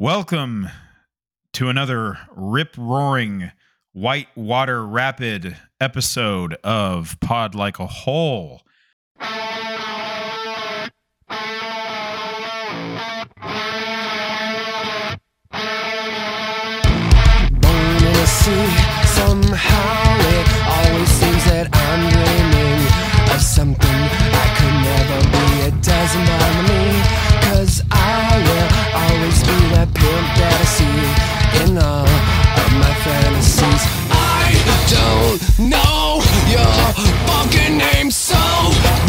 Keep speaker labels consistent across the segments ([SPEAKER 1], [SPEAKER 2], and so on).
[SPEAKER 1] Welcome to another rip roaring whitewater rapid episode of Pod Like a Hole.
[SPEAKER 2] born in a sea. Somehow it always seems that I'm dreaming of something I never be. It doesn't me, cause I will always be that pimp that I see in all of my fantasies. I don't know your fucking name, so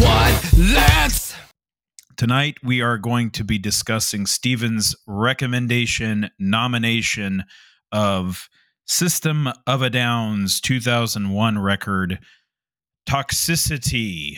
[SPEAKER 2] what? Let's.
[SPEAKER 1] Tonight, we are going to be discussing Steven's recommendation nomination of System of a Down's 2001 record, Toxicity.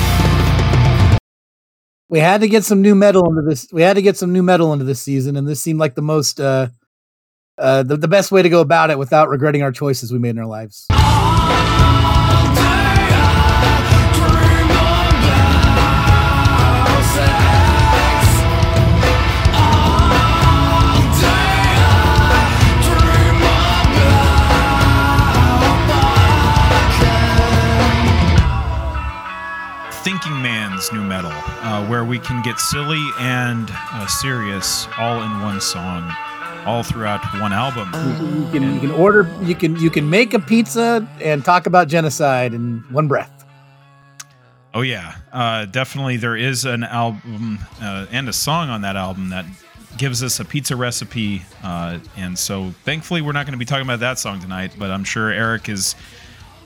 [SPEAKER 3] we had to get some nu metal into this. We had to get some nu metal into this season, and this seemed like the most, uh, uh, the, the best way to go about it without regretting our choices we made in our lives.
[SPEAKER 1] Nu metal, uh, where we can get silly and uh, serious all in one song, all throughout one album.
[SPEAKER 3] You can you can order you can you can make a pizza and talk about genocide in one breath.
[SPEAKER 1] Oh yeah, uh, definitely. There is an album uh, and a song on that album that gives us a pizza recipe, uh, and so thankfully we're not going to be talking about that song tonight. But I'm sure Eric is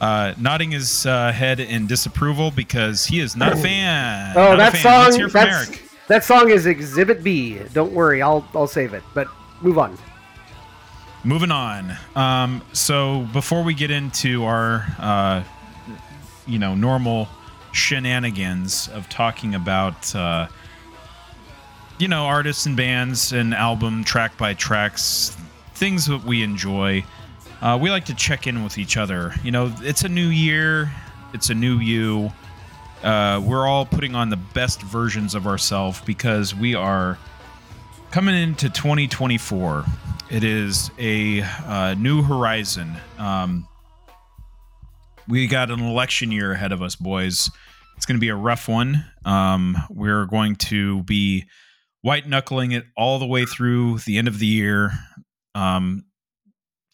[SPEAKER 1] uh, nodding his uh, head in disapproval because he is not a fan.
[SPEAKER 4] Oh,
[SPEAKER 1] Not
[SPEAKER 4] that
[SPEAKER 1] fan.
[SPEAKER 4] song.
[SPEAKER 1] Let's hear from
[SPEAKER 4] That's,
[SPEAKER 1] Eric.
[SPEAKER 4] that song is Exhibit B. Don't worry, I'll I'll save it. But move on.
[SPEAKER 1] Moving on. Um, so before we get into our, uh, you know, normal shenanigans of talking about, uh, you know, artists and bands and album track by tracks, things that we enjoy, uh, we like to check in with each other. You know, it's a new year, it's a new you. Uh, we're all putting on the best versions of ourselves because we are coming into 2024 it is a uh, new horizon. Um, we got an election year ahead of us boys. It's going to be a rough one. Um, we're going to be white knuckling it all the way through the end of the year. Um,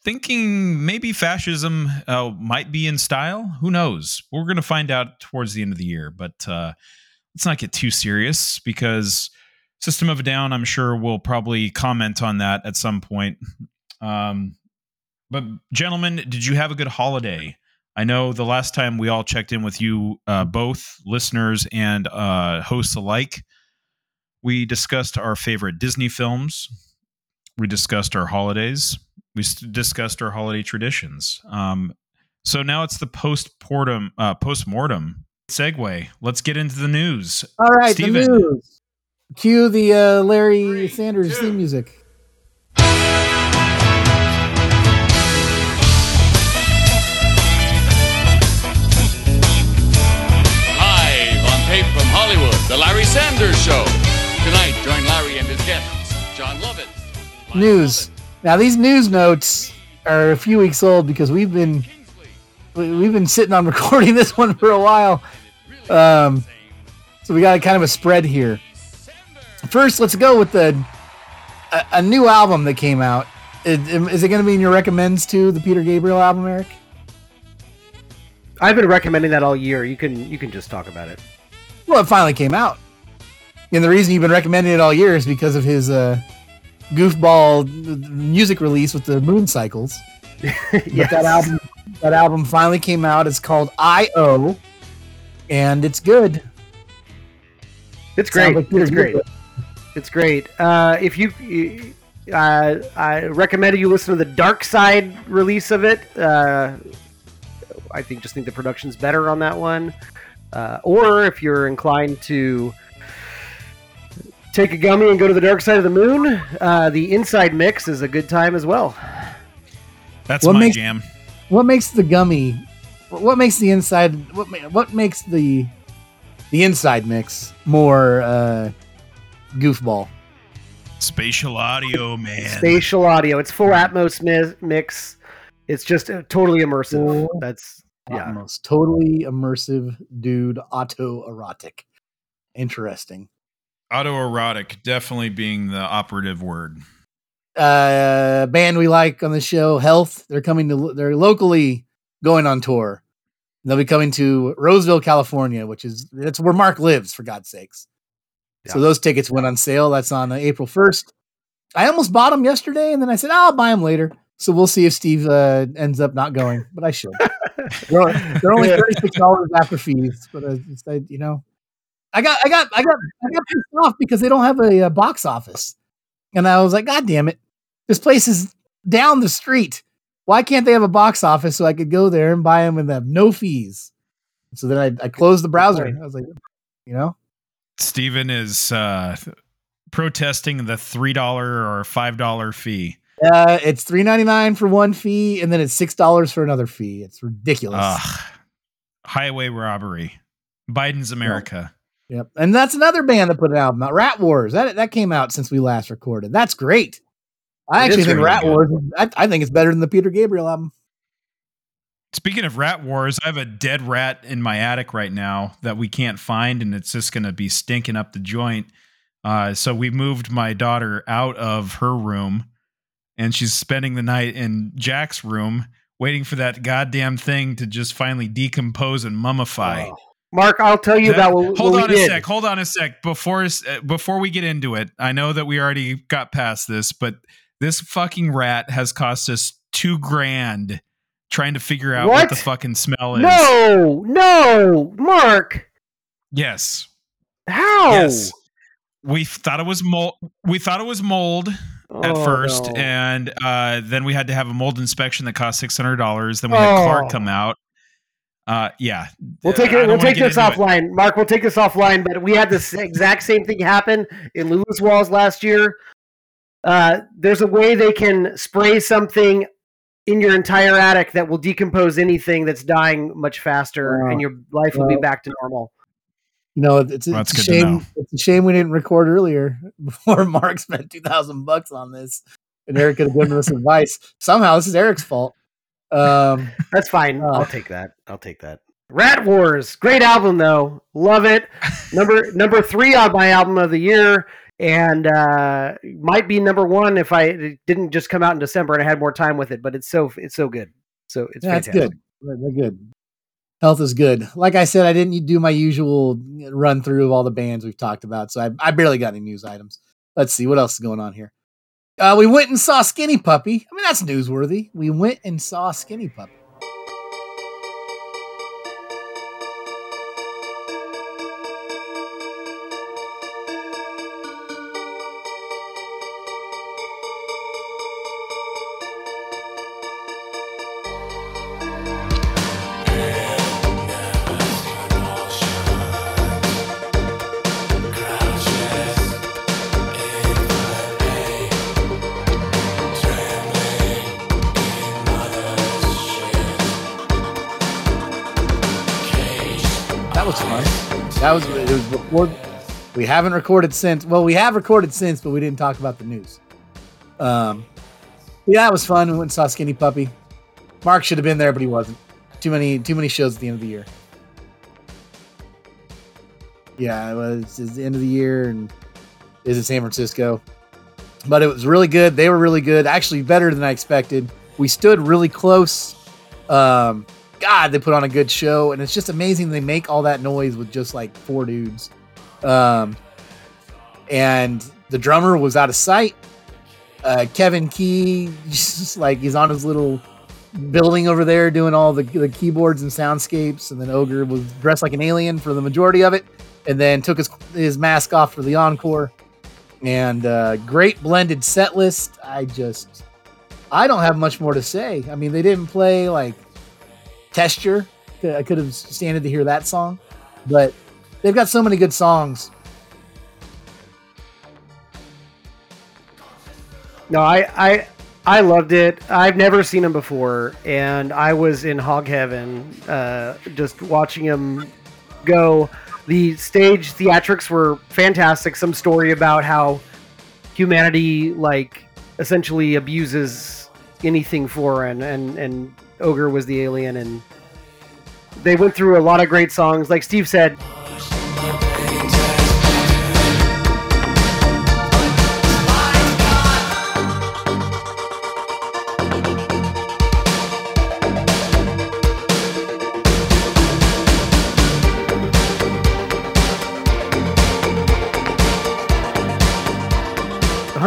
[SPEAKER 1] thinking maybe fascism uh, might be in style who knows we're going to find out towards the end of the year but uh, let's not get too serious because System of a Down, I'm sure will probably comment on that at some point. Um, but gentlemen, did you have a good holiday? I know the last time we all checked in with you, uh, both listeners and uh, hosts alike, we discussed our favorite Disney films. We discussed our holidays. We discussed our holiday traditions. Um, so now it's the post mortem. Uh, post mortem segue. Let's get into the news.
[SPEAKER 3] All right,
[SPEAKER 1] Steven.
[SPEAKER 3] the news. Cue the uh, Larry Sanders theme music.
[SPEAKER 5] Live on tape from Hollywood, The Larry Sanders Show. Tonight, join Larry and his guests, John Lovett. Lyle
[SPEAKER 3] News. Now these news notes are a few weeks old because we've been we- we've been sitting on recording this one for a while. Um, so we got a kind of a spread here. First, let's go with the a, a new album that came out. Is, is it going to be in your recommends too? The Peter Gabriel album, Eric?
[SPEAKER 4] I've been recommending that all year. You can you can just talk about it.
[SPEAKER 3] Well, it finally came out, and the reason you've been recommending it all year is because of his uh, goofball music release with the Moon Cycles. But that album, that album finally came out. It's called I.O. and it's good.
[SPEAKER 4] It's great.
[SPEAKER 3] like
[SPEAKER 4] it's great.
[SPEAKER 3] Gabriel.
[SPEAKER 4] It's great. Uh, if you, uh, I recommended you listen to the Dark Side release of it. Uh, I think just think the production's better on that one. Uh, or if you're inclined to take a gummy and go to the dark side of the moon, uh, the inside mix is a good time as well.
[SPEAKER 1] That's
[SPEAKER 3] What
[SPEAKER 1] my
[SPEAKER 3] makes-
[SPEAKER 1] jam.
[SPEAKER 3] What makes the gummy? What makes the inside? What what makes the the inside mix more uh, goofball?
[SPEAKER 1] Spatial audio, man.
[SPEAKER 4] Spatial audio. It's full Atmos mi- mix. It's just uh, totally immersive.
[SPEAKER 3] Full
[SPEAKER 4] That's yeah.
[SPEAKER 3] Atmos, totally immersive, dude. Auto erotic. Interesting.
[SPEAKER 1] Autoerotic, definitely being the operative word.
[SPEAKER 3] uh band we like on the show health. They're coming to they're locally going on tour. They'll be coming to roseville california which is that's where mark lives for god's sakes. So those tickets went on sale. That's on uh, april 1st i almost bought them yesterday and then i said i'll buy them later. So we'll see if steve uh, ends up not going but i should. They're, they're only $36 after fees but I just, I, you know i got i got i got i got pissed off because they don't have a, uh box office and I was like, God damn it. This place is down the street. Why can't they have a box office so I could go there and buy them and have no fees? So then I, I closed the browser. I was like, you know,
[SPEAKER 1] Steven is uh, protesting the $3 or $5 fee.
[SPEAKER 3] uh, it's three ninety nine for one fee, and then it's six dollars for another fee. It's ridiculous.
[SPEAKER 1] Ugh. Highway robbery. Biden's America.
[SPEAKER 3] Yep, and that's another band that put an album out. Rat Wars that that came out since we last recorded. That's great. I
[SPEAKER 4] It
[SPEAKER 3] actually think
[SPEAKER 4] really
[SPEAKER 3] Rat
[SPEAKER 1] good.
[SPEAKER 3] Wars. I, I think it's better than the Peter Gabriel album.
[SPEAKER 1] Speaking of rat wars, I have a dead rat in my attic right now that we can't find, and it's just going to be stinking up the joint. Uh, so we moved my daughter out of her room, and she's spending the night in Jack's room, waiting for that goddamn thing to just finally decompose and mummify.
[SPEAKER 4] Oh. Mark, I'll tell you
[SPEAKER 1] That-
[SPEAKER 4] about what,
[SPEAKER 1] hold
[SPEAKER 4] what
[SPEAKER 1] on a
[SPEAKER 4] did.
[SPEAKER 1] sec. Hold on a sec. Before uh, before we get into it, I know that we already got past this, but this fucking rat has cost us two grand trying to figure out what,
[SPEAKER 4] What?
[SPEAKER 1] the fucking smell is.
[SPEAKER 4] No, no, Mark.
[SPEAKER 1] Yes.
[SPEAKER 4] How?
[SPEAKER 1] Yes. We thought it was mold. We thought it was mold at
[SPEAKER 4] Oh,
[SPEAKER 1] first,
[SPEAKER 4] no.
[SPEAKER 1] and uh, then we had to have a mold inspection that cost six hundred dollars. Then we had
[SPEAKER 4] Oh.
[SPEAKER 1] Clark come out. Uh, yeah,
[SPEAKER 4] We'll take it. We'll take this
[SPEAKER 1] into it.
[SPEAKER 4] offline, Mark. We'll take this offline. But we had this exact same thing happen in Lewis Walls last year. Uh, there's a way they can spray something in your entire attic that will decompose anything that's dying much faster,
[SPEAKER 3] Wow.
[SPEAKER 4] and your life will be back to normal.
[SPEAKER 3] You know, it's,
[SPEAKER 1] Well,
[SPEAKER 3] it's
[SPEAKER 1] that's
[SPEAKER 3] a shame. It's a shame we didn't record earlier before Mark spent two thousand bucks on this, and Eric could have given us advice. Somehow, this is Eric's fault. Um,
[SPEAKER 4] That's fine.
[SPEAKER 3] Oh.
[SPEAKER 4] I'll take that. I'll take that. Rat Wars, great album though. Love it. Number number three on my album of the year, and uh, might be number one if I it didn't just come out in December and I had more time with it. But it's so it's so good. So it's
[SPEAKER 3] yeah,
[SPEAKER 4] fantastic.
[SPEAKER 3] good. They're good. Health is good. Like I said, I didn't do my usual run through of all the bands we've talked about, so I, I barely got any news items. Let's see what else is going on here. Uh, we went and saw Skinny Puppy. I mean, that's newsworthy. We went and saw Skinny Puppy. Haven't recorded since. Well, we have recorded since, but we didn't talk about the news. Um, yeah, it was fun. We went and saw Skinny Puppy. Mark should have been there, but he wasn't. Too many, too many shows at the end of the year. Yeah, it was it's the end of the year and is in San Francisco. But it was really good. They were really good. Actually, better than I expected. We stood really close. Um, God, they put on a good show, and it's just amazing they make all that noise with just like four dudes. Um, and the drummer was out of sight. Uh, cEvin Key, just like he's on his little building over there doing all the, the keyboards and soundscapes, and then Ogre was dressed like an alien for the majority of it, and then took his his mask off for the encore. And uh, great blended set list. I just, I don't have much more to say. I mean, they didn't play like Testure. I could have standed to hear that song, but they've got so many good songs.
[SPEAKER 4] No, I, I I loved it. I've never seen him before, and I was in hog heaven uh, just watching him go. The stage theatrics were fantastic. Some story about how humanity, like, essentially abuses anything foreign, and and Ogre was the alien, and they went through a lot of great songs. Like Steve said,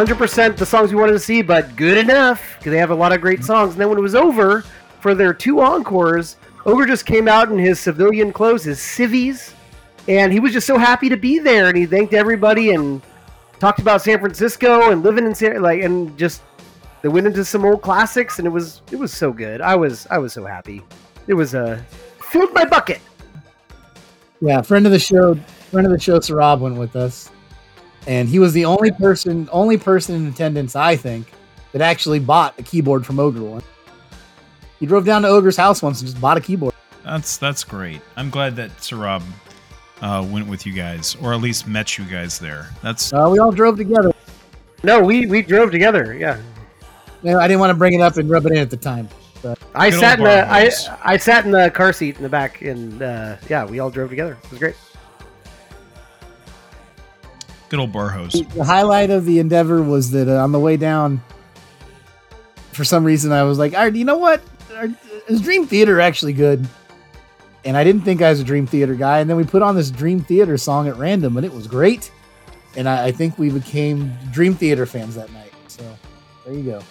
[SPEAKER 4] 100% the songs we wanted to see, but good enough because they have a lot of great songs. And then when it was over for their two encores, Ogre just came out in his civilian clothes, his civvies, and he was just so happy to be there. And he thanked everybody and talked about San Francisco and living in San like and just they went into some old classics and it was it was so good. I was I was so happy. It was a uh, filled my bucket.
[SPEAKER 3] Yeah, friend of the show, friend of the show, Sarab went with us and he was the only person, only person in attendance, I think, that actually bought a keyboard from Ogre one. He drove down to Ogre's house once and just bought a keyboard.
[SPEAKER 1] That's that's great. I'm glad that Sarab uh, went with you guys, or at least met you guys there. That's
[SPEAKER 3] uh, we all drove together.
[SPEAKER 4] No, we we drove together. Yeah.
[SPEAKER 3] No, I didn't want to bring it up and rub it in at the time. But.
[SPEAKER 4] I sat in the I, I sat in the car seat in the back, and uh, yeah, we all drove together. It was great.
[SPEAKER 1] Good old bar hose.
[SPEAKER 3] The highlight of the endeavor was that uh, on the way down, for some reason, I was like, Alright, you know what? Is Dream Theater actually good? And I didn't think I was a Dream Theater guy. And then we put on this Dream Theater song at random, and it was great. And I, I think we became Dream Theater fans that night. So there you go.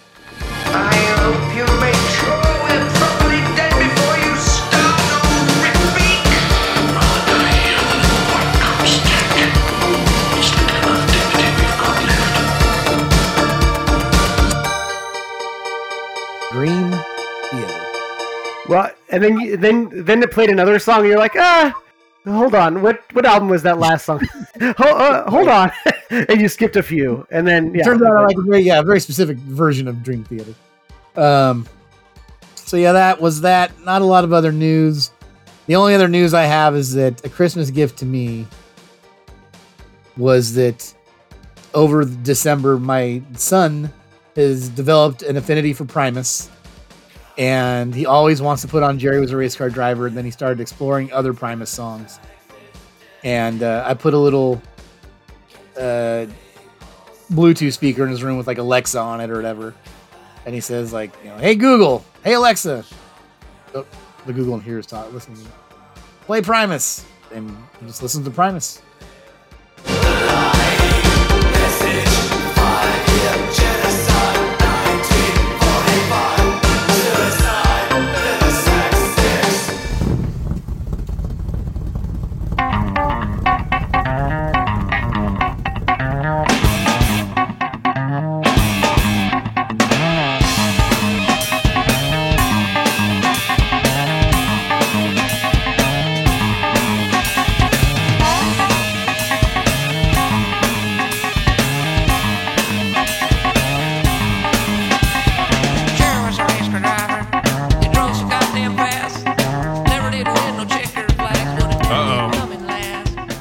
[SPEAKER 4] Well, and then you, then then it played another song. And you're like, ah, hold on. What what album was that last song? hold, uh, hold on, and you skipped a few, and then yeah,
[SPEAKER 3] turns out I like a very yeah, a very specific version of Dream Theater. Um, so yeah, that was that. Not a lot of other news. The only other news I have is that a Christmas gift to me was that over December, my son has developed an affinity for Primus, and he always wants to put on Jerry was a race car driver. And then he started exploring other Primus songs, and uh, I put a little uh, Bluetooth speaker in his room with like Alexa on it or whatever, and he says like, you know, "Hey Google, hey Alexa," oh, the Google in here is talking, listening. Play Primus, and just listens to Primus.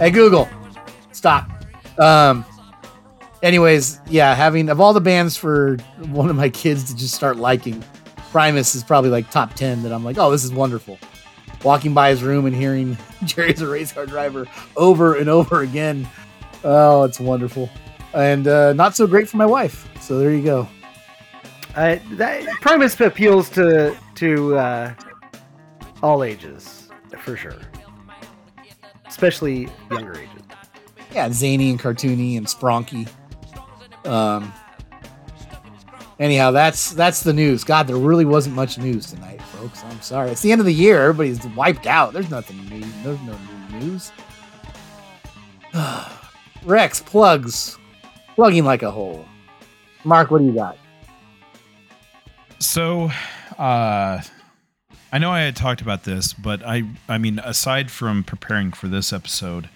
[SPEAKER 3] Hey Google, stop. Um. Anyways, yeah, having of all the bands for one of my kids to just start liking, Primus is probably like top ten. That I'm like, oh, this is wonderful. Walking by his room and hearing Jerry's a race car driver over and over again. Oh, it's wonderful, and uh, not so great for my wife. So there you go.
[SPEAKER 4] Uh, that Primus appeals to to uh, all ages for sure especially younger ages.
[SPEAKER 3] Yeah, zany and cartoony and spronky. Um. Anyhow, that's that's the news. God, there really wasn't much news tonight, folks. I'm sorry. It's the end of the year. Everybody's wiped out. There's nothing new. There's no new news. Rex plugs, plugging like a hole. Mark, what do you got?
[SPEAKER 1] So, uh, I know I had talked about this, but I I mean aside from preparing for this episode,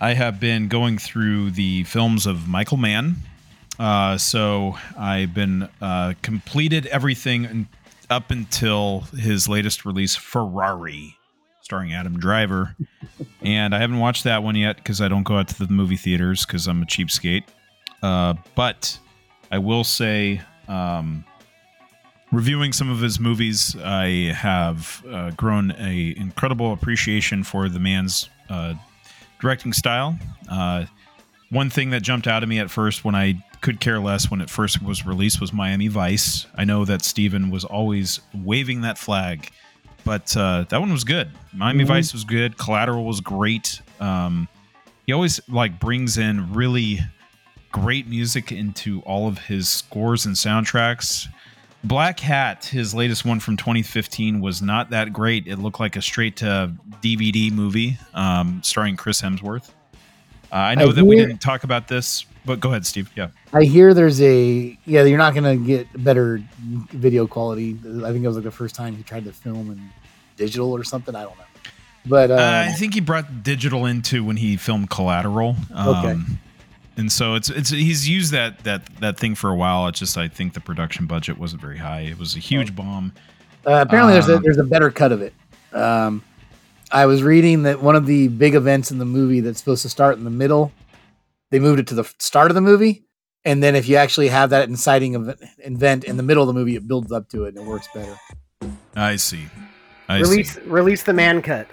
[SPEAKER 1] I have been going through the films of Michael Mann. Uh, so I've been uh, completed everything up until his latest release, Ferrari, starring Adam Driver, and I haven't watched that one yet because I don't go out to the movie theaters because I'm a cheapskate. Uh, but I will say. Um, reviewing some of his movies, I have uh, grown a incredible appreciation for the man's uh, directing style. Uh, one thing that jumped out at me at first when I could care less when it first was released was Miami Vice. I know that Steven was always waving that flag, but uh, that one was good. Miami
[SPEAKER 3] Mhm.
[SPEAKER 1] Vice was good. Collateral was great. Um, he always like brings in really great music into all of his scores and soundtracks. Black Hat, his latest one from 2015, was not that great. It looked like a straight to DVD movie um, starring Chris Hemsworth. Uh, I know
[SPEAKER 3] I
[SPEAKER 1] that we didn't talk about this, but go ahead, Steve. Yeah.
[SPEAKER 3] I hear there's a yeah. You're not gonna get better video quality. I think it was like the first time he tried to film in digital or something. I don't know. But um,
[SPEAKER 1] Uh, I think he brought digital into when he filmed Collateral. Um,
[SPEAKER 3] Okay.
[SPEAKER 1] And so it's it's he's used that that that thing for a while. It's just I think the production budget wasn't very high. It was a huge bomb.
[SPEAKER 3] Uh, apparently, there's a
[SPEAKER 1] Um,
[SPEAKER 3] there's a better cut of it. Um, I was reading that one of the big events in the movie that's supposed to start in the middle, they moved it to the start of the movie, and then if you actually have that inciting event, event in the middle of the movie, it builds up to it and it works better.
[SPEAKER 1] I see. I
[SPEAKER 4] release
[SPEAKER 1] see.
[SPEAKER 4] release the man cut.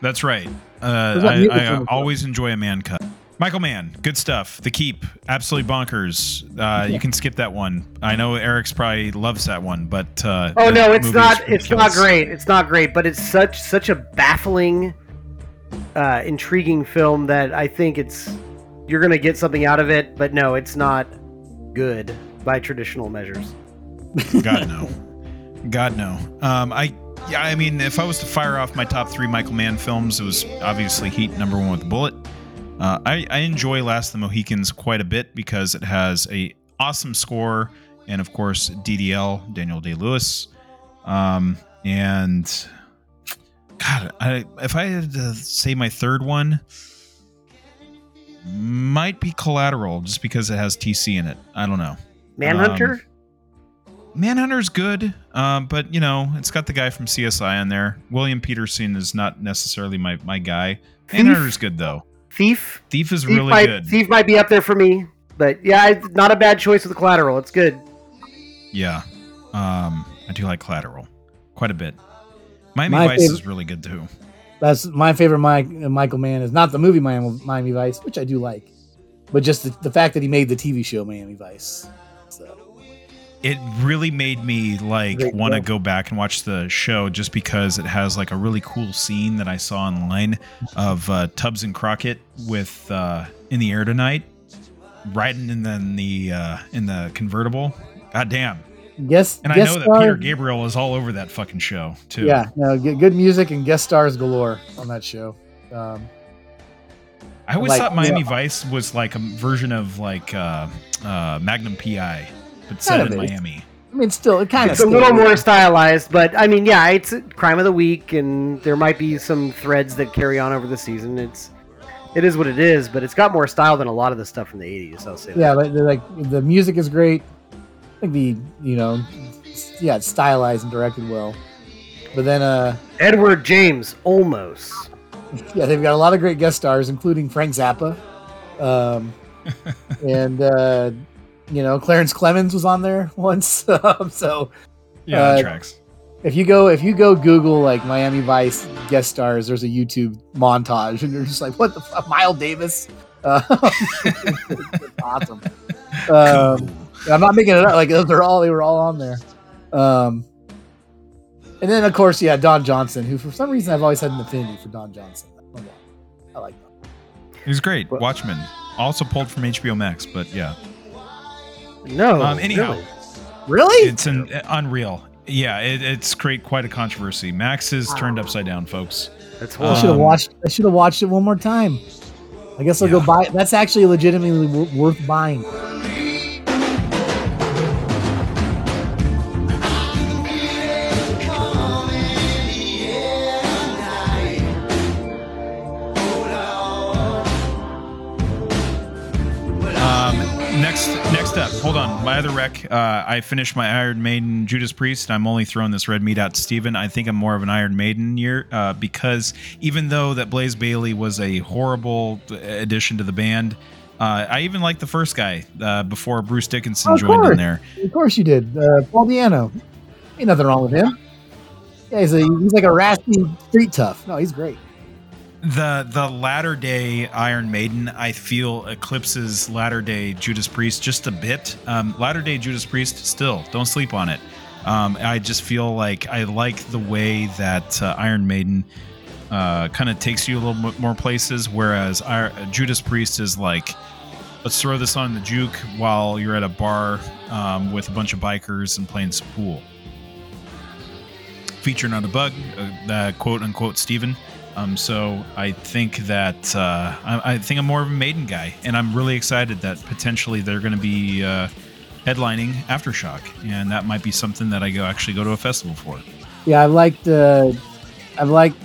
[SPEAKER 1] That's right. Uh,
[SPEAKER 3] There's
[SPEAKER 1] I, I always enjoy a man cut. Michael Mann, good stuff. The Keep, absolutely bonkers. Uh, You can skip that one. I know Eric's probably loves that one, but uh,
[SPEAKER 4] Oh no, it's not. It's not great. It's not great, but it's such such a baffling, uh, intriguing film that I think it's you're gonna get something out of it. But no, it's not good by traditional measures.
[SPEAKER 1] God no, God no. Um, I yeah, I mean, if I was to fire off my top three Michael Mann films, it was obviously Heat number one with a bullet. Uh, I, I enjoy Last of the Mohicans quite a bit because it has a awesome score and of course DDL Daniel Day Lewis, um, and God, I, if I had to say my third one, might be Collateral just because it has TC in it. I don't know.
[SPEAKER 4] Manhunter.
[SPEAKER 1] Um, Manhunter's good, um, but you know it's got the guy from CSI on there. William Petersen is not necessarily my my guy. Manhunter's good though.
[SPEAKER 4] Thief.
[SPEAKER 1] Thief is
[SPEAKER 4] Thief
[SPEAKER 1] really
[SPEAKER 4] might,
[SPEAKER 1] good.
[SPEAKER 4] Thief might be up there for me, but yeah, not a bad choice with the collateral. It's good.
[SPEAKER 1] Yeah, um, I do like Collateral quite a bit. Miami
[SPEAKER 3] My
[SPEAKER 1] Vice
[SPEAKER 3] favorite-
[SPEAKER 1] is really good too.
[SPEAKER 3] That's my favorite Mike, Michael Mann is not the movie Miami, Miami Vice, which I do like, but just the, the fact that he made the TV show Miami Vice. So
[SPEAKER 1] It really made me like want to go back and watch the show just because it has like a really cool scene that I saw online of uh, Tubbs and Crockett with uh, "In the Air Tonight" riding in the in the, uh, in the convertible. God damn!
[SPEAKER 3] guess
[SPEAKER 1] And I know that
[SPEAKER 3] star-
[SPEAKER 1] Peter Gabriel is all over that fucking show too.
[SPEAKER 3] Yeah, no, good, music and guest stars galore on that show. Um,
[SPEAKER 1] I always
[SPEAKER 3] like-
[SPEAKER 1] thought Miami
[SPEAKER 3] yeah.
[SPEAKER 1] Vice was like a version of like uh, uh, Magnum PI, but set
[SPEAKER 3] Kind
[SPEAKER 1] in
[SPEAKER 3] of.
[SPEAKER 1] Miami.
[SPEAKER 3] I mean, still, it kind of
[SPEAKER 4] It's a little more stylized, but I mean, yeah, it's crime of the week, and there might be some threads that carry on over the season. It's it is what it is, but it's got more style than a lot of the stuff from the '80s. I'll say.
[SPEAKER 3] Yeah, but like the music is great. I think the you know, yeah, it's stylized and directed well. But then, uh,
[SPEAKER 4] Edward James Olmos.
[SPEAKER 3] yeah, they've got a lot of great guest stars, including Frank Zappa, um, and uh, you know, Clarence Clemons was on there once. Um, so
[SPEAKER 1] Yeah,
[SPEAKER 3] Uh,
[SPEAKER 1] tracks.
[SPEAKER 3] if you go if you go Google like Miami Vice guest stars, there's a YouTube montage, and you're just like, what the fuck, Miles Davis? Uh, awesome. Um, I'm not making it up. Like those are all they were all on there. Um, and then of course, yeah, Don Johnson, who for some reason I've always had an affinity for Don Johnson. I don't know why. I like Don.
[SPEAKER 1] He's great.
[SPEAKER 3] Well-
[SPEAKER 1] Watchmen, also pulled from HBO Max, but yeah,
[SPEAKER 4] No.
[SPEAKER 1] Um, anyhow.
[SPEAKER 4] really.
[SPEAKER 3] Really?
[SPEAKER 1] it's an unreal. Yeah, it, it's create quite a controversy. Max is turned upside down, folks.
[SPEAKER 4] That's
[SPEAKER 3] I should have
[SPEAKER 1] um,
[SPEAKER 3] watched. I should have watched it one more time. I guess I'll go
[SPEAKER 1] Yeah.
[SPEAKER 3] buy. That's actually legitimately w- worth buying.
[SPEAKER 1] Hold on. My other rec, uh, I finished my Iron Maiden Judas Priest. I'm only throwing this red meat out to Steven. I think I'm more of an Iron Maiden year uh, because even though that Blaze Bayley was a horrible addition to the band, uh, I even liked the first guy uh, before Bruce Dickinson
[SPEAKER 3] Of
[SPEAKER 1] joined in there.
[SPEAKER 3] Of course you did. Uh, Paul Di'Anno. Ain't nothing wrong with him. Yeah, he's, a, he's like a raspy street tough. No, he's great.
[SPEAKER 1] The the latter day Iron Maiden, I feel eclipses latter day Judas Priest just a bit. Um, latter day Judas Priest, still don't sleep on it. Um, I just feel like I like the way that uh, Iron Maiden uh, kind of takes you a little bit more places, whereas Ir- Judas Priest is like, let's throw this on the juke while you're at a bar um, with a bunch of bikers and playing some pool. Feature not a bug, uh, quote unquote Steven. Um, so I think that uh, I, I think I'm more of a Maiden guy, and I'm really excited that potentially they're going to be uh, headlining Aftershock, and that might be something that I go actually go to a festival for.
[SPEAKER 3] Yeah, I've liked. Uh, I've liked.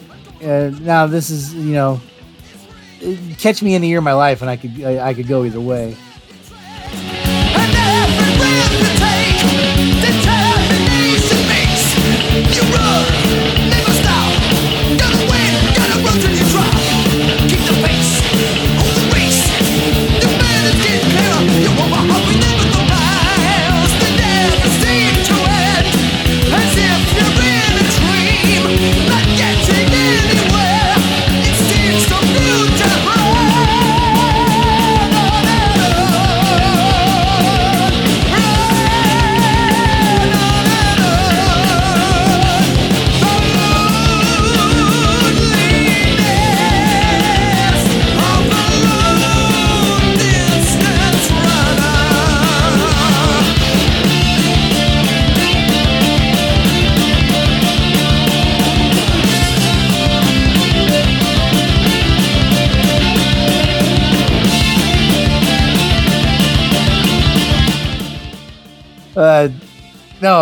[SPEAKER 3] Uh, now this is you know, catch me in the year of my life, and I could I, I could go either way.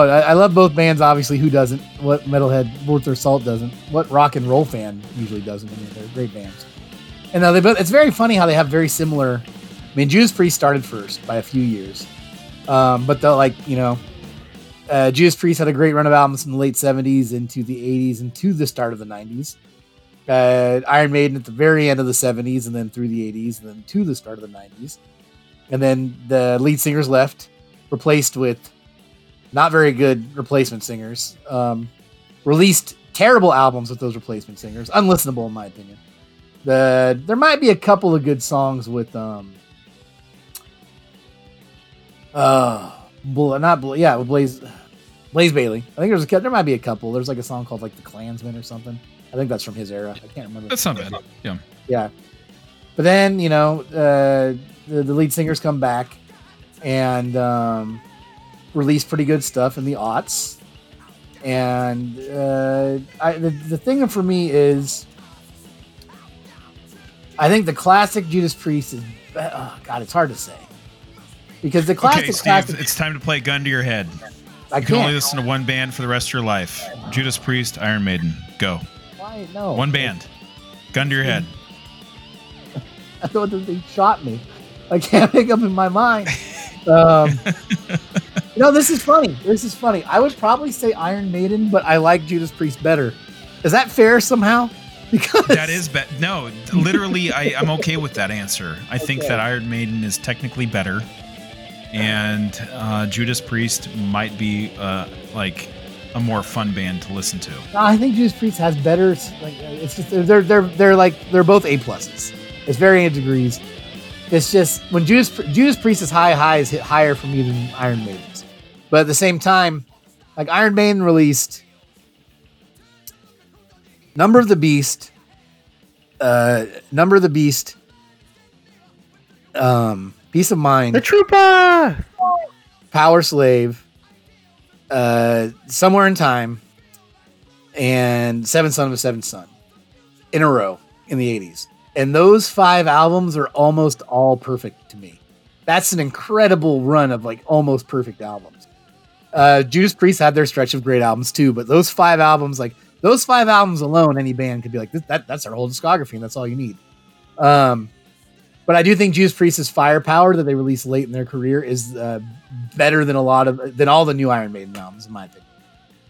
[SPEAKER 3] I, I love both bands. Obviously, who doesn't? What metalhead worth their salt doesn't? What rock and roll fan usually doesn't? I mean, they're great bands. And uh, they both, it's very funny how they have very similar. I mean, Judas Priest started first by a few years, um, but the like you know, uh, Judas Priest had a great run of albums in the late '70s into the '80s and to the start of the '90s. Uh, Iron Maiden at the very end of the '70s and then through the '80s and then to the start of the '90s, and then the lead singers left, replaced with not very good replacement singers. Um, released terrible albums with those replacement singers, unlistenable in my opinion. The there might be a couple of good songs with um, uh, not Bla- yeah, with Blaze, Blaze Bayley. I think there's a there might be a couple. There's like a song called like the Clansman or something. I think that's from his era. I can't remember.
[SPEAKER 1] That's not bad. Yeah.
[SPEAKER 3] Yeah. But then, you know, uh, the, the lead singers come back and um, release pretty good stuff in the aughts. And uh, I, the, the thing for me is, I think the classic Judas Priest is, oh, God, it's hard to say. Because the classic,
[SPEAKER 1] Okay, Steve,
[SPEAKER 3] classic,
[SPEAKER 1] it's time to play gun to your head.
[SPEAKER 3] I
[SPEAKER 1] You can only listen to one band for the rest of your life. Judas Priest, Iron Maiden. Go.
[SPEAKER 3] Why? No.
[SPEAKER 1] One band. Gun to your head.
[SPEAKER 3] I thought that they shot me. I can't make up in my mind. Um, know, this is funny. This is funny. I would probably say Iron Maiden, but I like Judas Priest better. Is that fair somehow? Because
[SPEAKER 1] That is be- no, literally, I, I'm okay with that answer. I think
[SPEAKER 3] Okay.
[SPEAKER 1] that Iron Maiden is technically better, and uh, Judas Priest might be uh, like a more fun band to listen to.
[SPEAKER 3] I think Judas Priest has better. Like, it's just they're they're they're like they're both A pluses. It's varying degrees. It's just when Judas Judas Priest is high, high is hit higher for me than Iron Maiden's. But at the same time, like Iron Maiden released Number of the Beast, uh, Number of the Beast, um, Piece of Mind,
[SPEAKER 4] The Trooper.
[SPEAKER 3] Power Slave, uh, Somewhere in Time, and Seven Son of a Seven Son in a row in the 80s. And those five albums are almost all perfect to me. That's an incredible run of like almost perfect albums. Uh, Judas Priest had their stretch of great albums too, but those five albums, like those five albums alone, any band could be like, that, that's our whole discography, and that's all you need. Um, But I do think Judas Priest's firepower that they released late in their career is uh, better than a lot of than all the new Iron Maiden albums, in my opinion.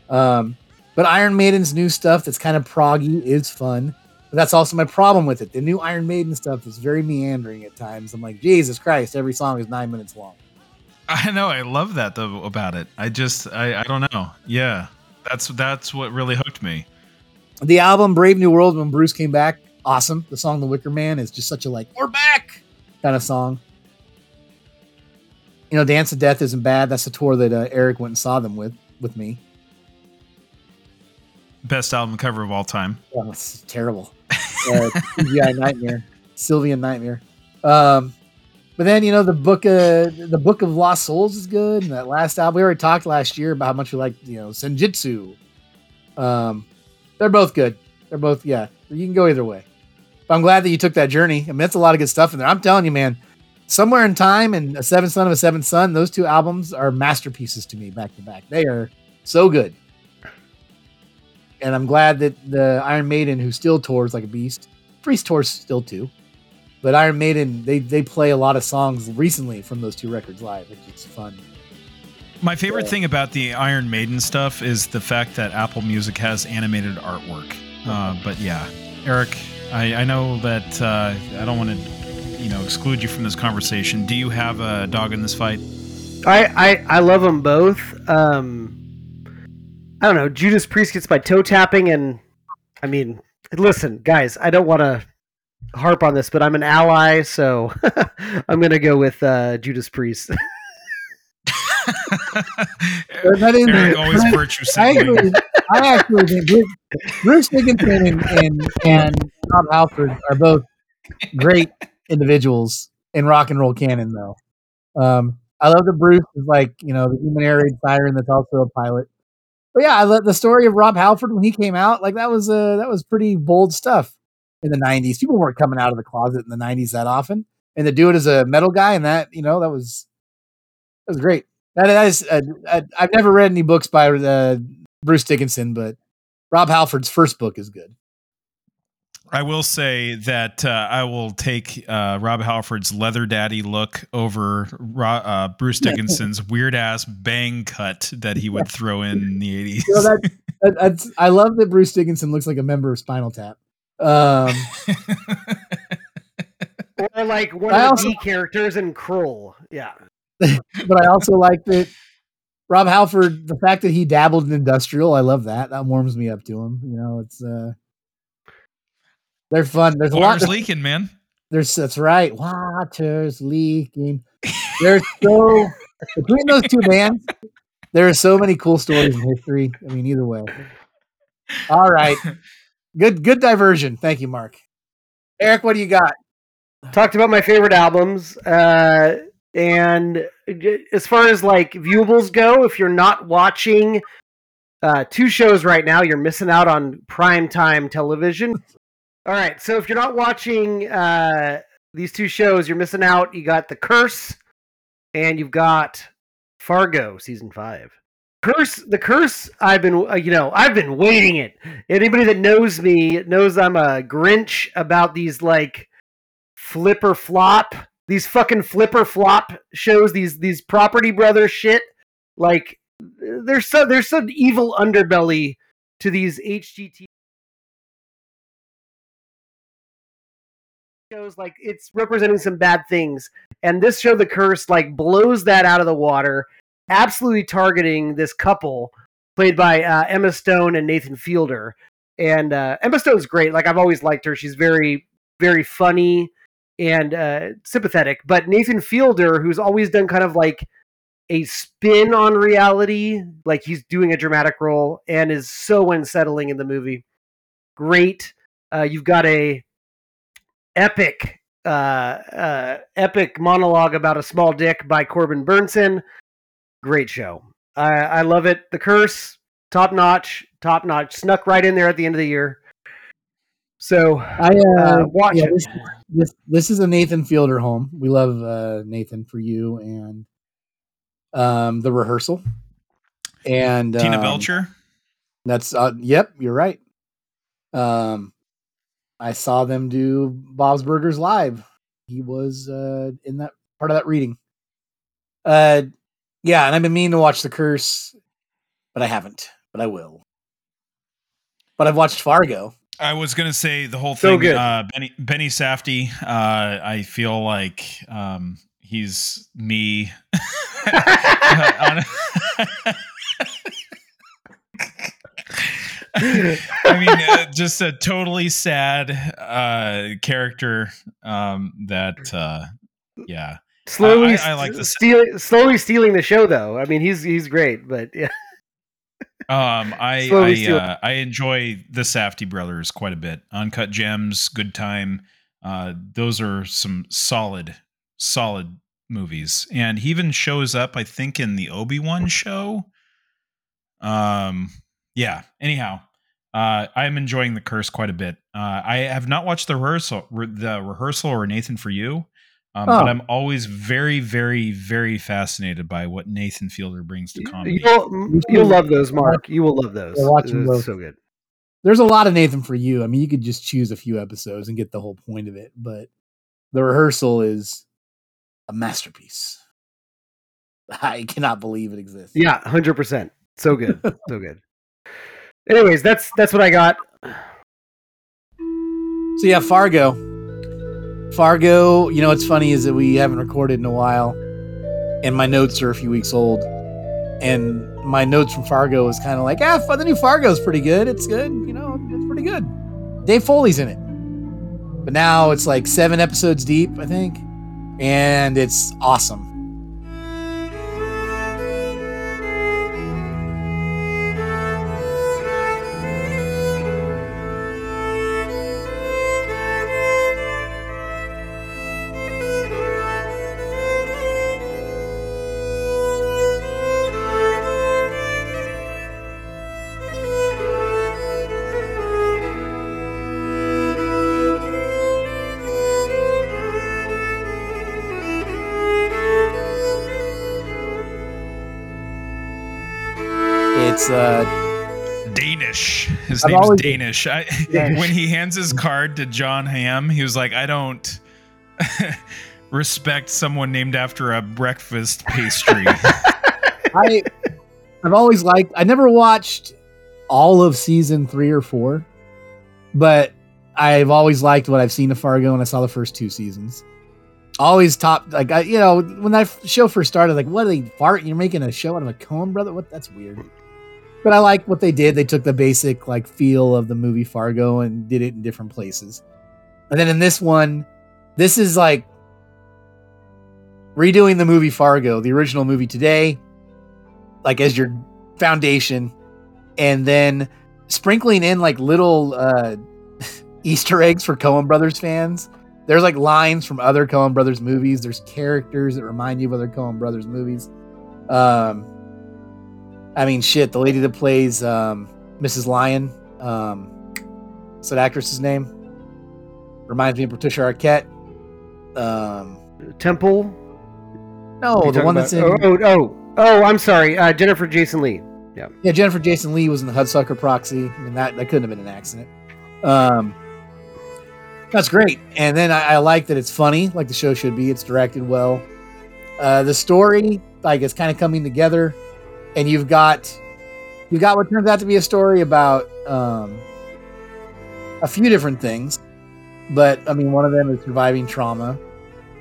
[SPEAKER 3] Um, but Iron Maiden's new stuff that's kind of proggy is fun. But that's also my problem with it. The new Iron Maiden stuff is very meandering at times. I'm like, Jesus Christ, every song is nine minutes long.
[SPEAKER 1] I know. I love that though about it. I just I, I don't know. Yeah, that's that's what really hooked me.
[SPEAKER 3] The album Brave New World when Bruce came back, awesome. The song The Wicker Man is just such a like, we're back kind of song. You know, Dance of Death isn't bad. That's the tour that uh, Eric went and saw them with with me.
[SPEAKER 1] Best album cover of all time.
[SPEAKER 3] Oh, it's terrible. Uh, CGI Nightmare, Sylvian Nightmare. Um, but then you know the book, uh, the Book of Lost Souls is good. And that last album, we already talked last year about how much we like, you know, Senjutsu. Um, they're both good. They're both, yeah. You can go either way. But I'm glad that you took that journey. I mean, that's a lot of good stuff in there. I'm telling you, man. Somewhere in time and a seventh son of a seventh son, those two albums are masterpieces to me back to back. They are so good. And I'm glad that the Iron Maiden, who still tours like a beast, Priest tours still too, but Iron Maiden, they they play a lot of songs recently from those two records live, which is fun.
[SPEAKER 1] My favorite thing about the Iron Maiden stuff is the fact that Apple Music has animated artwork. Uh, but yeah, Eric, I, I know that uh, I don't want to, you know, exclude you from this conversation. Do you have a dog in this fight?
[SPEAKER 4] I, I, I love them both. Um, I don't know. Judas Priest gets my toe tapping, and I mean, listen, guys, I don't want to harp on this, but I'm an ally, so I'm gonna go with uh, Judas Priest.
[SPEAKER 3] That is-
[SPEAKER 1] Eric always virtue
[SPEAKER 3] I
[SPEAKER 1] signaling.
[SPEAKER 3] actually, I actually think Bruce, Bruce Dickinson and, and and Rob Halford are both great individuals in rock and roll canon, though. Um, I love that Bruce is like you know the human air raid siren that's also a pilot. But yeah, I love the story of Rob Halford when he came out. Like that was uh, that was pretty bold stuff in the '90s. People weren't coming out of the closet in the '90s that often, and to do it as a metal guy and that you know that was that was great. That, that is, uh, I, I've never read any books by uh, Bruce Dickinson, but Rob Halford's first book is good.
[SPEAKER 1] I will say that uh, I will take uh, Rob Halford's leather daddy look over Ro- uh, Bruce Dickinson's weird ass bang cut that he would throw in the eighties.
[SPEAKER 3] You know, that, I love that Bruce Dickinson looks like a member of Spinal Tap. Um,
[SPEAKER 4] or like one
[SPEAKER 3] I
[SPEAKER 4] of
[SPEAKER 3] also-
[SPEAKER 4] the B characters in Krull. Yeah.
[SPEAKER 3] but I also like that Rob Halford, the fact that he dabbled in industrial, I love that. That warms me up to him. You know, it's uh, they're fun. There's a lot.
[SPEAKER 1] Water's leaking, man.
[SPEAKER 3] There's that's right. Water's leaking. There's so between those two bands, there are so many cool stories in history. I mean, either way. All right. Good good diversion. Thank you, Mark. Eric, what do you got?
[SPEAKER 4] talked about my favorite albums uh and as far as like viewables go if you're not watching uh two shows right now you're missing out on prime time television all right so if you're not watching uh these two shows you're missing out you got the curse and you've got fargo season five curse the curse i've been uh, you know i've been waiting it. Anybody that knows me knows i'm a grinch about these like flipper flop these fucking flipper flop shows these these property brother shit. Like there's so there's some evil underbelly to these hgt shows like it's representing some bad things. And this show the curse like blows that out of the water absolutely targeting this couple played by uh, emma stone and nathan fielder and uh, emma stone's great like i've always liked her she's very very funny and uh, sympathetic. But Nathan Fielder, who's always done kind of like a spin on reality, like he's doing a dramatic role, and is so unsettling in the movie. Great. Uh, you've got a epic, uh, uh, epic monologue about a small dick by Corbin Bernsen. Great show. I, I love it. The Curse, top notch, top notch. Snuck right in there at the end of the year. So
[SPEAKER 3] I uh,
[SPEAKER 4] uh, watch
[SPEAKER 3] yeah,
[SPEAKER 4] it.
[SPEAKER 3] this, this this is a Nathan Fielder home. We love uh, Nathan for you and um, the rehearsal and
[SPEAKER 1] Tina
[SPEAKER 3] um,
[SPEAKER 1] Belcher.
[SPEAKER 3] That's uh, yep, you're right. Um, I saw them do Bob's Burgers live he was uh, in that part of that reading. Uh, yeah, and I've been meaning to watch The Curse, but I haven't. But I will. But I've watched Fargo.
[SPEAKER 1] I was gonna say the whole
[SPEAKER 4] So
[SPEAKER 1] thing.
[SPEAKER 4] good.
[SPEAKER 1] Uh, Benny Benny Safdie. Uh, I feel like um, he's me. I mean, uh, just a totally sad uh, character. Um, that uh, yeah.
[SPEAKER 4] Slowly,
[SPEAKER 1] I- I like this.
[SPEAKER 4] stealing, slowly stealing the show, though. I mean, he's he's great, but yeah,
[SPEAKER 1] Um, I I, uh, I enjoy the Safdie brothers quite a bit. Uncut Gems, Good Time. Uh, those are some solid, solid movies. And he even shows up, I think, in the Obi Wan show. Um, yeah. Anyhow, uh, I'm enjoying the Curse quite a bit. Uh, I have not watched the rehearsal, re- the rehearsal or Nathan for You. Um,
[SPEAKER 3] Oh.
[SPEAKER 1] But I'm always very, very, very fascinated by what Nathan Fielder brings to comedy.
[SPEAKER 4] you'll you'll love those, Mark. You will love those.
[SPEAKER 3] We're watching
[SPEAKER 4] It's so good.
[SPEAKER 3] There's a lot of Nathan for you. I mean, you could just choose a few episodes and get the whole point of it, but the rehearsal is a masterpiece. I cannot believe it exists.
[SPEAKER 4] Yeah, hundred percent. So good, so good. Anyways, that's that's what I got.
[SPEAKER 3] So yeah, Fargo. Fargo, you know what's funny is that we haven't recorded in a while, and my notes are a few weeks old. And my notes from Fargo was kind of like, ah, the new Fargo's pretty good. It's good, you know, it's pretty good. Dave Foley's in it. But now it's like seven episodes deep, I think, and it's awesome.
[SPEAKER 1] His
[SPEAKER 3] I've
[SPEAKER 1] name's
[SPEAKER 3] always-
[SPEAKER 1] Danish. I,
[SPEAKER 4] Danish.
[SPEAKER 1] when he hands his card to Jon Hamm, he was like, "I don't respect someone named after a breakfast pastry."
[SPEAKER 3] I I've always liked I never watched all of season three or four, but I've always liked what I've seen of Fargo and I saw the first two seasons. Always top like I you know, when that show first started, like what are they fart? You're making a show out of a Coen brother? What that's weird. But I like what they did. They took the basic like feel of the movie Fargo and did it in different places. And then in this one, this is like redoing the movie Fargo, the original movie today, like as your foundation and then sprinkling in like little uh easter eggs for coen brothers fans there's like lines from other coen brothers movies there's characters that remind you of other coen brothers movies um i mean shit the lady that plays um mrs Lyon um what's that actress's name reminds me of patricia arquette um
[SPEAKER 4] Temple.
[SPEAKER 3] no
[SPEAKER 4] What are you
[SPEAKER 3] the one that's in?
[SPEAKER 4] Oh, oh, oh, oh, I'm sorry. Uh, Jennifer Jason Lee.
[SPEAKER 3] Yeah, Jennifer Jason Lee was in the Hudsucker Proxy. I mean, that that couldn't have been an accident. Um, that's great. And then I, I like that it's funny, like the show should be. It's directed well. Uh, the story, like, it's kind of coming together, and you've got you've got what turns out to be a story about um, a few different things. But I mean, one of them is surviving trauma.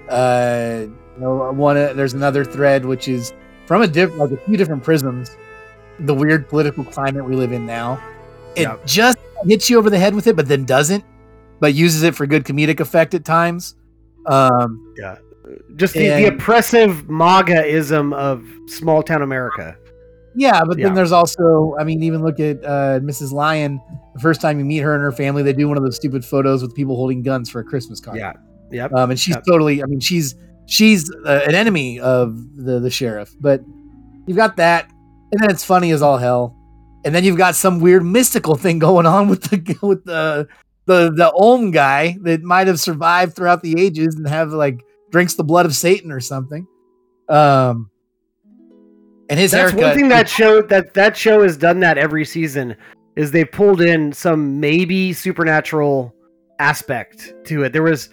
[SPEAKER 3] Uh, you know, one uh, there's another thread which is from a diff- like a few different prisms the weird political climate we live in now. It
[SPEAKER 4] Yeah.
[SPEAKER 3] just hits you over the head with it, but then doesn't, but uses it for good comedic effect at times. Um,
[SPEAKER 4] Just the, the oppressive MAGA-ism of small town America.
[SPEAKER 3] Yeah, but
[SPEAKER 4] Yeah.
[SPEAKER 3] then there's also, I mean, even look at uh, Mrs. Lyon. The first time you meet her and her family, they do one of those stupid photos with people holding guns for a Christmas card.
[SPEAKER 4] Yeah. Yep.
[SPEAKER 3] um, and she's
[SPEAKER 4] Yep.
[SPEAKER 3] totally. I mean, she's she's uh, an enemy of the the sheriff. But you've got that, and then it's funny as all hell. And then you've got some weird mystical thing going on with the with the the the Olm guy that might have survived throughout the ages and have like drinks the blood of Satan or something. Um, and his
[SPEAKER 4] That's
[SPEAKER 3] haircut.
[SPEAKER 4] one thing that show that that show has done that every season is they pulled in some maybe supernatural aspect to it. There was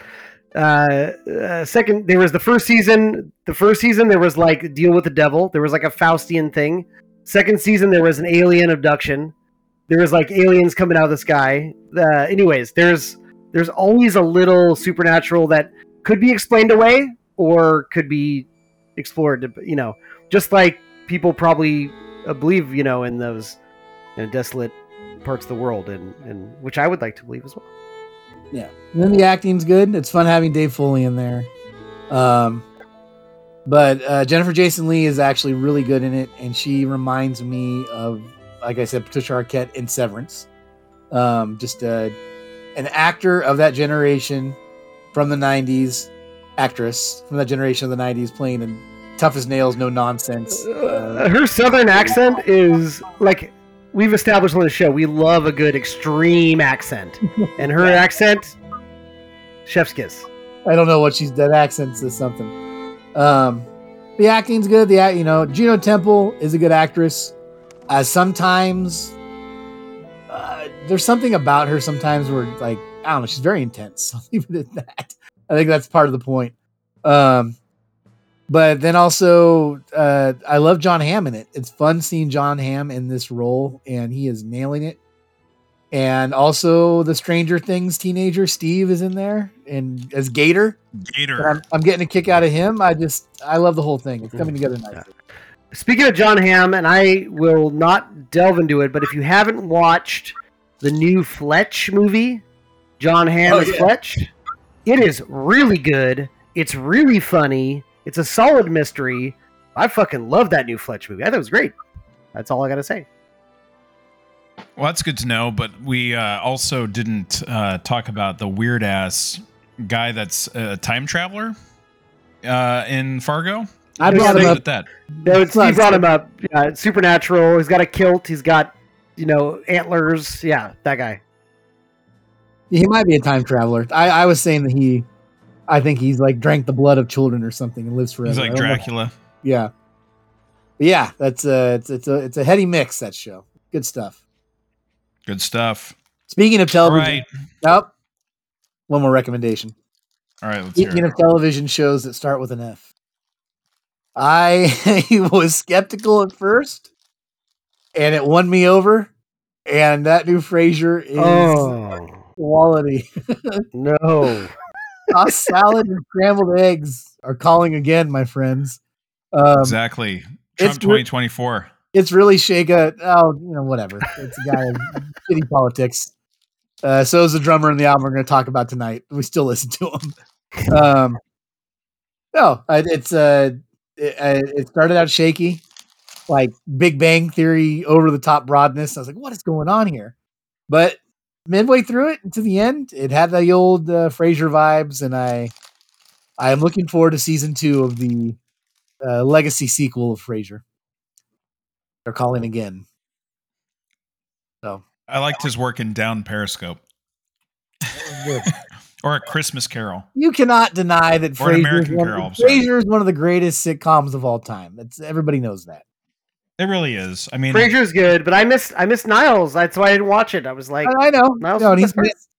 [SPEAKER 4] Uh, uh, second, there was the first season. The first season there was like deal with the devil. There was like a Faustian thing. Second season there was an alien abduction. There was like aliens coming out of the sky. Uh, anyways, there's there's always a little supernatural that could be explained away or could be explored. You know, just like people probably uh, believe, you know, in those you know, desolate parts of the world, and and which I would like to believe as well.
[SPEAKER 3] Yeah. And then the acting's good. It's fun having Dave Foley in there. Um, but uh, Jennifer Jason Lee is actually really good in it, and she reminds me of, like I said, Patricia Arquette in Severance. Um, just uh, an actor of that generation from the '90s, actress from that generation of the '90s, playing a tough as nails, no nonsense.
[SPEAKER 4] Uh, her southern accent is like we've established on the show. We love a good extreme accent, and her accent, chef's kiss.
[SPEAKER 3] I don't know what she's that accent says something. Um, the acting's good. The act, you know, Juno Temple is a good actress. Uh, sometimes uh, there's something about her. Sometimes where like I don't know, she's very intense. I'll leave it at that. I think that's part of the point. Um, but then also, uh, I love Jon Hamm in it. It's fun seeing Jon Hamm in this role, and he is nailing it. And also, the Stranger Things teenager Steve is in there, and as Gator.
[SPEAKER 1] Gator.
[SPEAKER 3] I'm, I'm getting a kick out of him. I just, I love the whole thing. It's coming together nicely.
[SPEAKER 4] Speaking of Jon Hamm, and I will not delve into it, but if you haven't watched the new Fletch movie, Jon Hamm
[SPEAKER 3] Oh,
[SPEAKER 4] as
[SPEAKER 3] yeah.
[SPEAKER 4] Fletch, it is really good. It's really funny. It's a solid mystery. I fucking love that new Fletch movie. I thought it was great. That's all I gotta say.
[SPEAKER 1] Well, that's good to know. But we uh, also didn't uh, talk about the weird ass guy that's a time traveler uh, in Fargo.
[SPEAKER 3] I brought him up.
[SPEAKER 1] that.
[SPEAKER 4] No,
[SPEAKER 3] It's
[SPEAKER 4] Steve
[SPEAKER 3] not-
[SPEAKER 4] brought him up. Yeah, it's supernatural. He's got a kilt. He's got, you know, antlers. Yeah, that guy.
[SPEAKER 3] He might be a time traveler. I, I was saying that he, I think he's like drank the blood of children or something and lives forever.
[SPEAKER 1] He's like
[SPEAKER 3] don't know.
[SPEAKER 1] Dracula.
[SPEAKER 3] Yeah, But yeah. That's a it's it's a it's a heady mix. That show, good stuff.
[SPEAKER 1] Good stuff.
[SPEAKER 3] Speaking of television,
[SPEAKER 1] right.
[SPEAKER 3] Nope. One more recommendation.
[SPEAKER 1] All right. Let's hear
[SPEAKER 3] Speaking
[SPEAKER 1] it.
[SPEAKER 3] of television shows that start with an F, I was skeptical at first, and it won me over. And that new Frasier is
[SPEAKER 4] Oh
[SPEAKER 3] quality.
[SPEAKER 4] no!
[SPEAKER 3] Tossed salad and scrambled eggs are calling again, my friends. Um,
[SPEAKER 1] exactly.
[SPEAKER 3] it's
[SPEAKER 1] Trump
[SPEAKER 3] re-
[SPEAKER 1] 2024.
[SPEAKER 3] it's really shake a oh you know whatever it's a guy of shitty politics uh so is the drummer in the album we're going to talk about tonight we still listen to him um no it's uh it, it started out shaky like big bang theory over the top broadness i was like what is going on here but midway through it to the end it had the old uh, frasier vibes and i i am looking forward to season two of the uh, legacy sequel of frasier they're calling again. So
[SPEAKER 1] I liked his work in Down Periscope or A Christmas Carol.
[SPEAKER 3] you cannot deny that Frasier is, one,
[SPEAKER 1] Carol,
[SPEAKER 3] Frasier is one of the greatest sitcoms of all time. It's everybody knows that.
[SPEAKER 1] It really is. I mean,
[SPEAKER 4] Frasier's good, but I missed I missed Niles. That's why I didn't watch it. I was like,
[SPEAKER 3] I, I know.
[SPEAKER 4] Niles
[SPEAKER 3] no, and he's missed.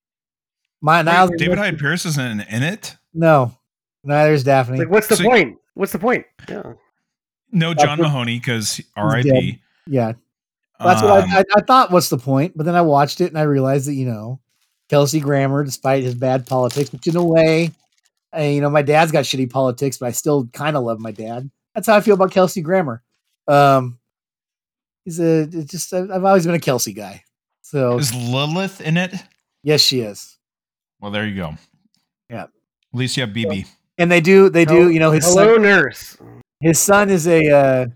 [SPEAKER 3] My Niles. is
[SPEAKER 1] David
[SPEAKER 3] missed-
[SPEAKER 1] Hyde Pierce isn't in it.
[SPEAKER 3] No, neither's Daphne.
[SPEAKER 4] like, what's the
[SPEAKER 1] So-
[SPEAKER 4] point? What's the point? Yeah.
[SPEAKER 1] No, John
[SPEAKER 3] That's-
[SPEAKER 1] Mahoney because. R.I.P.
[SPEAKER 3] yeah, that's what
[SPEAKER 1] Um,
[SPEAKER 3] I, I, I thought. What's the point? But then I watched it and I realized that you know, Kelsey Grammer, despite his bad politics, which in a way, I, you know, my dad's got shitty politics, but I still kind of love my dad. That's how I feel about Kelsey Grammer. Um, he's a just I've I've always been a Kelsey guy. So
[SPEAKER 1] Is Lilith in it?
[SPEAKER 3] yes, she is.
[SPEAKER 1] Well, there you go.
[SPEAKER 3] Yeah.
[SPEAKER 1] At least you have Bebe.
[SPEAKER 3] And they do they do you know his
[SPEAKER 4] Hello,
[SPEAKER 3] son,
[SPEAKER 4] nurse.
[SPEAKER 3] his son is a uh,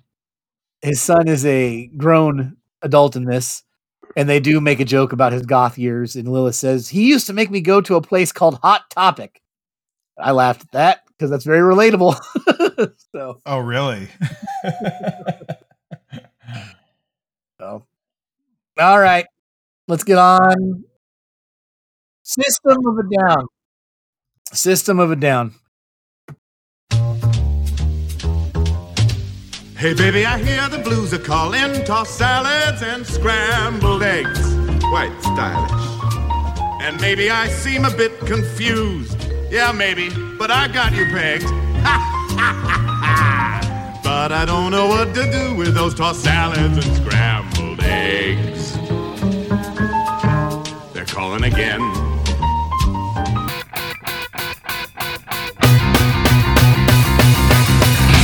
[SPEAKER 3] his son is a grown adult in this and they do make a joke about his goth years and lilith says he used to make me go to a place called hot topic i laughed at that because that's very relatable so,
[SPEAKER 1] Oh, really?
[SPEAKER 3] so all right let's get on system of a down system of a down
[SPEAKER 6] Hey baby, I hear the blues are calling. Toss salads and scrambled eggs. Quite stylish. And maybe I seem a bit confused. Yeah, maybe, but I got you pegged. but I don't know what to do with those tossed salads and scrambled eggs. They're calling again.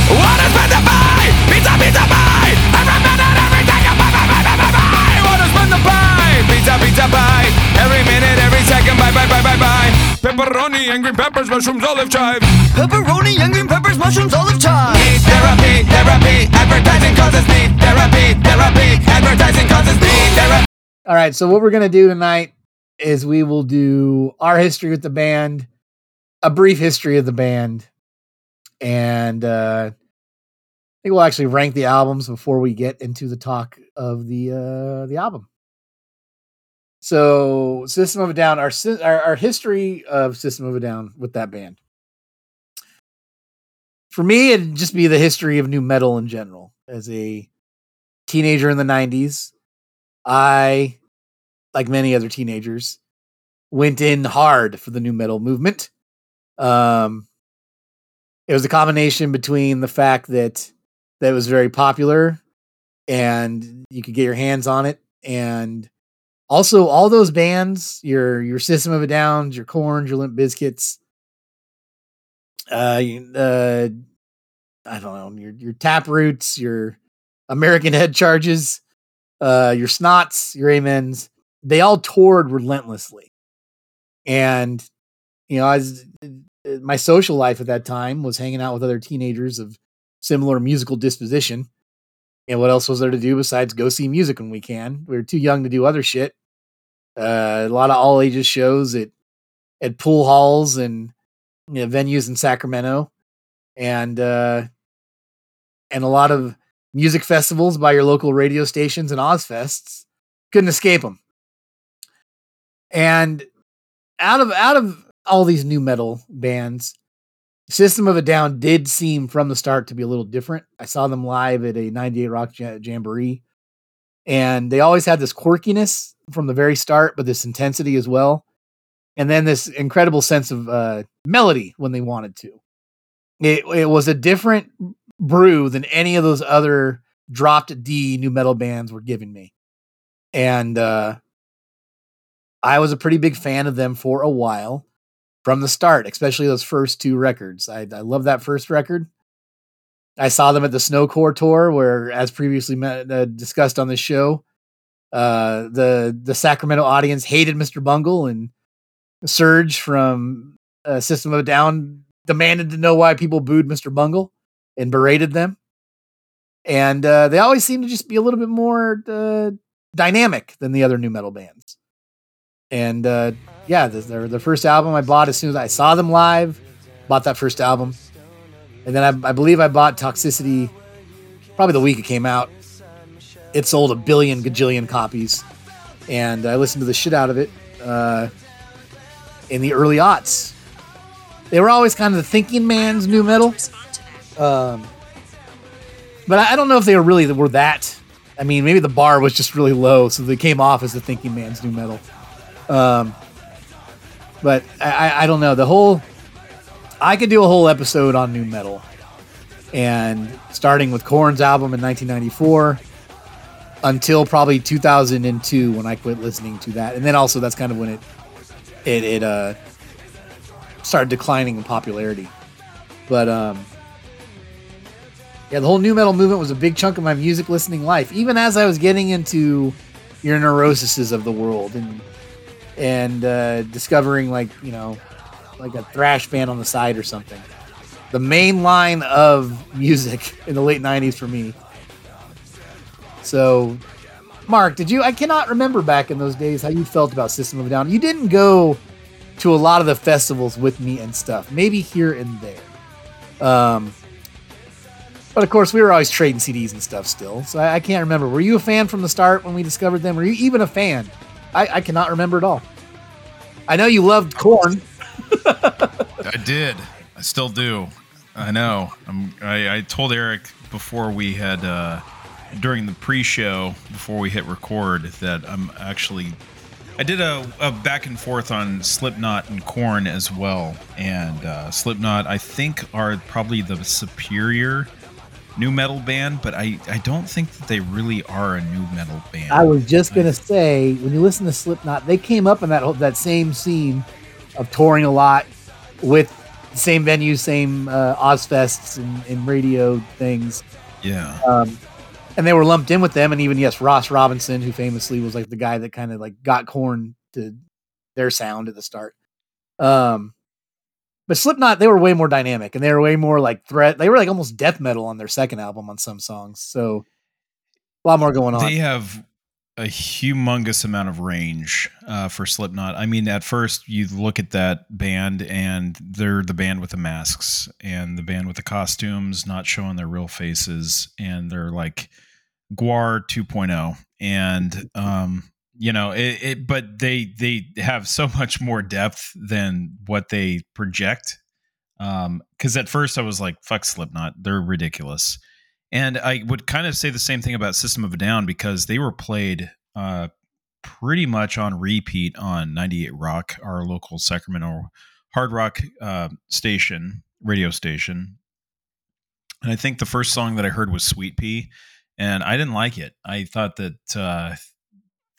[SPEAKER 2] What is? Pizza, pizza pie. Every minute, buy, buy, buy, buy, buy, buy. Pizza, pizza pie. Every minute, every second, buy, buy, buy, buy, buy. Pepperoni and green peppers, mushrooms, olive chives.
[SPEAKER 7] Pepperoni and green peppers, mushrooms, olive chives.
[SPEAKER 2] Need therapy, therapy. Advertising causes need therapy, therapy. Advertising causes need therapy.
[SPEAKER 3] All right, so what we're gonna do tonight is we will do our history with the band, a brief history of the band, and uh, I think we'll actually rank the albums before we get into the talk of the uh, the album. So, System of a Down, our, our our history of System of a Down with that band. For me, it'd just be the history of nu metal in general. As a teenager in the '90s, I, like many other teenagers, went in hard for the nu metal movement. Um, it was a combination between the fact that that it was very popular and you could get your hands on it, and also all those bands, your your System of a Downs, your Korns, your Limp Bizkits, uh, uh, I don't know, your your Taproots, your American Head Charges, uh, your Snots, your Amens, they all toured relentlessly, and you know, I was, uh, my social life at that time was hanging out with other teenagers of similar musical disposition. And what else was there to do besides go see music when we can? We were too young to do other shit. Uh, a lot of all ages shows at at pool halls and you know, venues in Sacramento, and uh, and a lot of music festivals by your local radio stations and Ozzfests. Couldn't escape them. And out of out of all these nu metal bands, System of a Down did seem from the start to be a little different. I saw them live at a 98 Rock Jamboree, and they always had this quirkiness from the very start, but this intensity as well. And then this incredible sense of uh, melody when they wanted to. It, it was a different brew than any of those other dropped D nu metal bands were giving me. And uh, I was a pretty big fan of them for a while from the start, especially those first two records. I, I love that first record. I saw them at the SnoCore tour, where, as previously met, uh, discussed on this show, uh, the the Sacramento audience hated Mr. Bungle, and Serj from uh, System of Down demanded to know why people booed Mr. Bungle and berated them. And uh, they always seem to just be a little bit more uh, dynamic than the other nu metal bands. And uh, yeah, the, their first album I bought as soon as I saw them live, bought that first album. And then I, I believe I bought Toxicity probably the week it came out. It sold a billion gajillion copies. And I listened to the shit out of it uh, in the early aughts. They were always kind of the thinking man's nu metal. Um, but I I don't know if they were really were that. I mean, maybe the bar was just really low, so they came off as the thinking man's nu metal. Um, but I, I, don't know. The whole I could do a whole episode on nu metal, and starting with Korn's album in 1994 until probably 2002 when I quit listening to that, and then also that's kind of when it it it uh started declining in popularity. But um, yeah, the whole nu metal movement was a big chunk of my music listening life, even as I was getting into your neuroses of the world and and uh, discovering like you know like a thrash band on the side or something. The main line of music in the late '90s for me. So, Mark, did you? I cannot remember back in those days how you felt about System of a Down. You didn't go to a lot of the festivals with me and stuff. Maybe here and there. Um, but of course, we were always trading CDs and stuff still. So I, I can't remember. Were you a fan from the start when we discovered them? Were you even a fan? I, I cannot remember at all. I know you loved Korn.
[SPEAKER 1] I did. I still do. I know. I'm, I, I told Eric before we had, uh, during the pre-show, before we hit record, that I'm actually I did a, a back and forth on Slipknot and Korn as well, and uh, Slipknot I think are probably the superior nu metal band, but I I don't think that they really are a nu metal band.
[SPEAKER 3] I was just gonna say, when you listen to Slipknot, they came up in that whole- that same scene of touring a lot with the same venues, same uh, Ozzfests and, and radio things,
[SPEAKER 1] yeah.
[SPEAKER 3] um, and they were lumped in with them. And even yes, Ross Robinson, who famously was like the guy that kind of like got Korn to their sound at the start. Um, but Slipknot, they were way more dynamic, and they were way more like threat. They were like almost death metal on their second album on some songs. So a lot more going on.
[SPEAKER 1] They have a humongous amount of range uh, for Slipknot. I mean, at first you look at that band and they're the band with the masks and the band with the costumes, not showing their real faces, and they're like Gwar 2.0. And um, you know, it, it but they they have so much more depth than what they project. Um, because at first I was like, "Fuck Slipknot, they're ridiculous." And I would kind of say the same thing about System of a Down because they were played uh, pretty much on repeat on 98 Rock, our local Sacramento hard rock uh, station, radio station. And I think the first song that I heard was Sweet Pea, and I didn't like it. I thought that uh,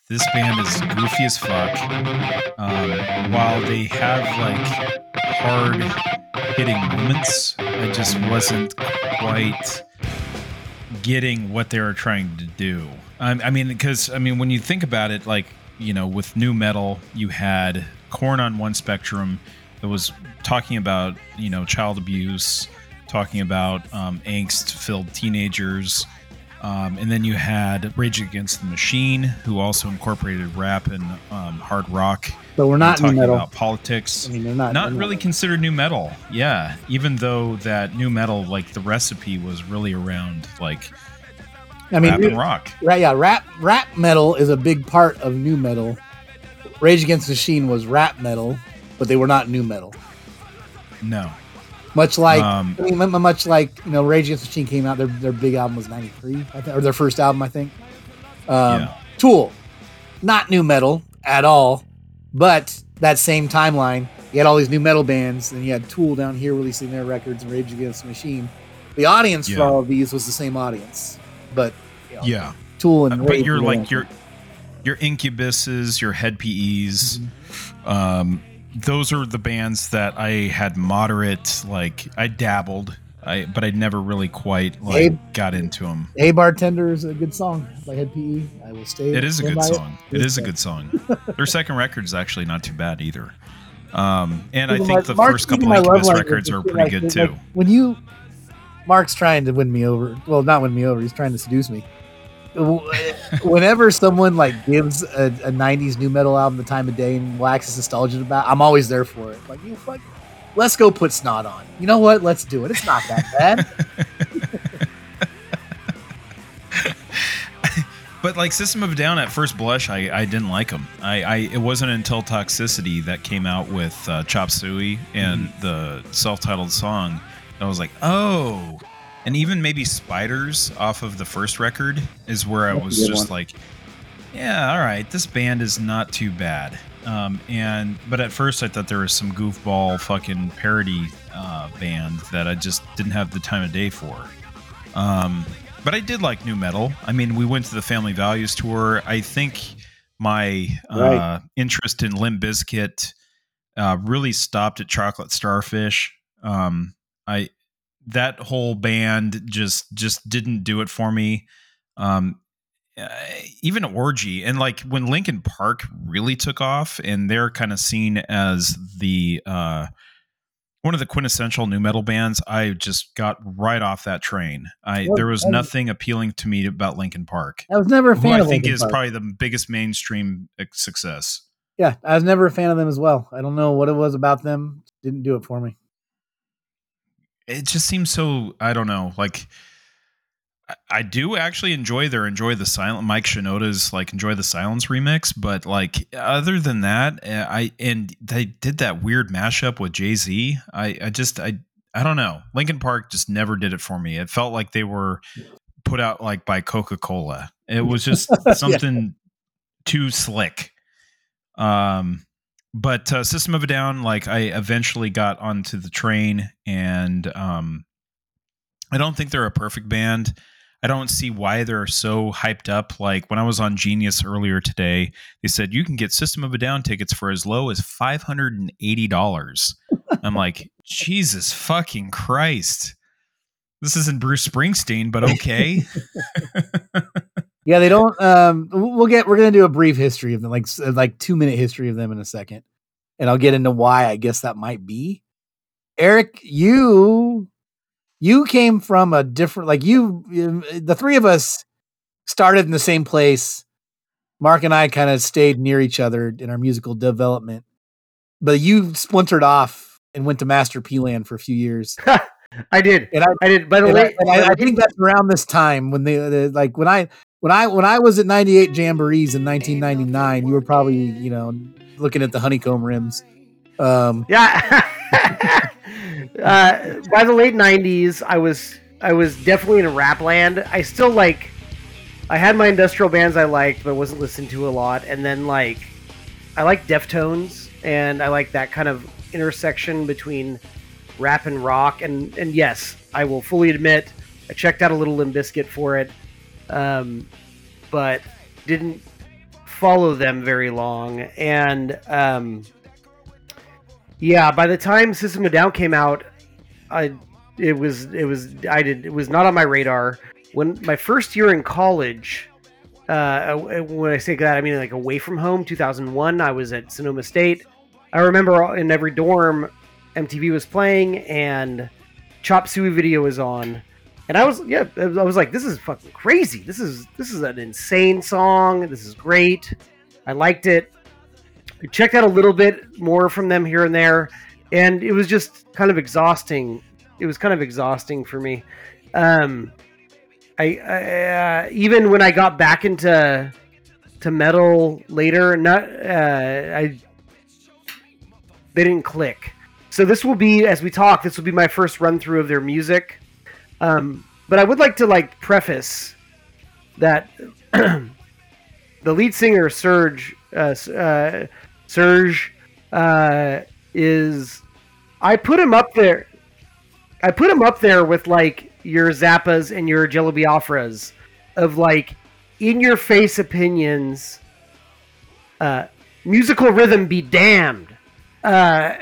[SPEAKER 1] this band is goofy as fuck. Um, while they have like hard hitting moments, I just wasn't quite getting what they were trying to do. I, I mean, because I mean, when you think about it, like you know, with nu metal, you had Korn on one spectrum that was talking about you know child abuse, talking about um, angst-filled teenagers. Um, and then you had Rage Against the Machine, who also incorporated rap and um, hard rock.
[SPEAKER 3] but we're not new
[SPEAKER 1] talking
[SPEAKER 3] metal.
[SPEAKER 1] about politics
[SPEAKER 3] I mean, they're not
[SPEAKER 1] not really considered nu metal. Yeah, even though that nu metal, like the recipe, was really around like
[SPEAKER 3] I mean,
[SPEAKER 1] rap and rock.
[SPEAKER 3] Right, yeah, rap rap metal is a big part of nu metal. Rage Against the Machine was rap metal, but they were not nu metal.
[SPEAKER 1] No,
[SPEAKER 3] Much like,
[SPEAKER 1] Um,
[SPEAKER 3] I mean, much like you know, Rage Against the Machine came out. Their their big album was '93, I think, or their first album, I think. Um,
[SPEAKER 1] Yeah.
[SPEAKER 3] Tool, not nu metal at all, but that same timeline. You had all these nu metal bands, and you had Tool down here releasing their records, and Rage Against the Machine. The audience for all of these was the same audience, but you know,
[SPEAKER 1] yeah,
[SPEAKER 3] Tool and
[SPEAKER 1] but
[SPEAKER 3] Rage
[SPEAKER 1] you're
[SPEAKER 3] were
[SPEAKER 1] like your your Incubuses, your Hed PEs.
[SPEAKER 3] Mm-hmm.
[SPEAKER 1] Um, those are the bands that I had moderate. Like I dabbled, I but I never really quite like got into them.
[SPEAKER 3] Hey Bartender is a good song by Hed PE. I will stay.
[SPEAKER 1] It is a good song. It is a good song. Their second record is actually not too bad either. Um, and I think
[SPEAKER 3] my-
[SPEAKER 1] the
[SPEAKER 3] Mark
[SPEAKER 1] first couple Incubus records are pretty
[SPEAKER 3] like-
[SPEAKER 1] good
[SPEAKER 3] like,
[SPEAKER 1] too.
[SPEAKER 3] when you, Mark's trying to win me over. Well, not win me over. He's trying to seduce me. Whenever someone like gives a, a '90s nu metal album the time of day and waxes nostalgic about, I'm always there for it. Like you fuck, let's go put snot on. You know what? Let's do it. It's not that bad.
[SPEAKER 1] But like System of Down at first blush, I, I didn't like them. I, I it wasn't until Toxicity that came out with uh, Chop Suey and
[SPEAKER 3] Mm-hmm.
[SPEAKER 1] the self-titled song. that I was like, oh, and even maybe Spiders off of the first record is where I was just
[SPEAKER 3] one.
[SPEAKER 1] like, yeah, all right, this band is not too bad. Um, and but at first I thought there was some goofball fucking parody uh, band that I just didn't have the time of day for. Um, but I did like nu metal. I mean, we went to the Family Values tour. I think my uh,
[SPEAKER 3] Right.
[SPEAKER 1] interest in Limp Bizkit uh, really stopped at Chocolate Starfish. Um, I that whole band just just didn't do it for me. Um, uh, even Orgy and like when Linkin Park really took off, and they're kind of seen as the uh, one of the quintessential nu metal bands. I just got right off that train. I there was nothing appealing to me about Linkin Park,
[SPEAKER 3] I was never a
[SPEAKER 1] who
[SPEAKER 3] fan
[SPEAKER 1] I think is
[SPEAKER 3] Park.
[SPEAKER 1] probably the biggest mainstream uh, success.
[SPEAKER 3] Yeah, I was never a fan of them as well. I don't know what it was about them. Didn't do it for me.
[SPEAKER 1] It just seems so i don't know like I- do actually enjoy their enjoy the silent Mike Shinoda's like enjoy the silence remix, but like other than that, uh, I and they did that weird mashup with Jay Z. I I just I I don't know. Linkin Park just never did it for me. It felt like they were put out like by Coca Cola. It was just something too slick. Um, but uh, System of a Down, like I eventually got onto the train, and um, I don't think they're a perfect band. I don't see why they're so hyped up. Like when I was on Genius earlier today, they said you can get System of a Down tickets for as low as five hundred and eighty dollars. I'm like, Jesus fucking Christ! This isn't Bruce Springsteen, but okay.
[SPEAKER 3] Yeah, they don't. Um, we'll get. We're gonna do a brief history of them, like like two minute history of them in a second, and I'll get into why I guess that might be. Eric, you you came from a different. Like you, you- the three of us started in the same place. Mark and I kind of stayed near each other in our musical development, but you splintered off and went to Master P Land for a few years.
[SPEAKER 4] I did.
[SPEAKER 3] And I,
[SPEAKER 4] I did. By the way,
[SPEAKER 3] I, I think that's around this time when they, they like when I when I when I was at 98 Jamborees in 1999, you were probably you know looking at the honeycomb rims. Um,
[SPEAKER 4] Yeah. uh, by the late '90s, I was I was definitely in rap land. I still like. I had my industrial bands I liked, but wasn't listened to a lot. And then like, I like Deftones, and I like that kind of intersection between rap and rock. And and yes, I will fully admit, I checked out a little Limp Bizkit for it, um, but didn't follow them very long. And um, yeah, by the time System of Down came out, I it was it was I did it was not on my radar. When my first year in college, uh, when I say that I mean like away from home, 2001. I was at Sonoma State. I remember in every dorm, MTV was playing and Chop Suey video was on, and I was yeah I was like this is fucking crazy. This is this is an insane song. This is great. I liked it. I checked out a little bit more from them here and there, and it was just kind of exhausting. It was kind of exhausting for me. Um, I, I uh, even when I got back into to metal later, not uh, I they didn't click. So this will be as we talk. This will be my first run through of their music. Um, but I would like to like preface that the lead singer Serj uh, uh, Serj uh, is I put him up there. I put him up there with like your Zappas and your Jello Biafras of like in your face opinions. Uh, musical rhythm be damned, uh,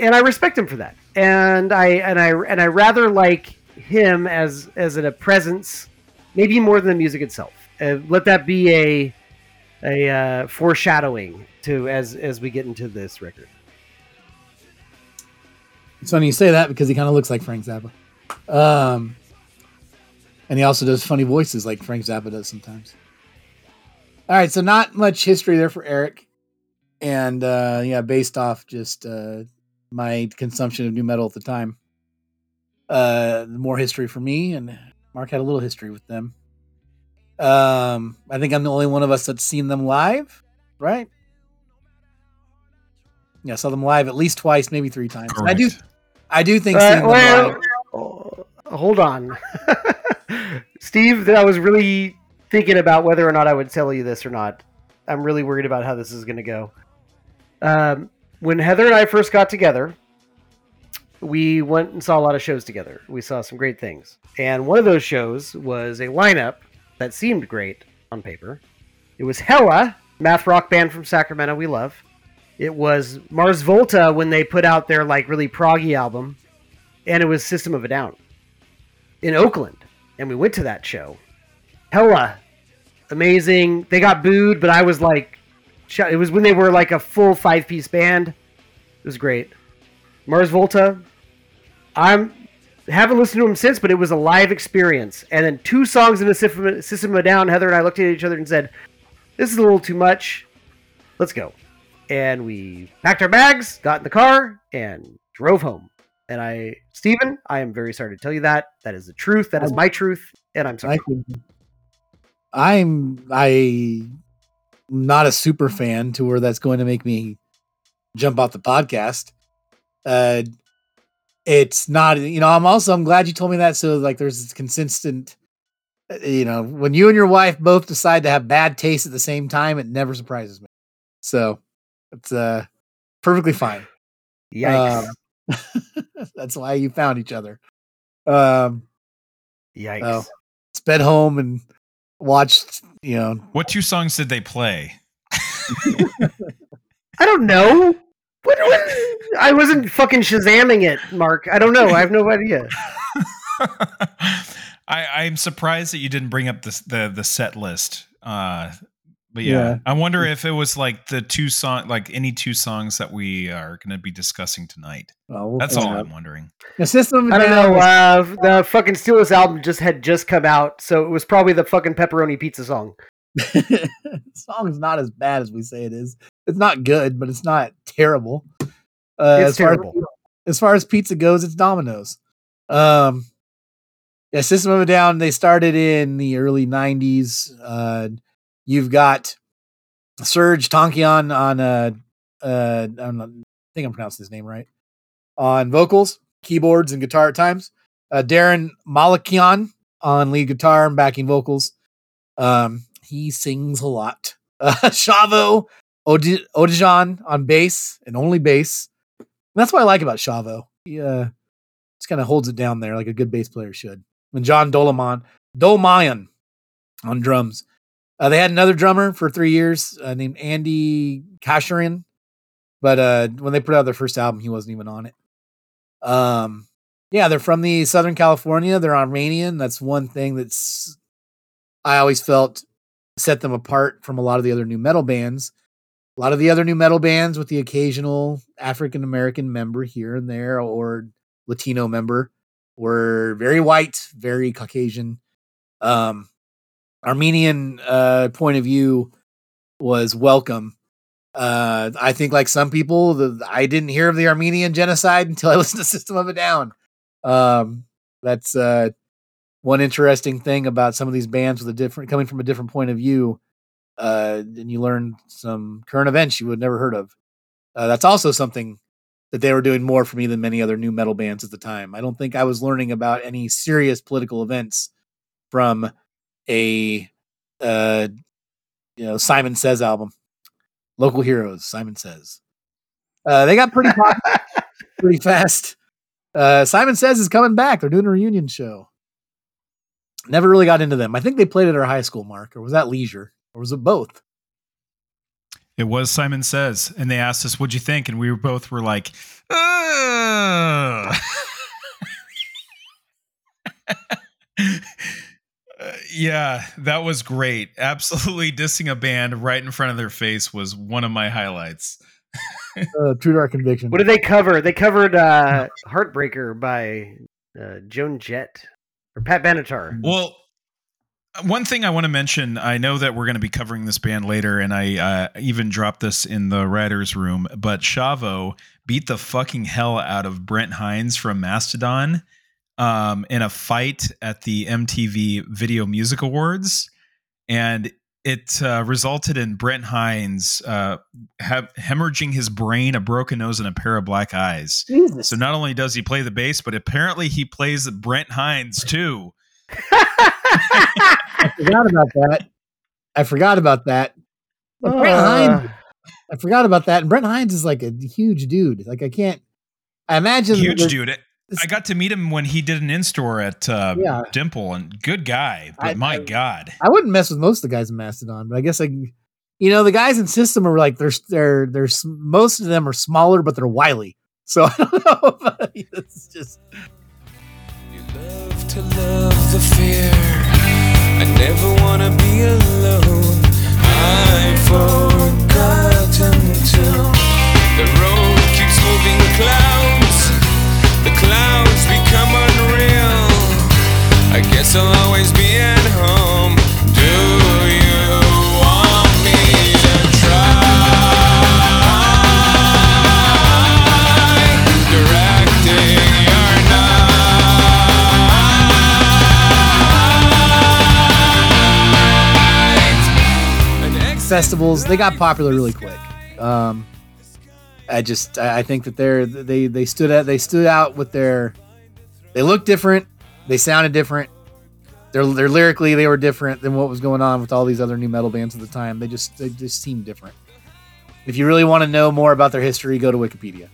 [SPEAKER 4] and I respect him for that. And I and I and I rather like him as as a presence, maybe more than the music itself. Uh, let that be a a uh, foreshadowing to as as we get into this record.
[SPEAKER 3] it's funny you say that because he kind of looks like Frank Zappa, um, and he also does funny voices like Frank Zappa does sometimes. All right, so not much history there for Eric, and uh, yeah, based off just uh, my consumption of nu metal at the time. Uh, more history for me, and Mark had a little history with them. Um, I think I'm the only one of us that's seen them live, right? Yeah, I saw them live at least twice, maybe three times. And I do, I do think
[SPEAKER 4] Uh,
[SPEAKER 3] seeing them
[SPEAKER 4] well,
[SPEAKER 3] live.
[SPEAKER 4] oh, hold on, Steve. That I was really thinking about whether or not I would tell you this or not. I'm really worried about how this is going to go. Um, when Heather and I first got together, we went and saw a lot of shows together. We saw some great things, and one of those shows was a lineup that seemed great on paper. It was Hella, math rock band from Sacramento we love. It was Mars Volta when they put out their like really proggy album, and it was System of a Down in Oakland, and we went to that show. Hella, amazing. They got booed, but I was like, it was when they were like a full five piece band. It was great. Mars Volta, I'm haven't listened to them since, but it was a live experience. And then two songs in the System System of Down, Heather and I looked at each other and said, "This is a little too much. Let's go." And we packed our bags, got in the car, and drove home. And I, Stephen, I am very sorry to tell you that. That is the truth. That is my truth, and I'm sorry.
[SPEAKER 3] I'm I not a super fan to where that's going to make me jump off the podcast. Uh it's not you know, I'm also I'm glad you told me that so like there's this consistent uh, you know, when you and your wife both decide to have bad taste at the same time, it never surprises me. So It's uh perfectly fine.
[SPEAKER 4] Yikes!
[SPEAKER 3] Um, that's why you found each other. Um,
[SPEAKER 4] Yikes!
[SPEAKER 3] oh. sped home and watched. You know,
[SPEAKER 1] What two songs did they play?
[SPEAKER 4] I don't know. What, what? I wasn't fucking shazamming it, Mark. I don't know. I have no idea.
[SPEAKER 1] I, I'm surprised that you didn't bring up the the, the set list. Uh, but yeah,
[SPEAKER 3] Yeah.
[SPEAKER 1] I wonder if it was like the two song, like any two songs that we are going to be discussing tonight.
[SPEAKER 3] well, we'll
[SPEAKER 1] That's all
[SPEAKER 3] out.
[SPEAKER 1] I'm wondering.
[SPEAKER 3] The system.
[SPEAKER 4] I don't know.
[SPEAKER 3] was-
[SPEAKER 4] Uh, the fucking Steelers album just had just come out, so it was probably the fucking pepperoni pizza song.
[SPEAKER 3] the song's not as bad as we say it is. It's not good, but it's not terrible. Uh,
[SPEAKER 4] It's
[SPEAKER 3] as far. As, as far as pizza goes, it's Domino's. Um, yeah, System of a Down. They started in the early '90s. Uh, you've got Serj Tankian on. Uh, uh, I, know, I think I'm pronouncing his name right. On vocals, keyboards, and guitar at times. Uh, Daron Malakian on lead guitar and backing vocals. Um, he sings a lot. Uh, Shavo Odadjian on bass and only bass. That's what I like about Shavo. He uh, just kind of holds it down there like a good bass player should. And John Dolaman, Dolmayan on drums. Uh, they had another drummer for three years uh, named Andy Khachaturian, but uh, when they put out their first album, he wasn't even on it. Um, yeah, they're from the Southern California. They're Armenian. That's one thing that's I always felt set them apart from a lot of the other nu metal bands. A lot of the other nu metal bands with the occasional African American member here and there or Latino member were very white, very Caucasian. Um, Armenian uh, point of view was welcome. Uh, I think, like some people, the, I didn't hear of the Armenian genocide until I listened to System of a Down. Um, that's uh, one interesting thing about some of these bands with a different coming from a different point of view. Uh, and you learn some current events you would never heard of. Uh, that's also something that they were doing more for me than many other nu metal bands at the time. I don't think I was learning about any serious political events from a uh, you know Simon Says album. Local Heroes, Simon Says. Uh, they got pretty popular pretty fast. Uh, Simon Says is coming back. They're doing a reunion show. Never really got into them. I think they played at our high school, Mark, or was that Leisure, or was it both?
[SPEAKER 1] It was Simon Says, and they asked us, "What'd you think?" And we were both were like, Uh, yeah, that was great. Absolutely dissing a band right in front of their face was one of my highlights.
[SPEAKER 3] Uh, True to Our Conviction.
[SPEAKER 4] What did they cover? They covered uh, "Heartbreaker" by uh, Joan Jett or Pat Benatar.
[SPEAKER 1] Well, one thing I want to mention, I know that we're going to be covering this band later, and I uh, even dropped this in the writers' room. But Shavo beat the fucking hell out of Brent Hinds from Mastodon um, in a fight at the MTV Video Music Awards, and it uh, resulted in Brent Hinds uh, have hemorrhaging his brain, a broken nose, and a pair of black eyes.
[SPEAKER 3] Jesus.
[SPEAKER 1] So not only does he play the bass, but apparently he plays Brent Hinds too.
[SPEAKER 3] I forgot about that. I forgot about that. But Brent Hinds,
[SPEAKER 4] Uh,
[SPEAKER 3] I forgot about that. And Brent Hinds is like a huge dude. Like I can't. I imagine
[SPEAKER 1] Huge
[SPEAKER 3] that-
[SPEAKER 1] dude.
[SPEAKER 3] this-
[SPEAKER 1] I got to meet him when he did an in store at uh,
[SPEAKER 3] Yeah.
[SPEAKER 1] Dimple, and good guy. But
[SPEAKER 3] I-
[SPEAKER 1] my
[SPEAKER 3] I-
[SPEAKER 1] God,
[SPEAKER 3] I wouldn't mess with most of the guys in Mastodon, but I guess I, you know, the guys in System are like they're they're they're most of them are smaller, but they're wily. So I don't know. But it's just
[SPEAKER 2] You love to love the fear. Never wanna be alone. I've forgotten to. The road keeps moving clouds. The clouds become unreal. I guess I'll always be at home.
[SPEAKER 3] Festivals they got popular really quick. Um, I just I think that they're they they stood out they stood out with their they looked different, they sounded different. They're, they're lyrically they were different than what was going on with all these other nu metal bands at the time. They just they just seemed different. If you really want to know more about their history, go to Wikipedia.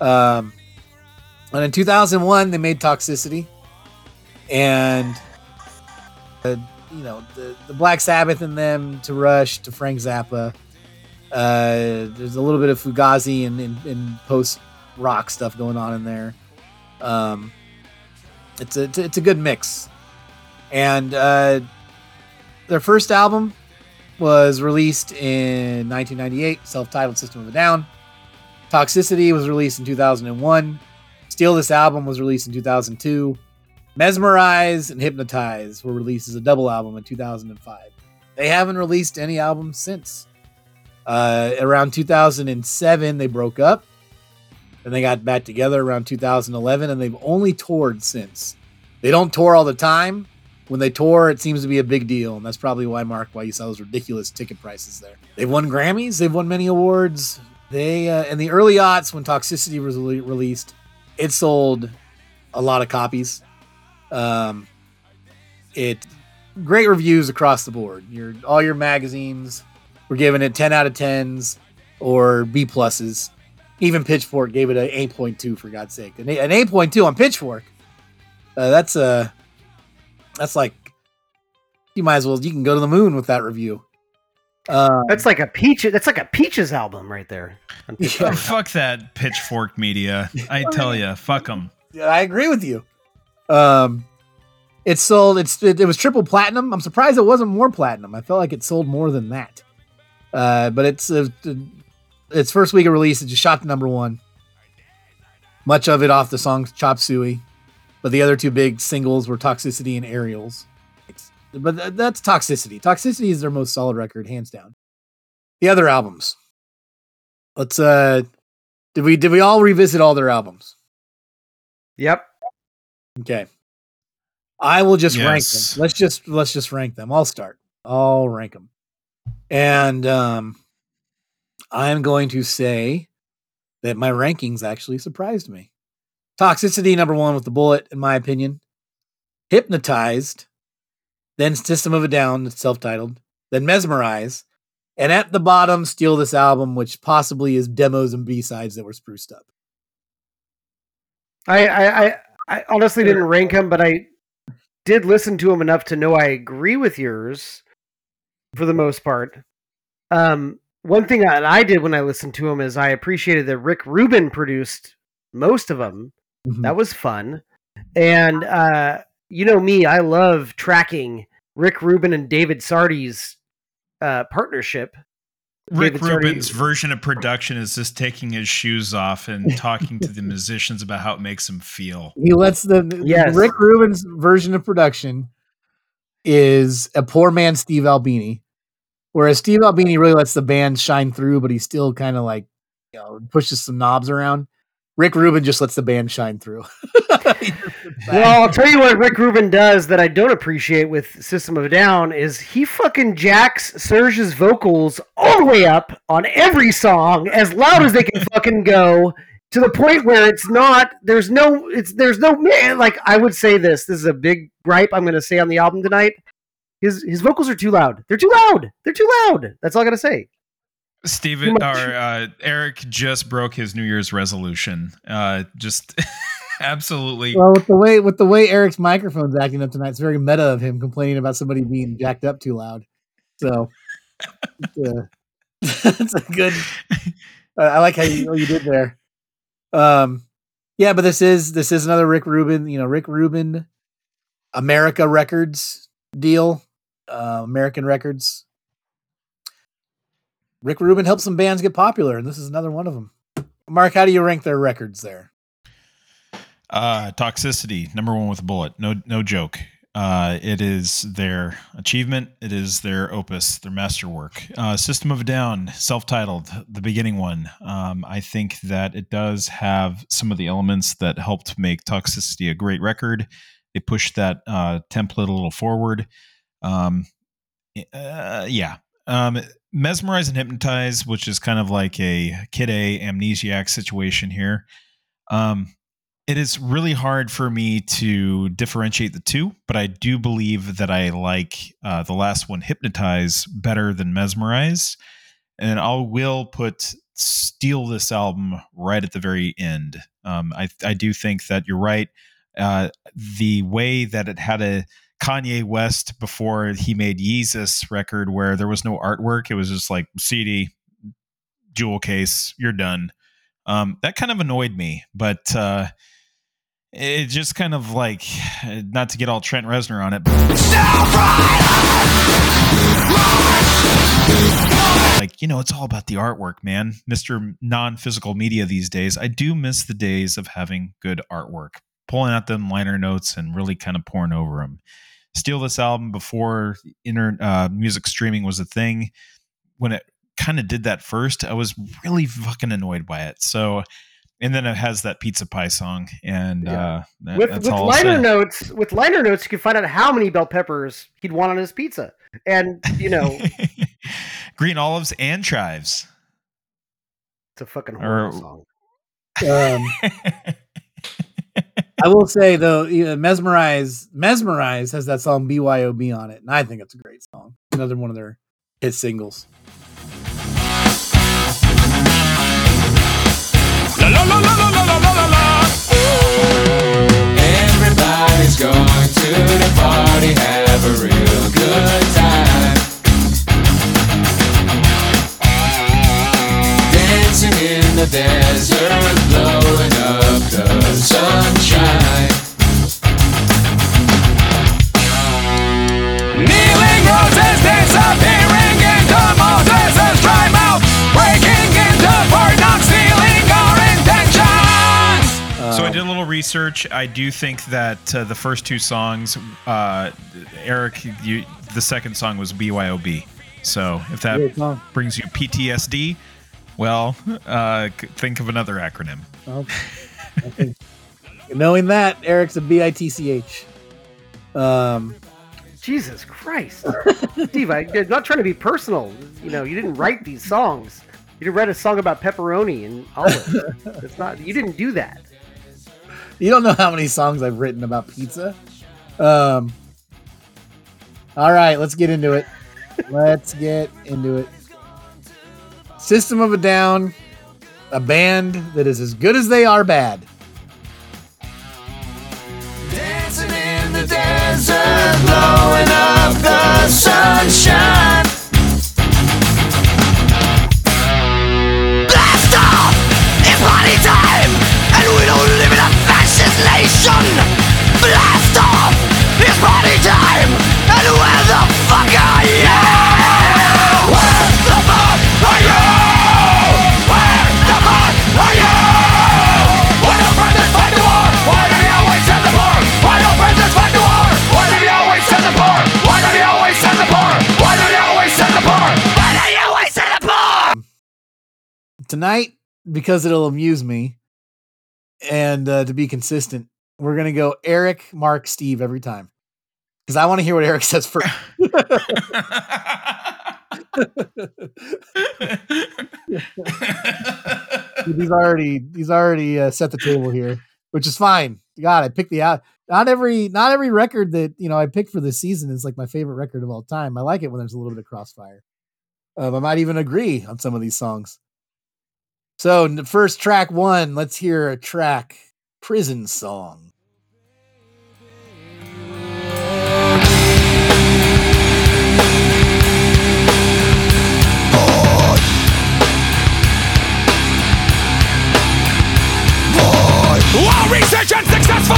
[SPEAKER 3] Um, and in 2001, they made Toxicity, and uh, you know the, the Black Sabbath in them to Rush to Frank Zappa. Uh, there's a little bit of Fugazi and, and, and post rock stuff going on in there. Um, it's a it's a good mix, and uh, their first album was released in 1998, self-titled System of a Down. Toxicity was released in 2001. Steal This Album was released in 2002. Mesmerize and Hypnotize were released as a double album in 2005. They haven't released any albums since. Uh, around 2007, they broke up. and they got back together around 2011, and they've only toured since. They don't tour all the time. When they tour, it seems to be a big deal, and that's probably why, Mark, why you saw those ridiculous ticket prices there. They've won Grammys. They've won many awards. They uh, in the early aughts when Toxicity was rele- released, it sold a lot of copies. Um, it great reviews across the board. Your all your magazines were giving it 10 out of 10s or B pluses. Even Pitchfork gave it an 8.2 for God's sake. An, an 8.2 on Pitchfork. Uh, that's uh that's like you might as well you can go to the moon with that review. Uh,
[SPEAKER 4] That's like a peach. That's like a peaches album right there.
[SPEAKER 3] yeah,
[SPEAKER 1] fuck that pitchfork media. I tell you, fuck them.
[SPEAKER 3] Yeah, I agree with you. Um, it sold. It's it, it was triple platinum. I'm surprised it wasn't more platinum. I felt like it sold more than that. Uh, but it's uh, its first week of release. It just shot to number one. Much of it off the song "Chop Suey," but the other two big singles were "Toxicity" and "Aerials." But th- that's "Toxicity." "Toxicity" is their most solid record, hands down. The other albums. Let's. uh Did we did we all revisit all their albums?
[SPEAKER 4] Yep.
[SPEAKER 3] Okay. I will just rank them. Let's just let's just rank them. I'll start. I'll rank them. And um I'm going to say that my rankings actually surprised me. Toxicity number 1 with the bullet in my opinion. Hypnotized, then System of a Down, self-titled, then Mesmerize, and at the bottom Steal This Album which possibly is demos and B-sides that were spruced up.
[SPEAKER 4] I, I, I, I honestly didn't rank him, but I did listen to him enough to know I agree with yours for the most part. Um, one thing that I did when I listened to him is I appreciated that Rick Rubin produced most of them.
[SPEAKER 3] Mm-hmm.
[SPEAKER 4] That was fun. And uh, you know me, I love tracking Rick Rubin and David Sardi's uh, partnership.
[SPEAKER 1] Rick
[SPEAKER 4] David Sardi-
[SPEAKER 1] Rubin's version of production is just taking his shoes off and talking to the musicians about how it makes them feel.
[SPEAKER 3] He lets the
[SPEAKER 4] Yes.
[SPEAKER 3] Rick Rubin's version of production is a poor man Steve Albini, whereas Steve Albini really lets the band shine through, but he still kind of like you know pushes some knobs around. Rick Rubin just lets the band shine through. He just sits back.
[SPEAKER 4] Well, I'll tell you what Rick Rubin does that I don't appreciate with System of a Down is he fucking jacks Serj's vocals all the way up on every song as loud as they can fucking go to the point where it's not there's no it's there's no man like I would say this this is a big gripe I'm going to say on the album tonight. His his vocals are too loud. They're too loud. They're too loud. That's all I got to say
[SPEAKER 1] Steven or uh, Eric just broke his New Year's resolution. Uh, just absolutely.
[SPEAKER 3] well, with the way with the way Eric's microphone's acting up tonight, it's very meta of him complaining about somebody being jacked up too loud. So it's a, it's a good. I like how you you did there. Um, yeah, but this is this is another Rick Rubin. You know, Rick Rubin, America Records deal, uh, American Records. Rick Rubin helped some bands get popular, and this is another one of them. Mark, how do you rank their records there?
[SPEAKER 1] Uh, toxicity number one with a bullet. No, no joke. Uh, it is their achievement. It is their opus, their masterwork. Uh, System of a Down, self-titled, the beginning one. Um, I think that it does have some of the elements that helped make Toxicity a great record. They pushed that uh, template a little forward. Um, uh, yeah. Um, Mesmerize and Hypnotize, which is kind of like a Kid A amnesiac situation here. Um, it is really hard for me to differentiate the two, but I do believe that I like uh, the last one, Hypnotize, better than Mesmerize. and I will put steal this album right at the very end. Um, I I do think that you're right. Uh, the way that it had a Kanye West before he made Yeezus record, where there was no artwork, it was just like CD, jewel case, you're done. Um, that kind of annoyed me, but uh, it just kind of like not to get all Trent Reznor on it. But like you know it's all about the artwork man mr non-physical media these days i do miss the days of having good artwork pulling out them liner notes and really kind of pouring over them steal this album before inter uh, music streaming was a thing when it kind of did that first i was really fucking annoyed by it so and then it has that pizza pie song and
[SPEAKER 4] Yeah.
[SPEAKER 1] uh that-
[SPEAKER 4] with
[SPEAKER 1] that's
[SPEAKER 4] with
[SPEAKER 1] all
[SPEAKER 4] liner
[SPEAKER 1] say.
[SPEAKER 4] notes, with liner notes, you can find out how many bell peppers he'd want on his pizza, and you know
[SPEAKER 1] green olives and chives
[SPEAKER 4] it's a fucking
[SPEAKER 1] Or-
[SPEAKER 4] horrible song.
[SPEAKER 3] Um, I will say though, you uh, know, mesmerize, mesmerize has that song BYOB on it, and I think it's a great song. Another one of their hit singles.
[SPEAKER 8] La, la, la, Everybody's going to the party, have a real good time. The desert, blowing up the sunshine. Kneeling roses disappearing into Moses' dry mouth, breaking into part, not stealing our intentions.
[SPEAKER 1] So I did a little research. I do think that uh, the first two songs, uh, Eric, you, the second song was BYOB. So if that
[SPEAKER 3] Great song.
[SPEAKER 1] brings you PTSD, well, uh, think of another acronym.
[SPEAKER 3] Well, think knowing that Eric's a bitch. Um,
[SPEAKER 4] Jesus Christ, Steve! I, I'm not trying to be personal. You know, you didn't write these songs. You didn't write a song about pepperoni and olives. it's not. You didn't do that.
[SPEAKER 3] you don't know how many songs I've written about pizza. Um, all right, let's get into it. Let's get into it. System of a Down, a band that is as good as they are bad.
[SPEAKER 8] Dancing in the desert, blowing up the sunshine. Blast off! It's party time, and we don't live in a fascist nation. Blast off! It's party time, and the
[SPEAKER 3] Tonight, because it'll amuse me, and uh, to be consistent, we're gonna go Eric, Mark, Steve every time because I want to hear what Eric says first. he's already he's already uh, set the table here, which is fine. God, I picked the out. Not every not every record that you know I picked for this season is like my favorite record of all time. I like it when there's a little bit of crossfire. Um, I might even agree on some of these songs. So first track one, let's hear a track, "Prison Song."
[SPEAKER 8] Research successful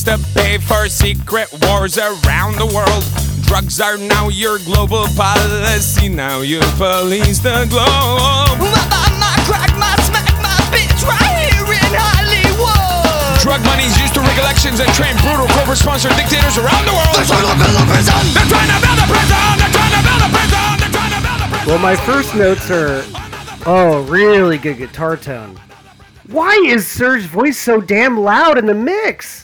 [SPEAKER 8] Utilizing to pay for secret wars around the world. Drugs are now your global policy. Now you police the globe.
[SPEAKER 7] Mother, my crack, my smack, my bitch, right here in Hollywood.
[SPEAKER 8] Drug money's used to rig elections and train brutal corporate-sponsored dictators around the world. They're trying to build a prison. They're trying to build a prison. They're trying to build a prison. They're trying to build a prison.
[SPEAKER 4] Well, my first notes are, oh, really good guitar tone. Why is Serj's voice so damn loud in the mix?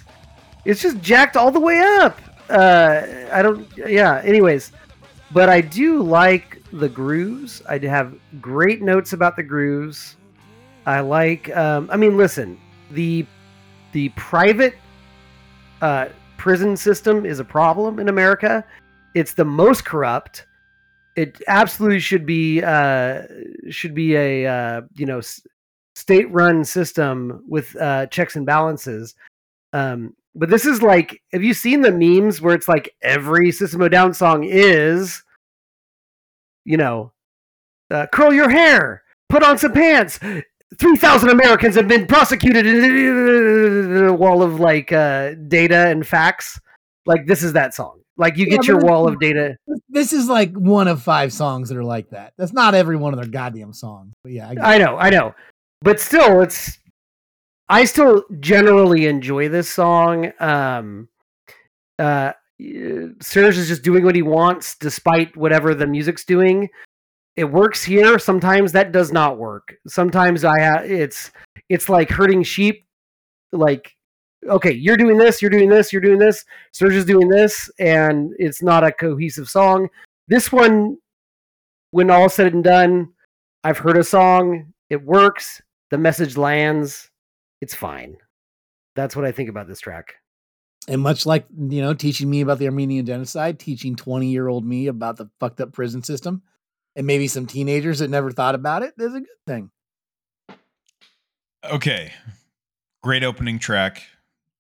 [SPEAKER 4] It's just jacked all the way up. uh, I don't. Yeah. Anyways, but I do like the grooves. I have great notes about the grooves. I like. Um, I mean, listen, the the private uh, prison system is a problem in America. It's the most corrupt. It absolutely should be uh, should be a uh, you know state run system with uh, checks and balances. Um, but this is like, have you seen the memes where it's like every System of a Down song is, you know, uh, curl your hair, put on some pants. Three thousand Americans have been prosecuted in a wall of like uh, data and facts. Like this is that song. Like you
[SPEAKER 3] Yeah,
[SPEAKER 4] get your wall of data.
[SPEAKER 3] This is like one of five songs that are like that. That's not every one of their goddamn songs. But yeah, I
[SPEAKER 4] I know, I know, but still, it's. I still generally enjoy this song. Um, uh, Serj is just doing what he wants, despite whatever the music's doing. It works here. Sometimes that does not work. Sometimes I ha- it's it's like herding sheep. Like, okay, you're doing this, you're doing this, you're doing this. Serj is doing this, and it's not a cohesive song. This one, when all said and done, I've heard a song. It works. The message lands. It's fine. That's what I think about this track.
[SPEAKER 3] And much like you know, teaching me about the Armenian genocide, teaching twenty year old me about the fucked up prison system, and maybe some teenagers that never thought about it, is a good thing.
[SPEAKER 1] Okay. Great opening track.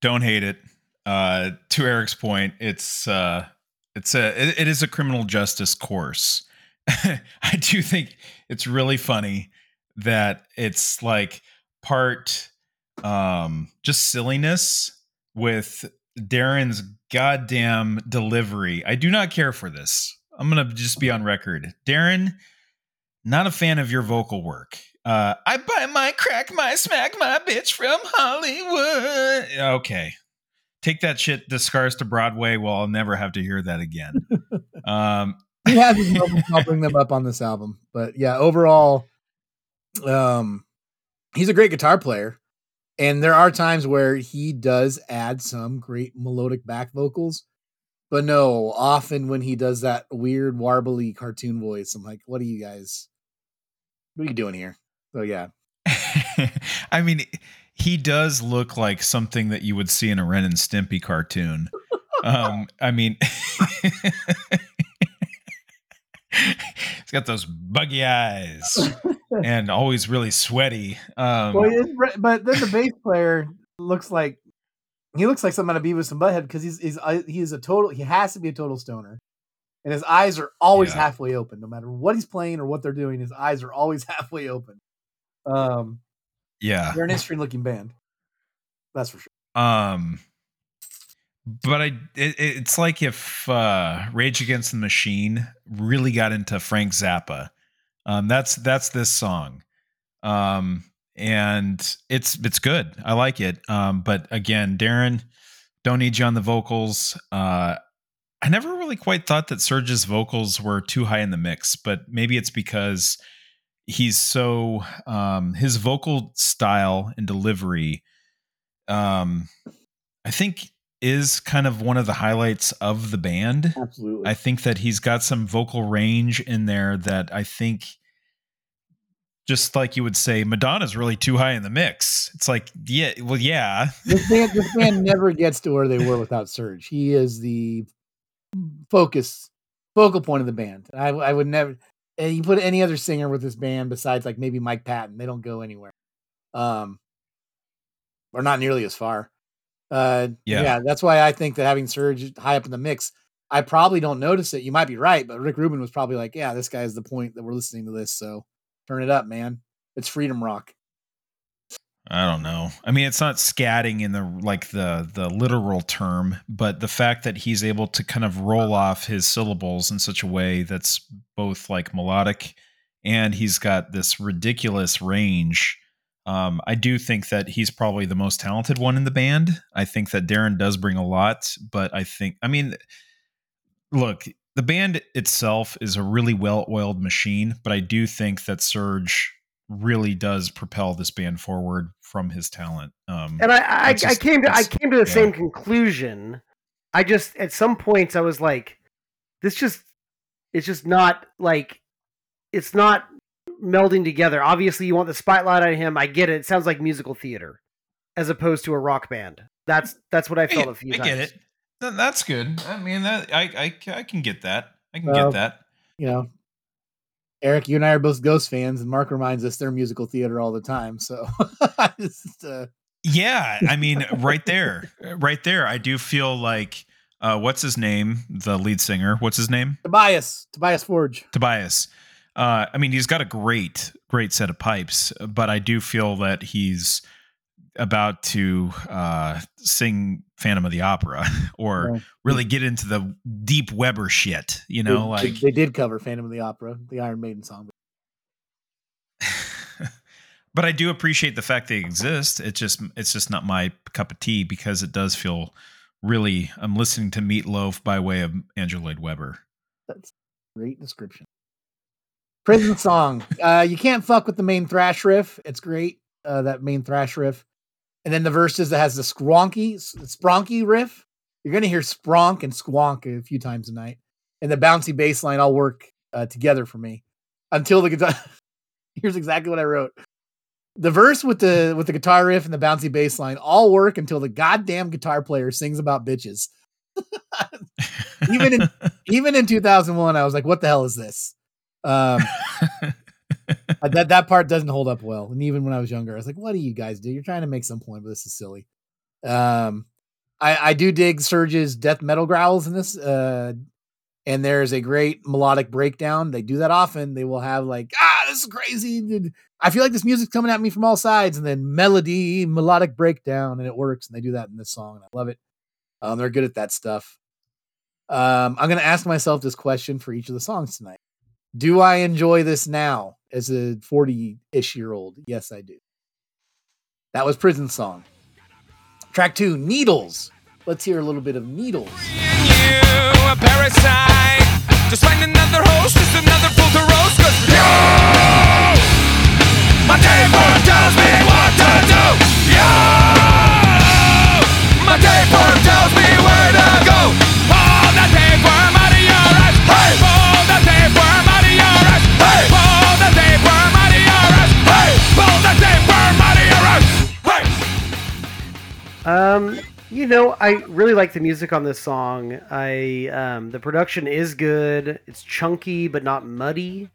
[SPEAKER 1] Don't hate it. Uh to Eric's point, it's uh it's a it, it is a criminal justice course. I do think it's really funny that it's like part um just silliness with Daron's goddamn delivery. I do not care for this. I'm going to just be on record. Daron, not a fan of your vocal work. Uh, I buy my crack, my smack, my bitch from Hollywood. Okay. Take that shit to Scars to Broadway. Well, I'll never have to hear that again. um,
[SPEAKER 3] He has his moments. I'll bring them up on this album, but yeah, overall, um, he's a great guitar player, and there are times where he does add some great melodic back vocals. But no, often when he does that weird warbly cartoon voice, I'm like, "What are you guys? What are you doing here?" So yeah,
[SPEAKER 1] I mean, he does look like something that you would see in a Ren and Stimpy cartoon. Um, I mean, he's got those buggy eyes and always really sweaty. Um,
[SPEAKER 3] well, it- but then the bass player looks like he looks like something out of Beavis and Butthead because he's he's uh, he is a total he has to be a total stoner, and his eyes are always
[SPEAKER 1] Yeah.
[SPEAKER 3] halfway open, no matter what he's playing or what they're doing. His eyes are always halfway open. Um,
[SPEAKER 1] yeah.
[SPEAKER 3] they're an interesting looking band, that's for sure.
[SPEAKER 1] Um, but I, it, it's like if uh, Rage Against the Machine really got into Frank Zappa. Um, that's that's this song, um, and it's it's good. I like it. Um, but again, Daron, don't need you on the vocals. Uh, I never really quite thought that Serj's vocals were too high in the mix, but maybe it's because he's so um, his vocal style and delivery um i think is kind of one of the highlights of the band
[SPEAKER 3] Absolutely.
[SPEAKER 1] i think that he's got some vocal range in there that i think just like you would say madonna's really too high in the mix it's like yeah well yeah
[SPEAKER 3] this band this band never gets to where they were without Serj. He is the focus focal point of the band. I I would never and you put any other singer with this band besides like maybe Mike Patton, they don't go anywhere. Um or not nearly as far. Uh
[SPEAKER 1] Yeah.
[SPEAKER 3] yeah, that's why I think that having Serj high up in the mix, I probably don't notice it. You might be right, but Rick Rubin was probably like, Yeah, this guy's the point that we're listening to this, so turn it up, man. It's freedom rock.
[SPEAKER 1] I don't know. I mean, it's not scatting in the like the the literal term, but the fact that he's able to kind of roll off his syllables in such a way that's both like melodic and he's got this ridiculous range. Um, I do think that he's probably the most talented one in the band. I think that Daron does bring a lot, but I think I mean look, the band itself is a really well-oiled machine, but I do think that Serj really does propel this band forward from his talent. Um,
[SPEAKER 4] And I, I, I
[SPEAKER 1] just-
[SPEAKER 4] came to I came to the
[SPEAKER 1] yeah.
[SPEAKER 4] same conclusion. I just at some points I was like, this just it's just not like it's not melding together. Obviously, you want the spotlight on him. I get it. It sounds like musical theater as opposed to a rock band. That's that's what I felt a few
[SPEAKER 1] I
[SPEAKER 4] times.
[SPEAKER 1] get it. That's good. I mean, that I I, I can get that. I can
[SPEAKER 3] Well,
[SPEAKER 1] get that.
[SPEAKER 3] You know, Eric, you and I are both Ghost fans, and Mark reminds us they're musical theater all the time. So, Just, uh,
[SPEAKER 1] Yeah, I mean, right there, right there. I do feel like uh, what's his name? The lead singer. What's his name?
[SPEAKER 3] Tobias, Tobias Forge.
[SPEAKER 1] Tobias. Uh, I mean, he's got a great, great set of pipes, but I do feel that he's about to uh, sing Phantom of the Opera or
[SPEAKER 3] Yeah.
[SPEAKER 1] really get into the deep Webber shit. You know,
[SPEAKER 3] they,
[SPEAKER 1] like
[SPEAKER 3] they did cover Phantom of the Opera, the Iron Maiden song.
[SPEAKER 1] but I do appreciate the fact they exist. It's just it's just not my cup of tea because it does feel really. I'm listening to Meatloaf by way of Andrew Lloyd Webber.
[SPEAKER 3] That's a great description. Prison song. Uh, you can't fuck with the main thrash riff. It's great. Uh, that main thrash riff, and then the verses that has the skronky, spronky riff. You're gonna hear spronk and squonk a few times a night, and the bouncy bass line all work uh, together for me until the guitar. Here's exactly what I wrote. The verse with the with the guitar riff and the bouncy bass line all work until the goddamn guitar player sings about bitches. Even in- Even in 2001, I was like, "What the hell is this?" Um, that that part doesn't hold up well. And even when I was younger, I was like, "What do you guys do? You're trying to make some point, but this is silly." Um, I I do dig Serj's death metal growls in this. Uh, and there's a great melodic breakdown. They do that often. They will have like, "Ah, this is crazy." dude. I feel like this music's coming at me from all sides, and then melody, melodic breakdown, and it works. And they do that in this song, and I love it. Um, they're good at that stuff. Um, I'm going to ask myself this question for each of the songs tonight. Do I enjoy this now as a 40 ish year old? Yes, I do. That was Prison Song. Track two, Needles. Let's hear a little bit of Needles.
[SPEAKER 8] you a parasite. Just find another host, just another fool to roast. Cause you, my tells me what to do. You, my tells me where to go. Pull the tapeworm out of your. Hey, pull the tapeworm
[SPEAKER 4] Um, you know, I really like the music on this song. I um, the production is good. It's chunky but not muddy.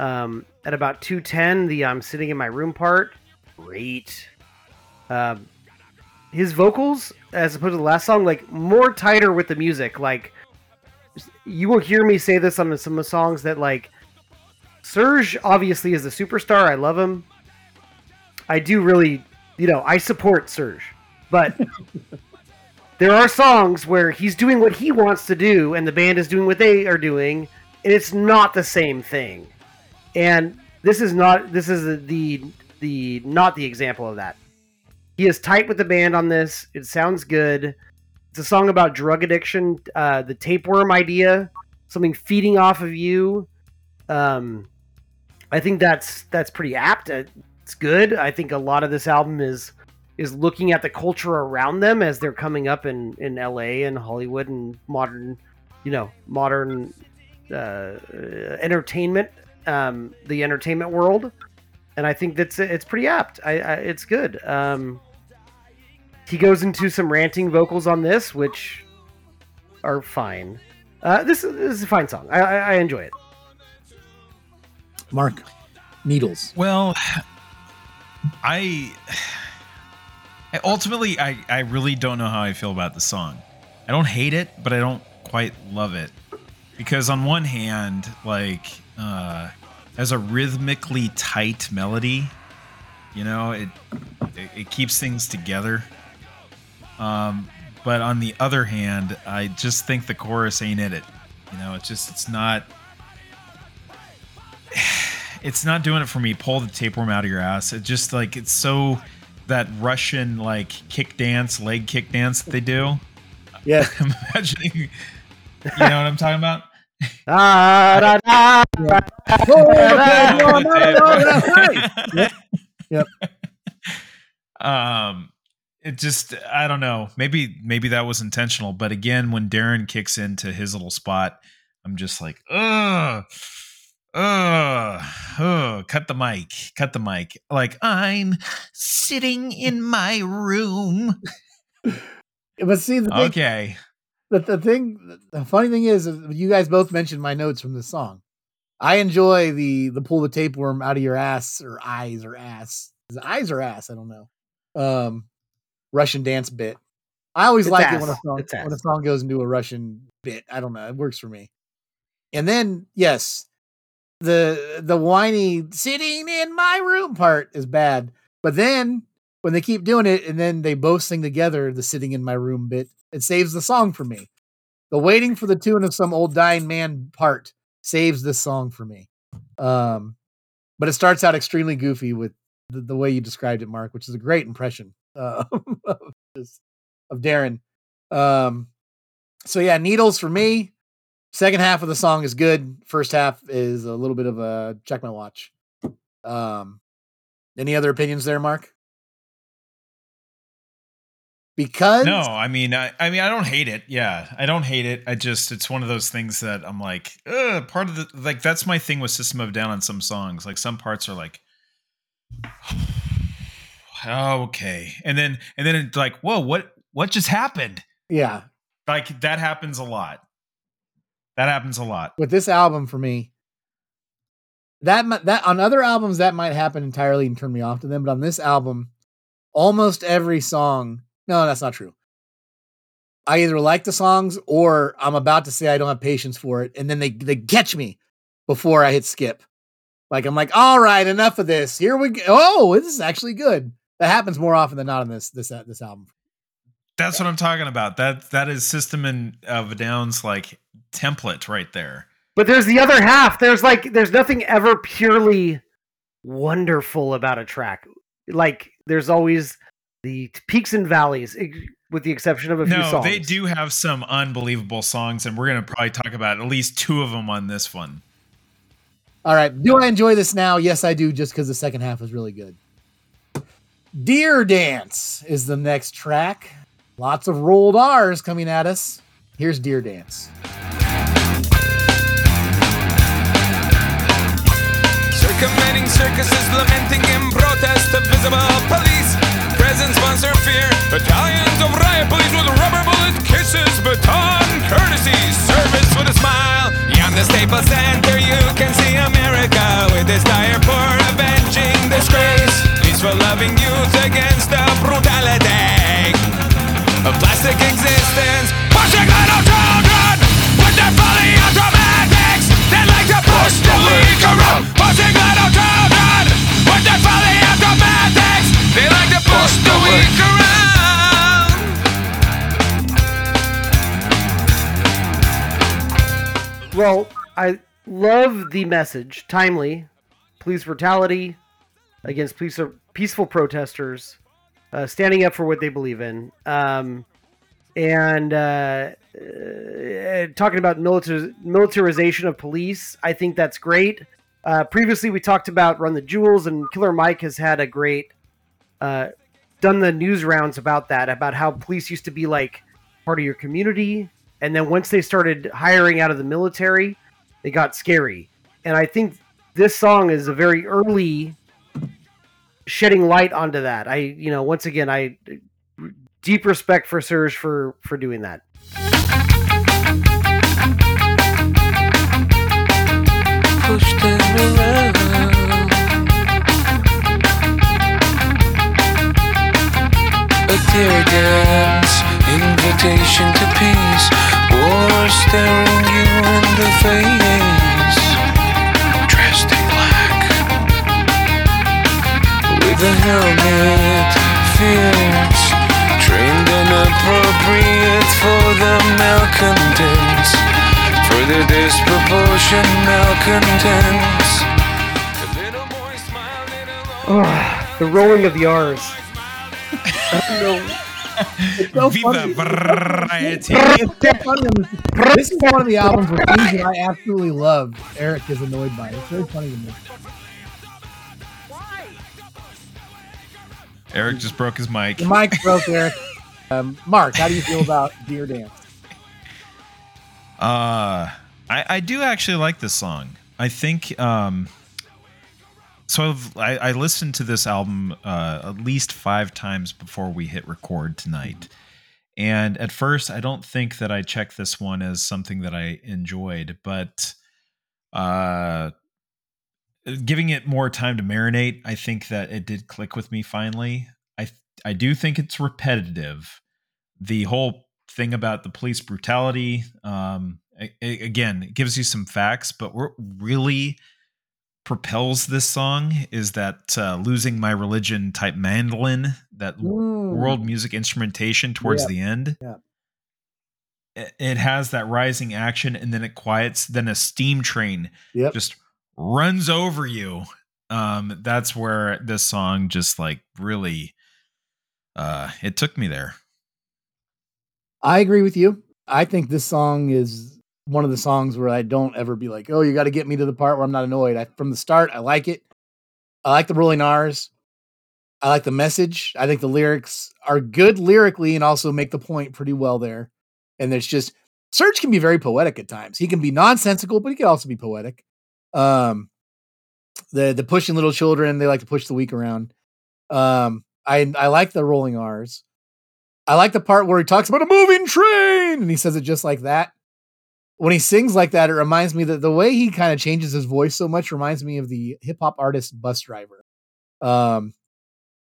[SPEAKER 4] Um, at about two ten, the I'm sitting in my room part, great. Um, his vocals, as opposed to the last song, like more tighter with the music. Like you will hear me say this on some of the songs that like Serj obviously is a superstar. I love him. I do really, you know, I support Serj but there are songs where he's doing what he wants to do and the band is doing what they are doing and it's not the same thing. And this is not this is the the, not the example of that. He is tight with the band on this. It sounds good. It's a song about drug addiction uh, the tapeworm idea something feeding off of you. Um, i think that's that's pretty apt. It's good. I think a lot of this album is is looking at the culture around them as they're coming up in in LA and Hollywood and modern, you know, modern uh, entertainment, um, the entertainment world, and I think that's it's pretty apt. I, I it's good. Um, he goes into some ranting vocals on this, which are fine. Uh, this, is, this is a fine song. I, I, I enjoy it.
[SPEAKER 3] Mark, Needles.
[SPEAKER 1] Well, I, I ultimately I I really don't know how I feel about the song. I don't hate it, but I don't quite love it because on one hand, like uh, as a rhythmically tight melody, you know, it it, it keeps things together. Um, but on the other hand, I just think the chorus ain't in it. You know, it's just it's not it's not doing it for me. Pull the tapeworm out of your ass. It just like it's so that Russian like kick dance, leg kick dance that they do.
[SPEAKER 3] Yeah.
[SPEAKER 1] I'm imagining, you know what I'm talking about?
[SPEAKER 4] Da, da, da.
[SPEAKER 3] Yep. Yep.
[SPEAKER 1] Um, it just I don't know. Maybe maybe that was intentional, but again, when Daron kicks into his little spot, I'm just like, ugh, ugh, ugh, cut the mic, cut the mic. Like I'm sitting in my room.
[SPEAKER 3] But see, the thing,
[SPEAKER 1] Okay.
[SPEAKER 3] the, the thing, the funny thing is, is you guys both mentioned my notes from this song. I enjoy the the pull the tapeworm out of your ass or eyes or ass. Is it eyes or ass? I don't know. Um, Russian dance bit. I always
[SPEAKER 4] It's
[SPEAKER 3] like
[SPEAKER 4] ass.
[SPEAKER 3] it when a song
[SPEAKER 4] It's
[SPEAKER 3] when a song goes into a Russian bit. I don't know. It works for me. And then yes, the the whiny sitting in my room part is bad. But then when they keep doing it and then they both sing together the sitting in my room bit, it saves the song for me. The waiting for the tune of some old dying man part saves this song for me. Um, but it starts out extremely goofy with the, the way you described it, Mark, which is a great impression uh, of, of Daron. Um, so yeah, needles for me. Second half of the song is good. First half is a little bit of a check my watch. Um, any other opinions there, Mark? Because
[SPEAKER 1] No, I mean, I, I mean, I don't hate it. Yeah, I don't hate it. I just, it's one of those things that I'm like, Ugh, part of the, like, that's my thing with System of Down on some songs. Like, some parts are like, okay, and then, and then it's like, whoa, what, what just happened?
[SPEAKER 3] yeah,
[SPEAKER 1] Like that happens a lot. That happens a lot.
[SPEAKER 3] with this album for me that that on other albums that might happen entirely and turn me off to them but on this album almost every song no that's not true. I either like the songs or i'm about to say i don't have patience for it and then they they catch me before i hit skip. Like i'm like all right enough of this. Here we go oh this is actually good. That happens more often than not on this this uh, this album.
[SPEAKER 1] That's what I'm talking about. That that is System and of Down's like template right there.
[SPEAKER 4] But there's the other half. There's like there's nothing ever purely wonderful about a track. Like there's always the peaks and valleys, with the exception of a few
[SPEAKER 1] No,
[SPEAKER 4] songs.
[SPEAKER 1] they do have some unbelievable songs, and we're gonna probably talk about at least two of them on this one.
[SPEAKER 3] All right. Do I enjoy this now? Yes, I do, just because the second half is really good. Deer Dance is the next track. Lots of rolled R's coming at us. Here's Deer Dance.
[SPEAKER 8] Circumventing circuses, lamenting in protest of visible police. Present sponsor fear. Battalions of riot police with rubber bullet kisses, baton courtesy, service with a smile. Beyond the Staples Center, you can see America with its dire for avenging disgrace. Peaceful loving youth against the brutality of plastic existence.
[SPEAKER 4] Well, I love the message. Timely. Police brutality against police, peaceful protesters, uh, standing up for what they believe in. Um, and uh, uh, talking about militar- militarization of police, I think that's great. Uh, previously, we talked about Run the Jewels, and Killer Mike has had a great, uh, done the news rounds about that, about how police used to be like part of your community. And then once they started hiring out of the military, they got scary. And I think this song is a very early shedding light onto that. I, you know, once again, I deep respect for Serj for for doing that.
[SPEAKER 2] dance, invitation to peace, war staring you in the face. Dressed in black, with a helmet, trained and appropriate for the malcontents for the disproportion malcontents. The little boy smiled in a
[SPEAKER 4] the rolling of the R's. I don't know.
[SPEAKER 3] So
[SPEAKER 1] Viva variety.
[SPEAKER 3] It's so funny on this. This is one of the albums where that I absolutely love, Eric is annoyed by. it. It's very funny to me.
[SPEAKER 1] Eric just broke his mic.
[SPEAKER 3] The mic broke, Eric. Um, Mark, how do you feel about Deer Dance?
[SPEAKER 1] Uh, I, I do actually like this song. I think um, so. I've, I, I listened to this album uh, at least five times before we hit record tonight. And at first, I don't think that I checked this one as something that I enjoyed, but uh, giving it more time to marinate, I think that it did click with me finally. I I do think it's repetitive. The whole thing about the police brutality, um, again, it gives you some facts, but what really propels this song is that uh, losing my religion type mandolin, that
[SPEAKER 3] Mm.
[SPEAKER 1] world music instrumentation towards
[SPEAKER 3] Yeah.
[SPEAKER 1] the end.
[SPEAKER 3] Yeah.
[SPEAKER 1] It, it has that rising action and then it quiets, then a steam train
[SPEAKER 3] Yep.
[SPEAKER 1] just runs over you. Um, that's where this song just like really uh it took me there.
[SPEAKER 3] I agree with you. I think this song is one of the songs where I don't ever be like, "Oh, you got to get me to the part where I'm not annoyed." I, from the start, I like it. I like the rolling R's. I like the message. I think the lyrics are good lyrically and also make the point pretty well there. And there's just Serj can be very poetic at times. He can be nonsensical, but he can also be poetic. Um, the the pushing little children, they like to push the weak around. Um, I I like the rolling R's. I like the part where he talks about a moving train and he says it just like that. When he sings like that, it reminds me that the way he kind of changes his voice so much reminds me of the hip hop artist Busdriver. Um,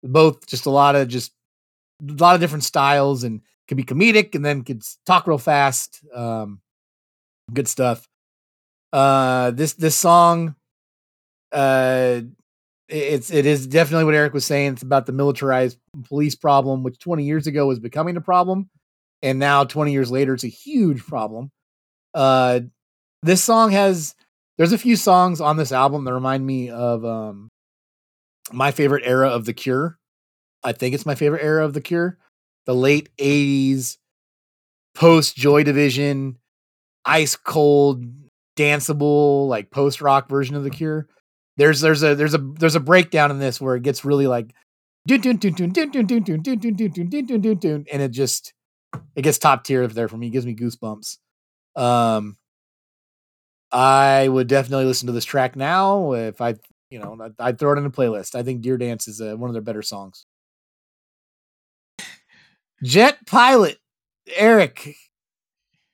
[SPEAKER 3] both just a lot of just a lot of different styles and can be comedic and then could talk real fast. Um, good stuff. Uh, this this song, uh, it's it is definitely what Eric was saying. It's about the militarized police problem, which 20 years ago was becoming a problem, and now 20 years later, it's a huge problem. Uh, this song has there's a few songs on this album that remind me of um my favorite era of The Cure. I think it's my favorite era of The Cure, the late 80s, post Joy Division, ice cold, danceable like post rock version of the Cure. There's there's a there's a there's a breakdown in this where it gets really like and it just it gets top tier there for me. It gives me goosebumps. Um, I would definitely listen to this track now if I, you know, I'd, throw it in a playlist. I think Deer Dance is uh, one of their better songs. Jet Pilot, Eric,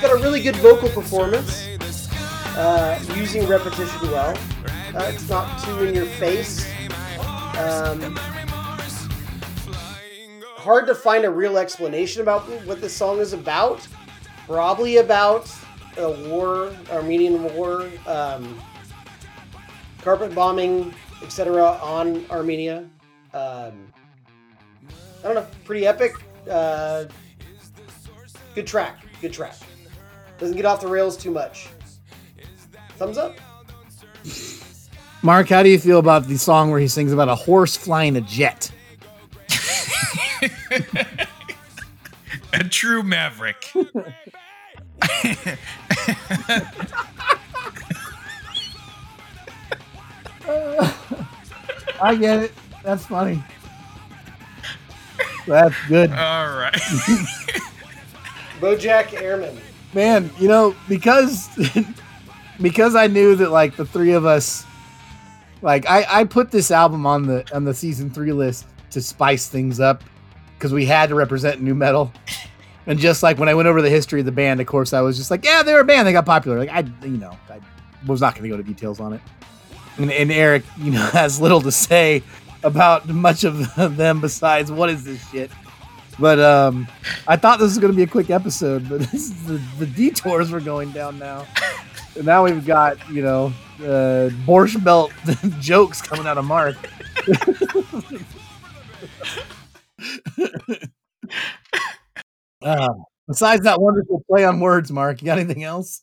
[SPEAKER 4] Got a really good vocal performance, uh, using repetition well. Uh, it's not too in your face. Um, hard to find a real explanation about what this song is about. Probably about a war, Armenian war, um, carpet bombing, etc. on Armenia. Um, I don't know, pretty epic. Uh, good track, good track. Doesn't get off the rails too much. Thumbs up.
[SPEAKER 3] Mark, how do you feel about the song where he sings about a horse flying a jet?
[SPEAKER 1] A true maverick.
[SPEAKER 3] I get it. That's funny. That's good.
[SPEAKER 1] All right.
[SPEAKER 4] Bojack Airman.
[SPEAKER 3] Man, you know, because because I knew that like the three of us like I, I put this album on the on the season three list to spice things up because we had to represent nu metal. And just like when I went over the history of the band, of course, I was just like, yeah, they're a band. They got popular. Like I, you know, I was not going to go to details on it. And, and Eric, you know, has little to say about much of them besides what is this shit. But um, I thought this was going to be a quick episode, but this is the, the detours we're going down now. And now we've got you know uh, Borscht Belt jokes coming out of Mark. Uh, besides that wonderful play on words, Mark, you got anything else?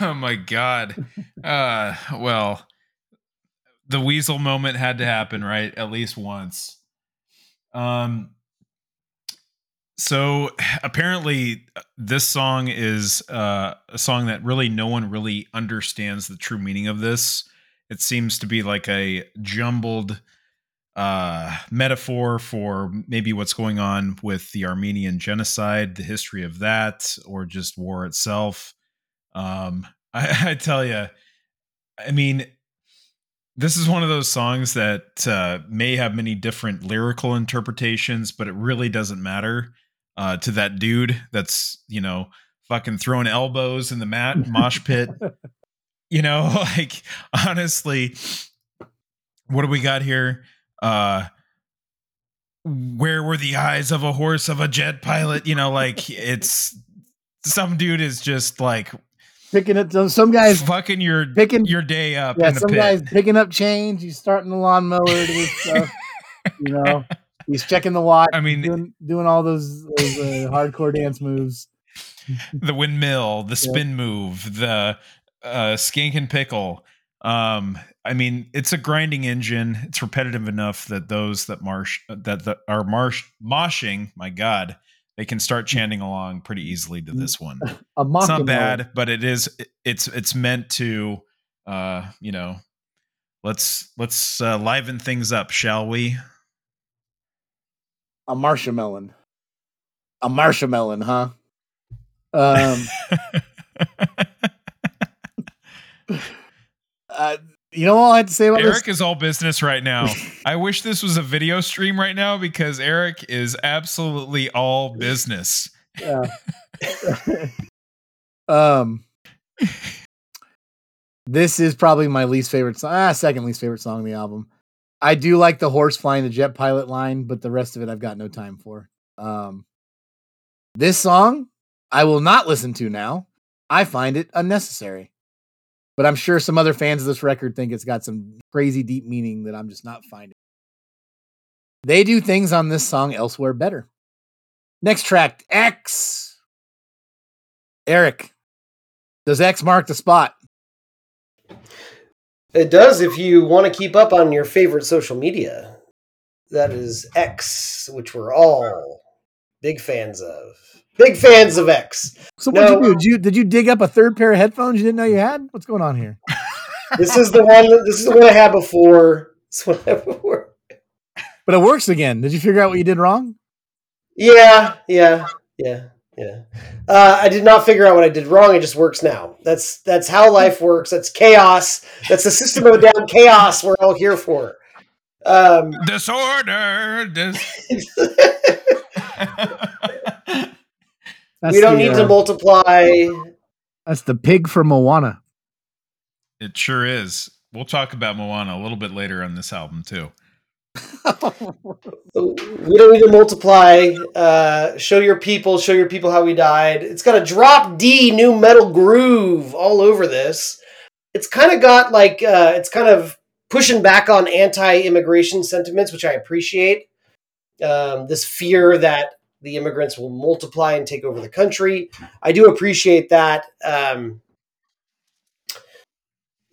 [SPEAKER 1] oh my god. Uh well, the weasel moment had to happen, right? At least once. Um so apparently this song is uh, a song that really no one really understands the true meaning of this. It seems to be like a jumbled uh, metaphor for maybe what's going on with the Armenian genocide, the history of that, or just war itself. Um, I, I tell you, I mean, this is one of those songs that uh, may have many different lyrical interpretations, but it really doesn't matter uh, to that dude that's you know fucking throwing elbows in the mat mosh pit. you know, like honestly, what do we got here? Uh, where were the eyes of a horse of a jet pilot? You know, like it's some dude is just like
[SPEAKER 3] Picking up some, some guys
[SPEAKER 1] fucking your
[SPEAKER 3] picking
[SPEAKER 1] your day up
[SPEAKER 3] yeah, some
[SPEAKER 1] pit.
[SPEAKER 3] guys picking up change. He's starting the lawnmower to this stuff. you know, he's checking the watch.
[SPEAKER 1] I mean-
[SPEAKER 3] doing doing all those, those uh, hardcore dance moves.
[SPEAKER 1] the windmill, the spin move, the uh, skink and pickle. Um, I mean, it's a grinding engine. It's repetitive enough that those that marsh that, that are marsh moshing, my God, they can start chanting along pretty easily to this one. It's not bad, but it is. It's it's meant to, uh, you know, let's let's uh, liven things up, shall we?
[SPEAKER 3] a marshmallow. A marshmallow, huh? Um, uh, you know all I had to say about
[SPEAKER 1] Eric
[SPEAKER 3] this?
[SPEAKER 1] is all business right now. I wish this was a video stream right now because Eric is absolutely all business.
[SPEAKER 3] Yeah. um, this is probably my least favorite song. Ah, second least favorite song on the album. I do like the horse flying the jet pilot line, but the rest of it I've got no time for. Um, this song I will not listen to now. I find it unnecessary. But I'm sure some other fans of this record think it's got some crazy deep meaning that I'm just not finding. They do things on this song elsewhere better. Next track, X. Eric, does X mark the spot?
[SPEAKER 4] It does if you want to keep up on your favorite social media. That is X, which we're all big fans of. Big fans of X.
[SPEAKER 3] So what
[SPEAKER 4] No.
[SPEAKER 3] did you do? Did you did you dig up a third pair of headphones you didn't know you had? What's going on here?
[SPEAKER 4] This is the one. This is the one I had before. This one I had before.
[SPEAKER 3] But it works again. Did you figure out what you did wrong?
[SPEAKER 4] Yeah, yeah, yeah, yeah. Uh, I did not figure out what I did wrong. It just works now. That's that's how life works. That's chaos. That's the system of a down chaos we're all here for. Um,
[SPEAKER 1] Disorder. Dis-
[SPEAKER 3] That's
[SPEAKER 4] we don't
[SPEAKER 3] the,
[SPEAKER 4] need
[SPEAKER 3] uh,
[SPEAKER 4] to multiply.
[SPEAKER 3] That's the pig from Moana.
[SPEAKER 1] it sure is. We'll talk about Moana a little bit later on this album too.
[SPEAKER 4] We don't need to multiply. Uh, show your people. Show your people how we died. It's got a drop D nu metal groove all over this. It's kind of got like uh, it's kind of pushing back on anti-immigration sentiments, which I appreciate. Um, this fear that the immigrants will multiply and take over the country. I do appreciate that. Um,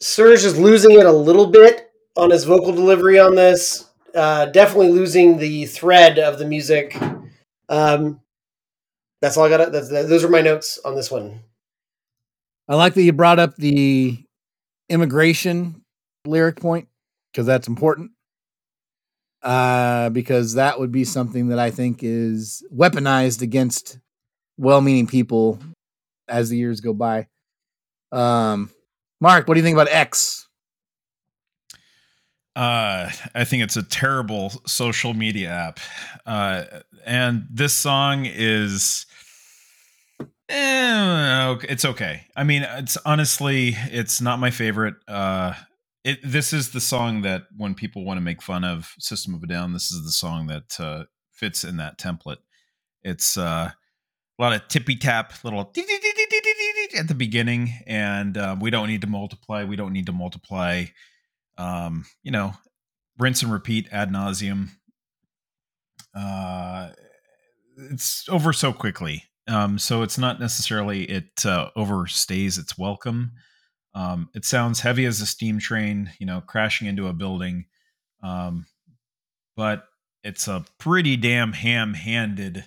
[SPEAKER 4] Serj is losing it a little bit on his vocal delivery on this. Uh, definitely losing the thread of the music. Um, that's all I got. Those are my notes on this one.
[SPEAKER 3] I like that you brought up the immigration lyric point because that's important. Uh, because that would be something that I think is weaponized against well-meaning people as the years go by. Um, Mark, what do you think about X?
[SPEAKER 1] Uh, I think it's a terrible social media app. Uh, and this song is, eh, it's okay. I mean, it's honestly, it's not my favorite. Uh, it this is the song that when people want to make fun of System of a Down, this is the song that uh, fits in that template. It's uh, a lot of tippy tap, little at the beginning, and uh, we don't need to multiply. We don't need to multiply um, you know, rinse and repeat ad nauseum. Uh, it's over so quickly. Um, so it's not necessarily it uh, overstays its welcome. Um, it sounds heavy as a steam train, you know, crashing into a building. Um, but it's a pretty damn ham-handed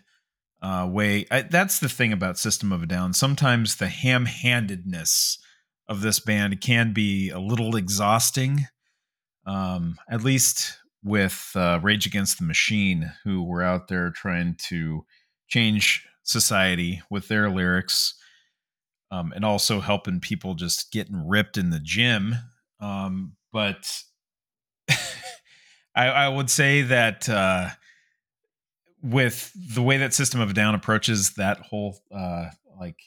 [SPEAKER 1] uh, way. I, that's the thing about System of a Down. Sometimes the ham-handedness of this band can be a little exhausting. Um, at least with uh, Rage Against the Machine, who were out there trying to change society with their lyrics, um, and also helping people just getting ripped in the gym. Um, but I, I, would say that uh, with the way that System of a Down approaches that whole uh, like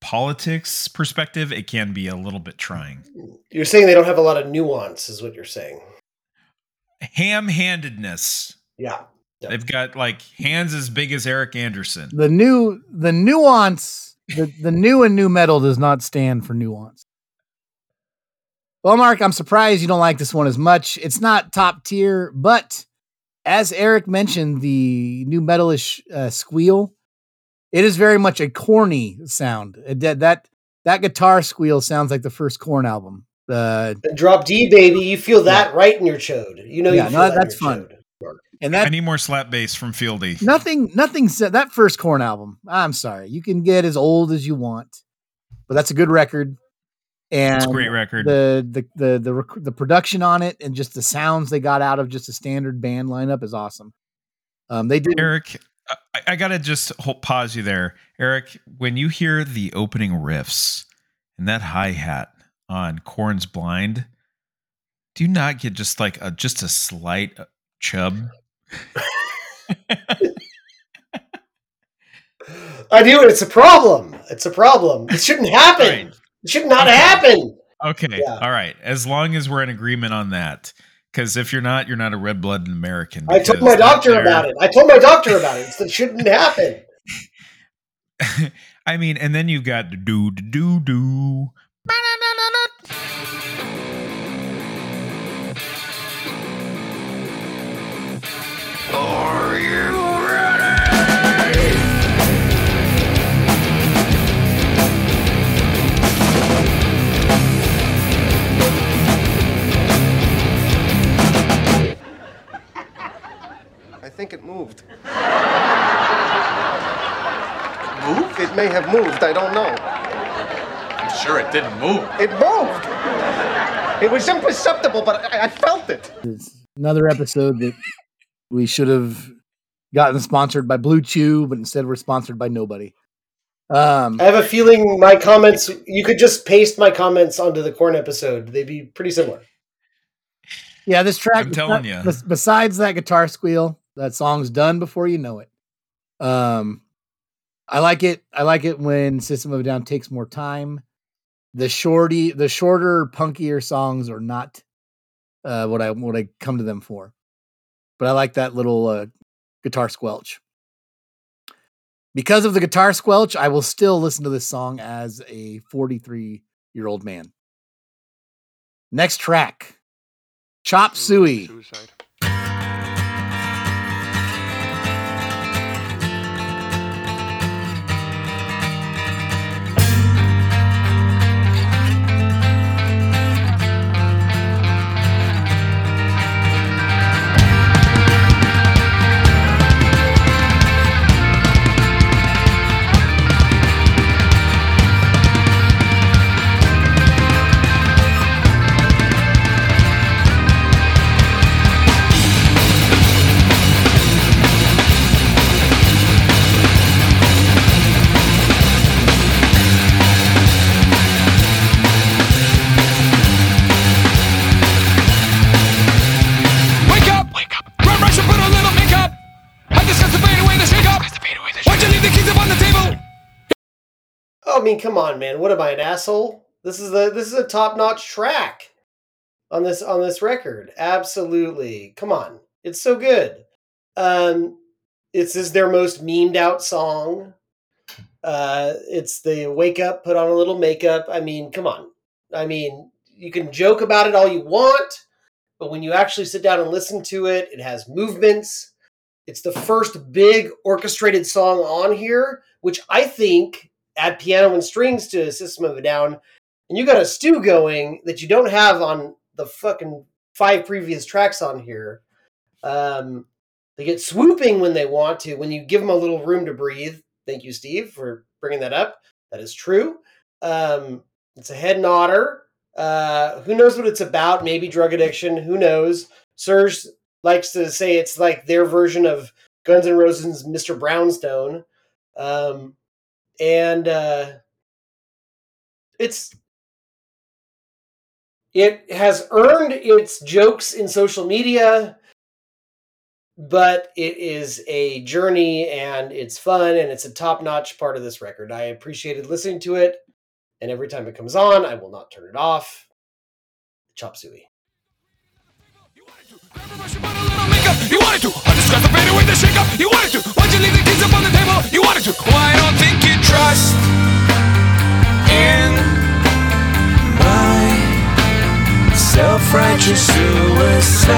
[SPEAKER 1] politics perspective, it can be a little bit trying.
[SPEAKER 4] You're saying they don't have a lot of nuance, is what you're saying.
[SPEAKER 1] Ham handedness.
[SPEAKER 4] Yeah. yeah.
[SPEAKER 1] They've got like hands as big as Eric Anderson.
[SPEAKER 3] The new the nuance the, the new and new metal does not stand for nuance. Well, Mark, I'm surprised you don't like this one as much. It's not top tier, but as Eric mentioned, the nu metalish uh, squeal it is very much a corny sound. It, that that that guitar squeal sounds like the first Korn album. Uh,
[SPEAKER 4] the drop D baby, you feel that yeah. right in your chode. You know,
[SPEAKER 3] yeah,
[SPEAKER 4] you
[SPEAKER 3] no, that that's fun. Chode.
[SPEAKER 1] And that I need more slap bass from Fieldy.
[SPEAKER 3] Nothing, nothing said that first Korn album. I'm sorry, you can get as old as you want, but that's a good record. And
[SPEAKER 1] it's a great record.
[SPEAKER 3] The, the the the the the production on it and just the sounds they got out of just a standard band lineup is awesome. Um, they did
[SPEAKER 1] Eric. I, I gotta just hold, pause you there, Eric. When you hear the opening riffs and that hi hat on Korn's Blind, do you not get just like a just a slight uh, chub?
[SPEAKER 4] I do. It's a problem. It's a problem. It shouldn't happen. Right. It should not happen.
[SPEAKER 1] Okay. Yeah. All right. As long as we're in agreement on that. Because if you're not, you're not a red blooded American.
[SPEAKER 4] I told my doctor about it. I told my doctor about it. It shouldn't happen.
[SPEAKER 1] I mean, and then you've got do do do.
[SPEAKER 2] Are you
[SPEAKER 9] think it moved. moved? It may have moved. I don't know.
[SPEAKER 10] I'm sure it didn't move.
[SPEAKER 9] It moved. It was imperceptible, but I, I felt it.
[SPEAKER 3] It's another episode that we should have gotten sponsored by BlueChew, but instead we're sponsored by nobody. Um,
[SPEAKER 4] I have a feeling my comments. You could just paste my comments onto the Korn episode. They'd be pretty similar.
[SPEAKER 3] Yeah, this track.
[SPEAKER 1] I'm telling you.
[SPEAKER 3] Besides that guitar squeal, that song's done before you know it. Um, I like it. I like it when System of a Down takes more time. The shorty, the shorter, punkier songs are not uh, what I what I come to them for. But I like that little uh, guitar squelch. Because of the guitar squelch, I will still listen to this song as a 43 year old man. Next track, Chop Suey. Suicide.
[SPEAKER 4] Mean, come on, man. What am I, an asshole? This is the this is a top notch track on this on this record. Absolutely. Come on. It's so good. Um it's is their most memed out song. Uh it's the wake up, put on a little makeup. I mean, come on. I mean, you can joke about it all you want. but when you actually sit down and listen to it, it has movements. It's the first big orchestrated song on here, which I think add piano and strings to System of a Down, and you got a stew going that you don't have on the fucking five previous tracks on here. Um, they get swooping when they want to, when you give them a little room to breathe. Thank you, Steve, for bringing that up. That is true. Um, it's a head nodder. Uh, who knows what it's about? Maybe drug addiction. Who knows? Serj likes to say it's like their version of Guns N' Roses' Mr. Brownstone. Um, and uh, it's it has earned its jokes in social media but it is a journey and it's fun and it's a top-notch part of this record i appreciated listening to it and every time it comes on i will not turn it off chop suey
[SPEAKER 8] You wanted to. I discussed the fade away the shake up. You wanted to. Why'd you leave the keys up on the table? You wanted to. Well, I don't think self-righteous suicide.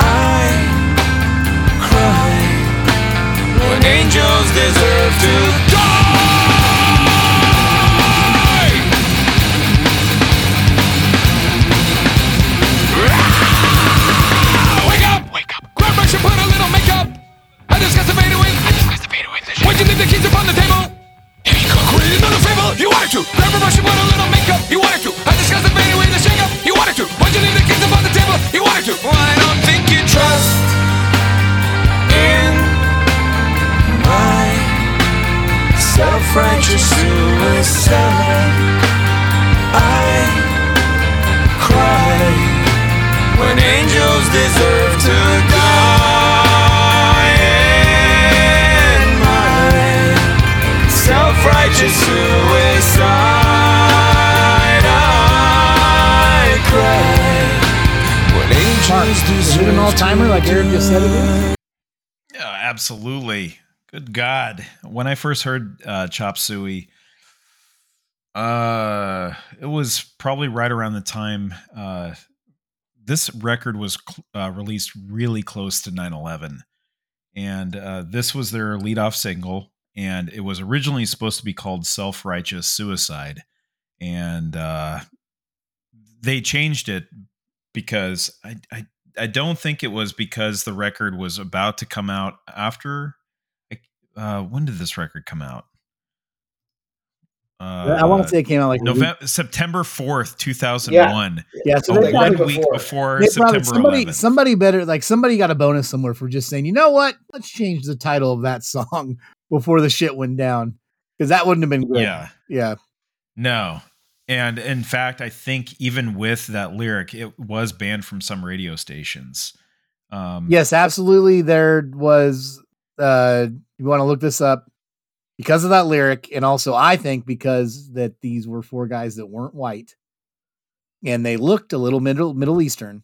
[SPEAKER 8] I cry when angels deserve to die.
[SPEAKER 1] Yeah, absolutely. Good God. When I first heard uh, Chop Suey, uh, it was probably right around the time uh, this record was cl- uh, released really close to 9 11. And uh, this was their leadoff single. And it was originally supposed to be called Self Righteous Suicide. And uh, they changed it because I, I I don't think it was because the record was about to come out after. Uh, when did this record come out? Uh,
[SPEAKER 3] I want to say it came out like a week-
[SPEAKER 1] November, September fourth, two thousand one.
[SPEAKER 3] Yeah, so
[SPEAKER 1] so one week before
[SPEAKER 3] They probably-
[SPEAKER 1] September
[SPEAKER 3] somebody,
[SPEAKER 1] 11th.
[SPEAKER 3] somebody better like somebody got a bonus somewhere for just saying, you know what? Let's change the title of that song before the shit went down because that wouldn't have been good.
[SPEAKER 1] Yeah.
[SPEAKER 3] yeah.
[SPEAKER 1] No. And in fact, I think even with that lyric, it was banned from some radio stations. Um,
[SPEAKER 3] Yes, absolutely. There was. uh You want to look this up because of that lyric, and also I think because that these were four guys that weren't white, and they looked a little middle Middle Eastern.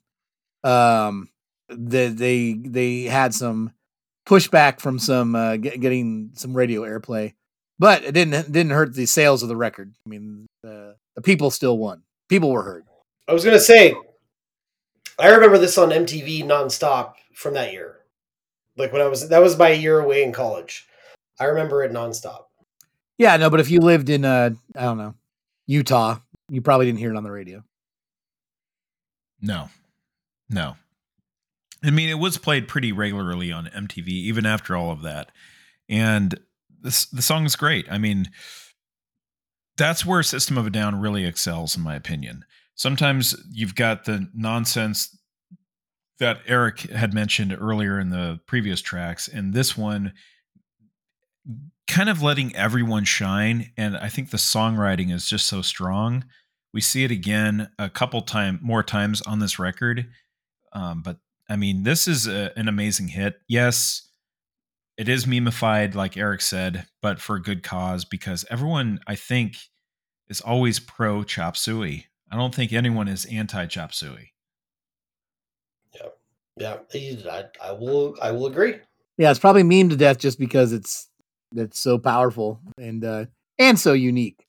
[SPEAKER 3] Um, that they they had some pushback from some uh, get, getting some radio airplay, but it didn't didn't hurt the sales of the record. I mean, the the people still won. People were heard.
[SPEAKER 4] i was gonna say i remember this on mtv nonstop from that year like when i was that was my year away in college i remember it nonstop
[SPEAKER 3] Yeah, no, but if you lived in uh I don't know, Utah, you probably didn't hear it on the radio.
[SPEAKER 1] No, no. I mean, it was played pretty regularly on MTV, even after all of that. And this the song is great. I mean, that's where System of a Down really excels, in my opinion. Sometimes you've got the nonsense that Eric had mentioned earlier in the previous tracks, and this one kind of letting everyone shine. And I think the songwriting is just so strong. We see it again a couple time more times on this record. Um, but I mean, this is a, an amazing hit. Yes, it is memeified, like Eric said, but for a good cause because everyone, I think, is always pro chop suey. I don't think anyone is anti chop suey.
[SPEAKER 4] yeah i, I will i will agree
[SPEAKER 3] Yeah, it's probably meme to death just because it's it's so powerful and uh and so unique.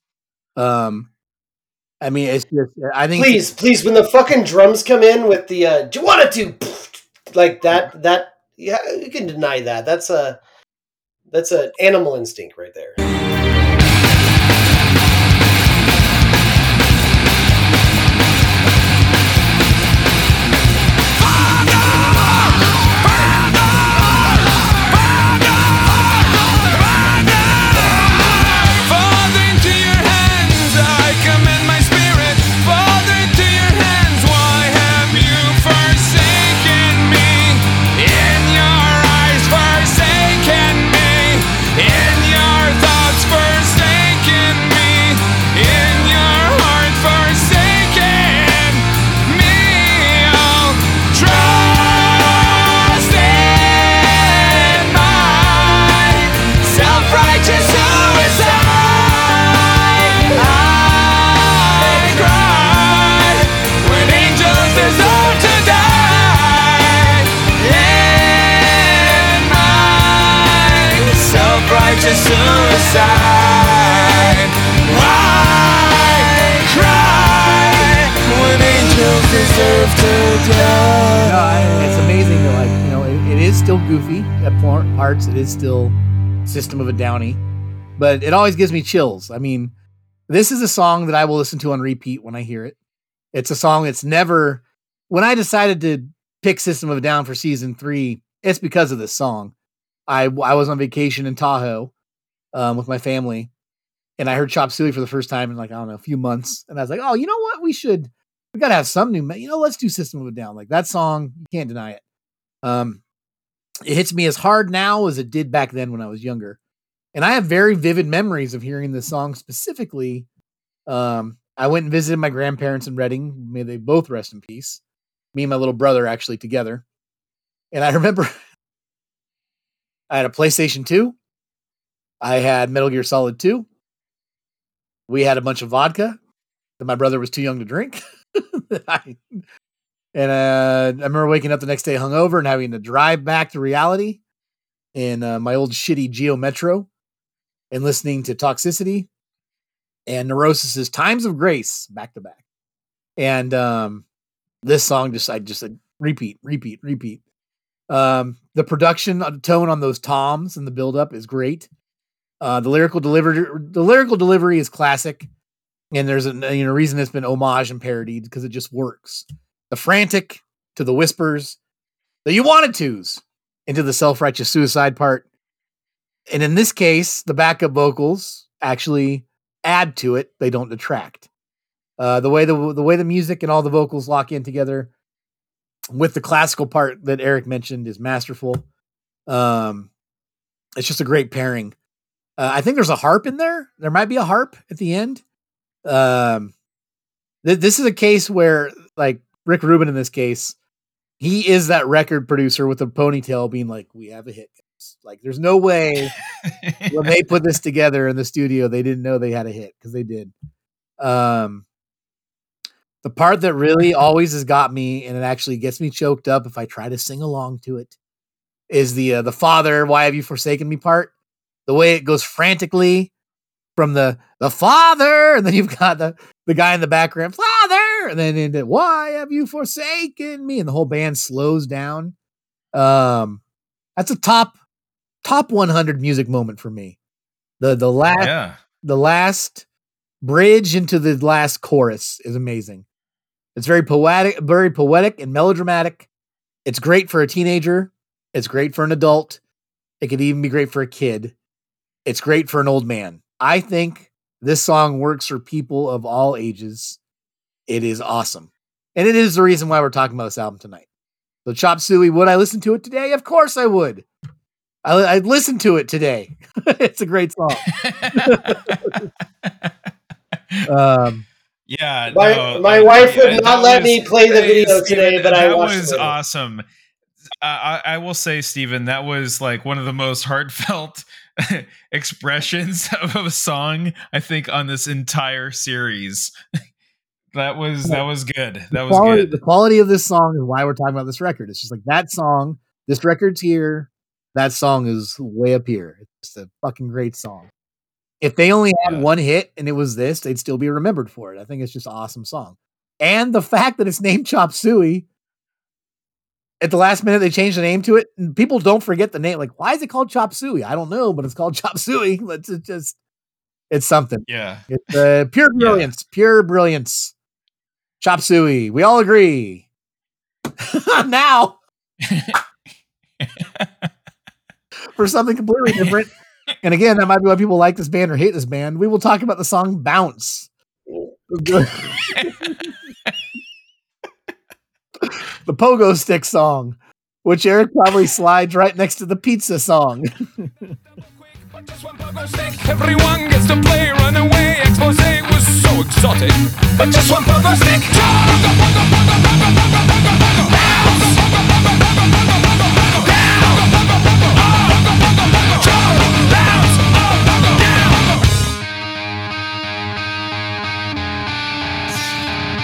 [SPEAKER 3] Um I mean, it's just I think
[SPEAKER 8] Please, please, when the fucking drums come in with the uh, do you want it to like that? That yeah, you can deny that. That's a that's an animal instinct right there.
[SPEAKER 3] No, it's amazing like you know it, it is still goofy at parts. It is still System of a Downy, but it always gives me chills. I mean, this is a song that I will listen to on repeat when I hear it. It's a song that's never. When I decided to pick System of a Down for season three, it's because of this song. I I was on vacation in Tahoe um, with my family, and I heard Chop Suey for the first time in like I don't know a few months, and I was like, oh, you know what, we should we gotta have some new, you know, let's do System of a Down. Like that song, you can't deny it. Um, it hits me as hard now as it did back then when I was younger, and I have very vivid memories of hearing this song specifically. Um, I went and visited my grandparents in Reading. May they both rest in peace. Me and my little brother actually together, and I remember I had a PlayStation Two. I had Metal Gear Solid Two. We had a bunch of vodka that my brother was too young to drink. I- and uh, I remember waking up the next day hungover and having to drive back to reality in uh, my old shitty Geo Metro and listening to Toxicity and Neurosis's Times of Grace back to back. And um, this song just, I just like, repeat, repeat, repeat. Um, the production uh, tone on those toms and the buildup is great. Uh, the lyrical delivery, the lyrical delivery is classic and there's a you know reason it's been homage and parodied because it just works. The frantic to the whispers, the you wanted tos into the self righteous suicide part, and in this case, the backup vocals actually add to it; they don't detract. Uh, the way the the way the music and all the vocals lock in together with the classical part that Eric mentioned is masterful. Um, it's just a great pairing. Uh, I think there's a harp in there. There might be a harp at the end um th- this is a case where like rick rubin in this case he is that record producer with a ponytail being like we have a hit guys." like there's no way when they put this together in the studio they didn't know they had a hit because they did um the part that really always has got me and it actually gets me choked up if i try to sing along to it is the uh, the father why have you forsaken me part the way it goes frantically from the the father, and then you've got the the guy in the background, father, and then into why have you forsaken me? And the whole band slows down. Um, that's a top top 100 music moment for me. The the last
[SPEAKER 1] Yeah.
[SPEAKER 3] the last bridge into the last chorus is amazing. It's very poetic, very poetic and melodramatic. It's great for a teenager. It's great for an adult. It could even be great for a kid. It's great for an old man. I think this song works for people of all ages. It is awesome. And it is the reason why we're talking about this album tonight. So, Chop Suey, would I listen to it today? Of course I would. I, I'd listen to it today. it's a great song. um,
[SPEAKER 1] Yeah,
[SPEAKER 8] My-
[SPEAKER 1] no,
[SPEAKER 8] my
[SPEAKER 1] uh,
[SPEAKER 8] wife would
[SPEAKER 1] yeah,
[SPEAKER 8] not
[SPEAKER 1] that
[SPEAKER 8] let me play the
[SPEAKER 1] hey,
[SPEAKER 8] video today, but I
[SPEAKER 1] that
[SPEAKER 8] watched
[SPEAKER 1] was
[SPEAKER 8] the video.
[SPEAKER 1] awesome. I, I I will say, Stephen, that was like one of the most heartfelt expressions of a song I think on this entire series. that was that was good. That was
[SPEAKER 3] quality,
[SPEAKER 1] good.
[SPEAKER 3] The quality of this song is why we're talking about this record. It's just like that song, this record's here, that song is way up here. It's just a fucking great song. If they only had
[SPEAKER 1] Yeah.
[SPEAKER 3] one hit and it was this, they'd still be remembered for it. I think it's just an awesome song. And the fact that it's named Chop Suey, at the last minute they changed the name to it, and people don't forget the name. Like, why is it called Chop Suey? I don't know, but it's called Chop Suey. Let's it just, it's something.
[SPEAKER 1] Yeah.
[SPEAKER 3] It's uh, pure brilliance, pure brilliance. Chop Suey. We all agree. now, for something completely different. And again, that might be why people like this band or hate this band. We will talk about the song Bounce. The pogo stick song, which Eric probably slides right next to the pizza song.
[SPEAKER 8] Everyone gets to play Expose was so exotic. But just one pogo stick.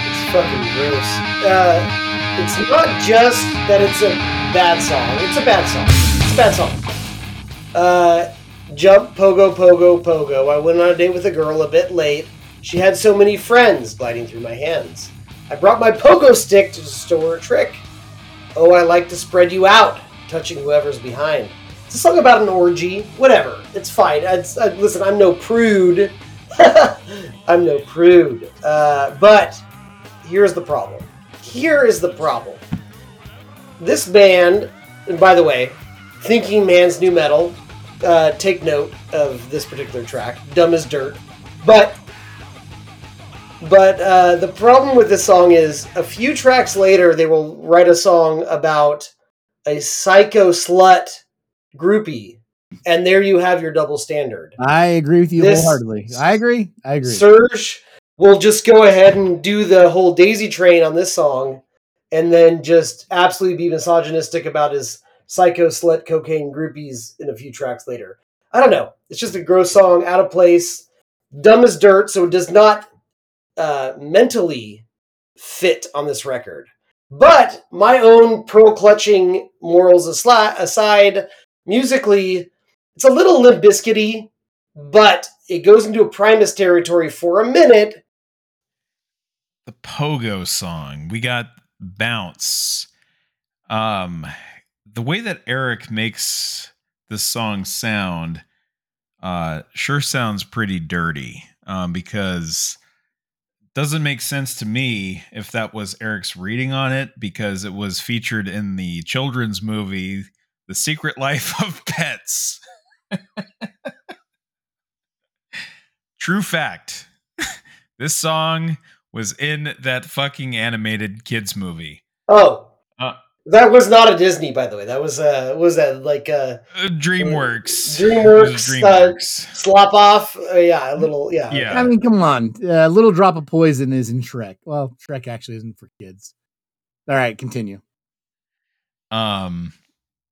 [SPEAKER 4] It's fucking gross. Uh, it's not just that it's a bad song. It's a bad song. It's a bad song. Uh, jump, pogo, pogo, pogo. I went on a date with a girl a bit late. She had so many friends gliding through my hands. I brought my pogo stick to store a trick. Oh, I like to spread you out, touching whoever's behind. It's a song about an orgy. Whatever. It's fine. Uh, listen, I'm no prude. I'm no prude. Uh, but here's the problem. Here is the problem. This band, and by the way, Thinking Man's Nu Metal, uh, take note of this particular track. Dumb as dirt. But but uh, the problem with this song is a few tracks later they will write a song about a psycho slut groupie, and there you have your double standard.
[SPEAKER 3] I agree with you
[SPEAKER 4] This-
[SPEAKER 3] wholeheartedly. I agree. I agree.
[SPEAKER 4] Serj will just go ahead and do the whole daisy train on this song and then just absolutely be misogynistic about his psycho slut cocaine groupies in a few tracks later. I don't know. It's just a gross song, out of place, dumb as dirt, so it does not uh, mentally fit on this record. But my own pearl clutching morals aside, musically, it's a little limp biscuity, but it goes into a Primus territory for a minute.
[SPEAKER 1] The pogo song. We got bounce. Um the way that eric makes this song sound uh sure sounds pretty dirty um because doesn't make sense to me if that was eric's reading on it because it was featured in the children's movie the secret life of pets. True fact. This song was in that fucking animated kids movie.
[SPEAKER 4] Oh,
[SPEAKER 1] Uh,
[SPEAKER 4] that was not a Disney, by the way. That was uh, was that like uh,
[SPEAKER 1] Uh, DreamWorks.
[SPEAKER 4] DreamWorks,
[SPEAKER 1] It
[SPEAKER 4] uh,
[SPEAKER 1] DreamWorks.
[SPEAKER 4] slop off. Uh, yeah, a little. Yeah,
[SPEAKER 1] Yeah.
[SPEAKER 3] I mean, come on. A little drop of poison is in Shrek. Well, Shrek actually isn't for kids. All right, continue.
[SPEAKER 1] Um,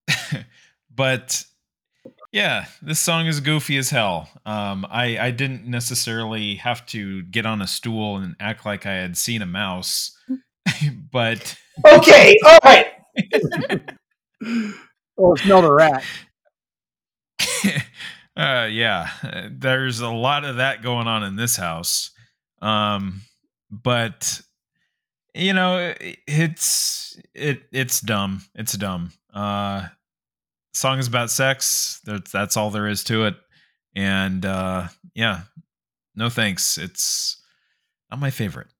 [SPEAKER 1] but yeah, this song is goofy as hell. Um, I I didn't necessarily have to get on a stool and act like I had seen a mouse, but
[SPEAKER 4] Okay, all right.
[SPEAKER 3] Oh, smelled a rat.
[SPEAKER 1] uh, yeah, uh, there's a lot of that going on in this house. Um, but you know, it's it it's dumb. It's dumb. Uh, song is about sex. That's all there is to it. And uh, yeah, no thanks. It's not my favorite.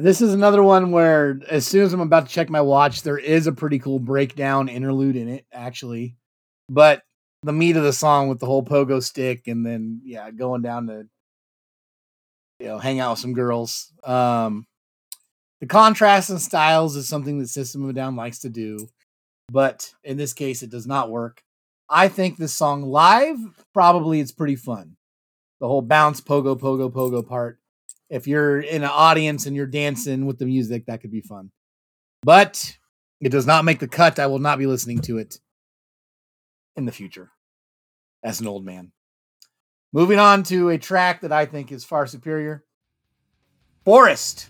[SPEAKER 3] This is another one where, as soon as I'm about to check my watch, there is a pretty cool breakdown interlude in it, actually. But the meat of the song with the whole pogo stick and then, yeah, going down to, you know, hang out with some girls. Um, the contrast in styles is something that System of Down likes to do, but in this case, it does not work. I think this song live, probably it's pretty fun. The whole bounce, pogo, pogo, pogo part if you're in an audience and you're dancing with the music, that could be fun. But it does not make the cut. I will not be listening to it in the future as an old man. Moving on to a track that I think is far superior Forest.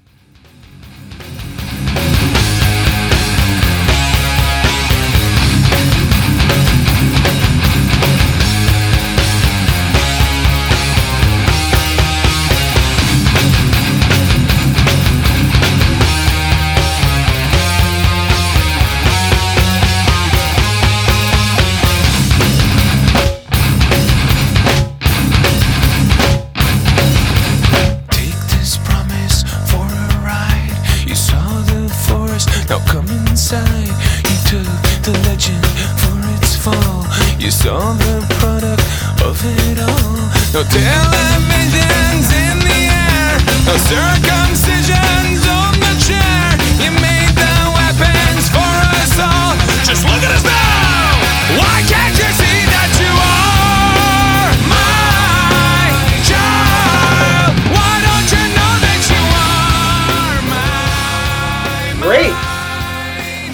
[SPEAKER 8] No televisions in the air. No circumcisions on the chair. You made the weapons for us all. Just look at us now. Why can't you see that you are my child? Why don't you know that you are my my
[SPEAKER 4] Great.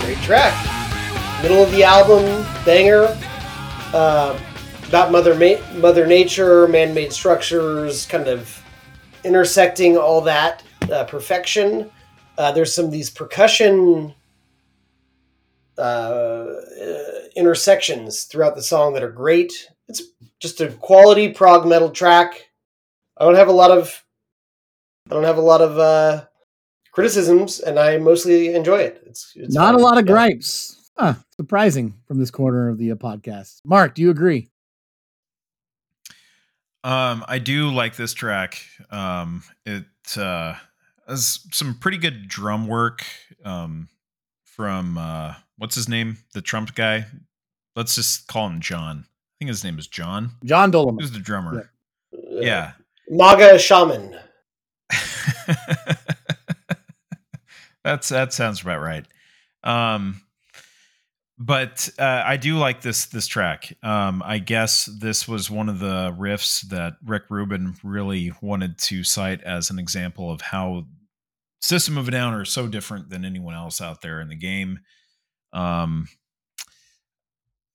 [SPEAKER 4] Great track. Middle of the album, banger. Uh, about Mother Ma- Mother Nature, man-made structures, kind of intersecting all that uh, perfection. Uh, there's some of these percussion uh, uh, intersections throughout the song that are great. It's just a quality prog metal track. I don't have a lot of I don't have a lot of uh, criticisms, and I mostly enjoy it. It's, it's
[SPEAKER 3] Not a lot of gripes. Huh, surprising from this corner of the uh, podcast. Mark, do you agree?
[SPEAKER 1] Um, I do like this track. Um, it uh, has some pretty good drum work. Um, from uh, what's his name, the Trump guy. Let's just call him John. I think his name is John.
[SPEAKER 3] John Dolmayan.
[SPEAKER 1] Who's the drummer?
[SPEAKER 4] Uh,
[SPEAKER 1] Yeah.
[SPEAKER 4] Maga Shaman.
[SPEAKER 1] That's that sounds about right. Um, but uh, I do like this this track. Um, I guess this was one of the riffs that Rick Rubin really wanted to cite as an example of how System of a Down are so different than anyone else out there in the game. Um,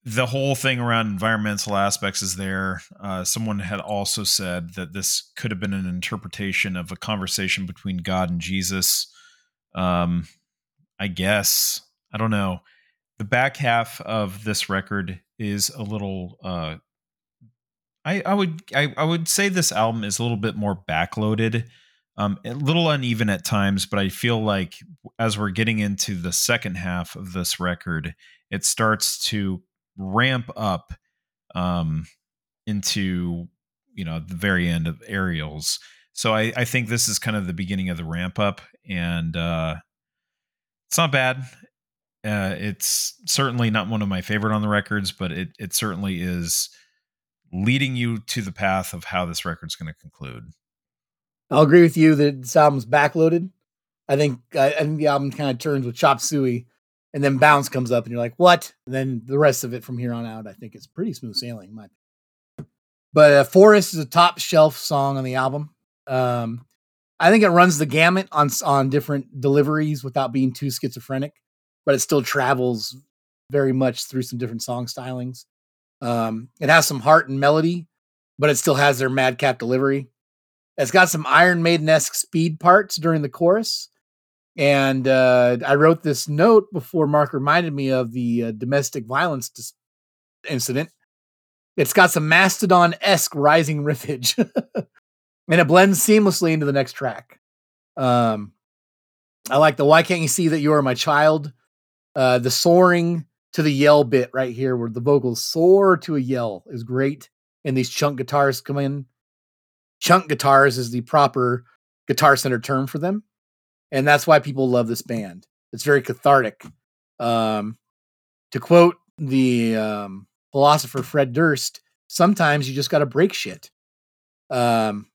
[SPEAKER 1] the whole thing around environmental aspects is there. Uh, someone had also said that this could have been an interpretation of a conversation between God and Jesus. Um, I guess I don't know. The back half of this record is a little. Uh, I I would I, I would say this album is a little bit more backloaded, um, a little uneven at times. But I feel like as we're getting into the second half of this record, it starts to ramp up um, into you know the very end of aerials. So I, I think this is kind of the beginning of the ramp up, and uh, it's not bad. Uh, it's certainly not one of my favorite on the records, but it it certainly is leading you to the path of how this record's going to conclude.
[SPEAKER 3] I'll agree with you that this album's backloaded. I think I, I think the album kind of turns with Chop Suey, and then Bounce comes up, and you're like, "What?" And then the rest of it from here on out, I think it's pretty smooth sailing. My but uh, Forest is a top shelf song on the album. Um, I think it runs the gamut on on different deliveries without being too schizophrenic, but it still travels very much through some different song stylings. Um, it has some heart and melody, but it still has their madcap delivery. It's got some Iron Maiden esque speed parts during the chorus. And uh, I wrote this note before Mark reminded me of the uh, domestic violence dis- incident. It's got some Mastodon esque rising riffage, and it blends seamlessly into the next track. Um, I like the "Why can't you see that you are my child?" Uh, the soaring to the yell bit right here, where the vocals soar to a yell, is great, and these chunk guitars come in. Chunk guitars is the proper guitar center term for them and that's why people love this band. It's very cathartic. Um, to quote the um, philosopher fred durst sometimes you just got to break shit. Um,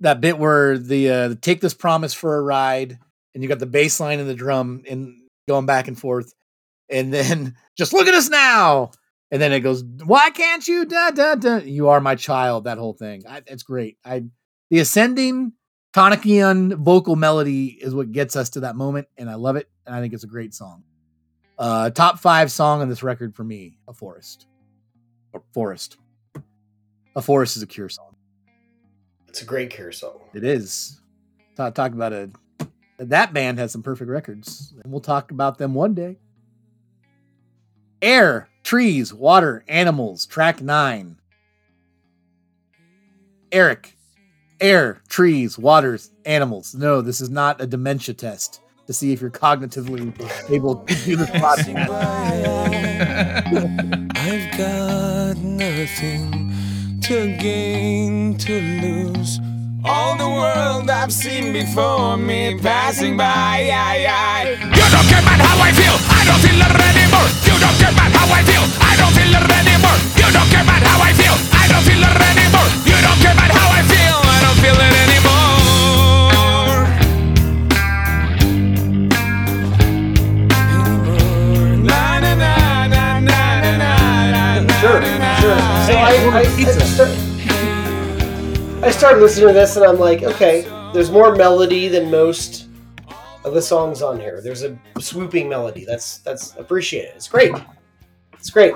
[SPEAKER 3] that bit where the uh, take this promise for a ride and you got the bass line and the drum and going back and forth and then just look at us now and then it goes, "Why can't you?" Da da da. You are my child. That whole thing. I, it's great. I the ascending tonic-ian vocal melody is what gets us to that moment, and I love it. And I think it's a great song. Uh, top five song on this record for me, "A Forest." Or Forest. A Forest is a Cure song.
[SPEAKER 4] It's a great Cure song.
[SPEAKER 3] It is. Talk, talk about a that band has some perfect records, and we'll talk about them one day. Air, trees, water, animals. Track nine. Eric, air, trees, waters, animals. No, this is not a dementia test to see if you're cognitively able to do this podcast.
[SPEAKER 8] I've got nothing to gain, to lose. All the world I've seen before me passing by. I, I. You don't care about how I feel. I don't feel it anymore. You don't care about how I feel. I don't feel it anymore. You don't care about how I feel. I don't feel it anymore. You don't care about how I feel. I don't feel it anymore. Na, na, na, na, na, na, na, na,
[SPEAKER 4] Sure, sure.
[SPEAKER 8] na.
[SPEAKER 4] So I, I, I, start, I started listening to this and I'm like, okay, there's more melody than most of the songs on here. There's a swooping melody. That's that's appreciated. It's great. It's great.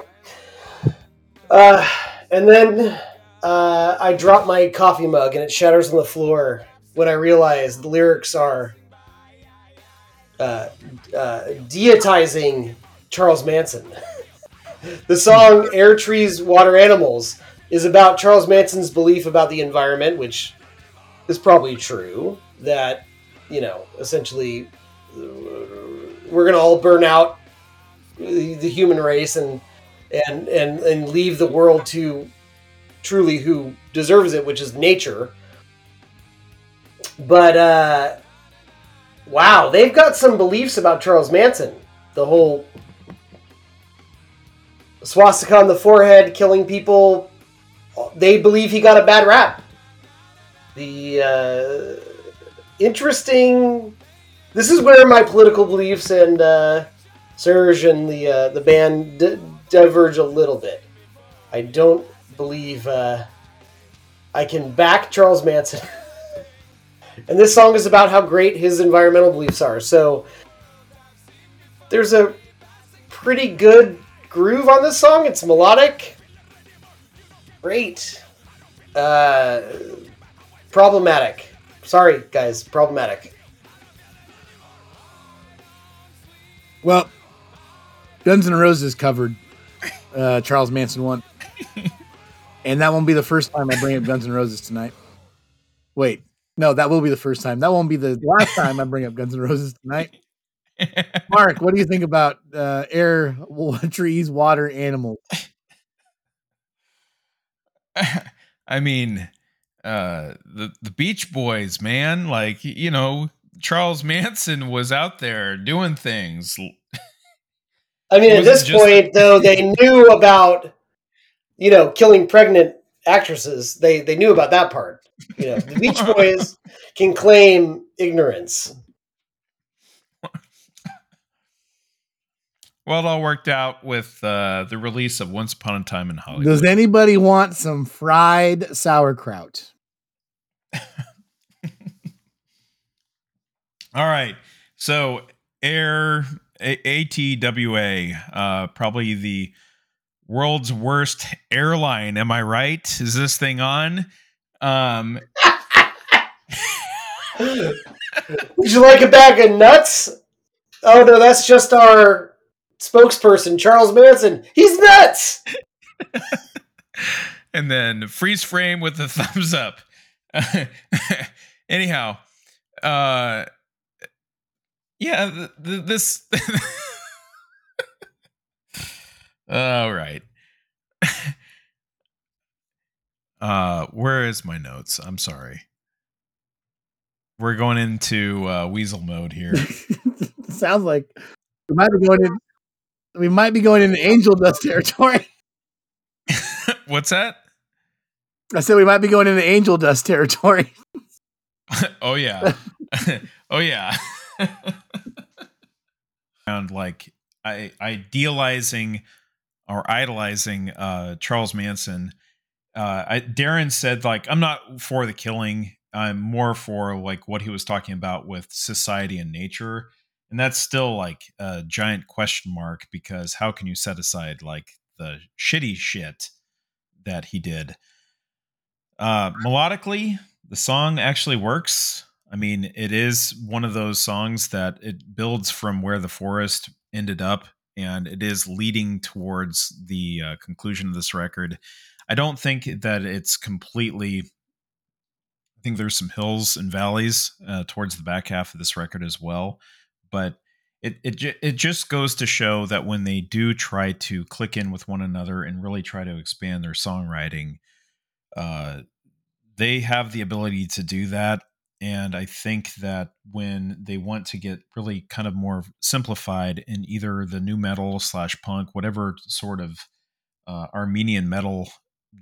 [SPEAKER 4] Uh, and then uh, I drop my coffee mug and it shatters on the floor when I realize the lyrics are uh, uh, deitizing Charles Manson. the song Air Trees Water Animals is about Charles Manson's belief about the environment, which is probably true. That, you know, essentially we're going to all burn out the human race and, and, and, and leave the world to truly who deserves it, which is nature. But, uh, wow, they've got some beliefs about Charles Manson. The whole swastika on the forehead, killing people. They believe he got a bad rap. The uh, interesting. This is where my political beliefs and uh, Serj and the uh, the band d- diverge a little bit. I don't believe uh, I can back Charles Manson. and this song is about how great his environmental beliefs are. So there's a pretty good groove on this song. It's melodic. Great. Uh, problematic. Sorry, guys. Problematic.
[SPEAKER 3] Well, Guns N' Roses covered uh, Charles Manson one, and that won't be the first time I bring up Guns N' Roses tonight. Wait, no, that will be the first time. That won't be the last time I bring up Guns N' Roses tonight. Mark, what do you think about uh, air, trees, water, animals?
[SPEAKER 1] I mean, uh, the the Beach Boys, man, like you know, Charles Manson was out there doing things.
[SPEAKER 4] I mean, at this
[SPEAKER 1] just-
[SPEAKER 4] point, though, they knew about, you know, killing pregnant actresses. They they knew about that part. You know, the Beach Boys can claim ignorance.
[SPEAKER 1] Well, it all worked out with uh, the release of Once Upon a Time in Hollywood.
[SPEAKER 3] Does anybody want some fried sauerkraut?
[SPEAKER 1] All right. So Air A- ATWA, uh, probably the world's worst airline. Am I right? Is this thing on? Um,
[SPEAKER 4] Would you like a bag of nuts? Oh no, that's just our spokesperson, Charles Manson. He's nuts.
[SPEAKER 1] and then freeze frame with the thumbs up. Anyhow, uh, yeah, th- th- this. All right. uh, where is my notes? I'm sorry. We're going into uh, weasel mode here.
[SPEAKER 3] Sounds like we might be going in. We might be going into angel dust territory.
[SPEAKER 1] What's that?
[SPEAKER 3] I said we might be going into angel dust territory.
[SPEAKER 1] oh yeah oh yeah and like i idealizing or idolizing uh charles manson uh I, daron said like i'm not for the killing i'm more for like what he was talking about with society and nature and that's still like a giant question mark because how can you set aside like the shitty shit that he did? Uh melodically the song actually works. I mean it is one of those songs that it builds from where the forest ended up and it is leading towards the uh, conclusion of this record. I don't think that it's completely i think there's some hills and valleys uh, towards the back half of this record as well but it, it it just goes to show that when they do try to click in with one another and really try to expand their songwriting uh they have the ability to do that. And I think that when they want to get really kind of more simplified in either the nu metal slash punk, whatever sort of uh, Armenian metal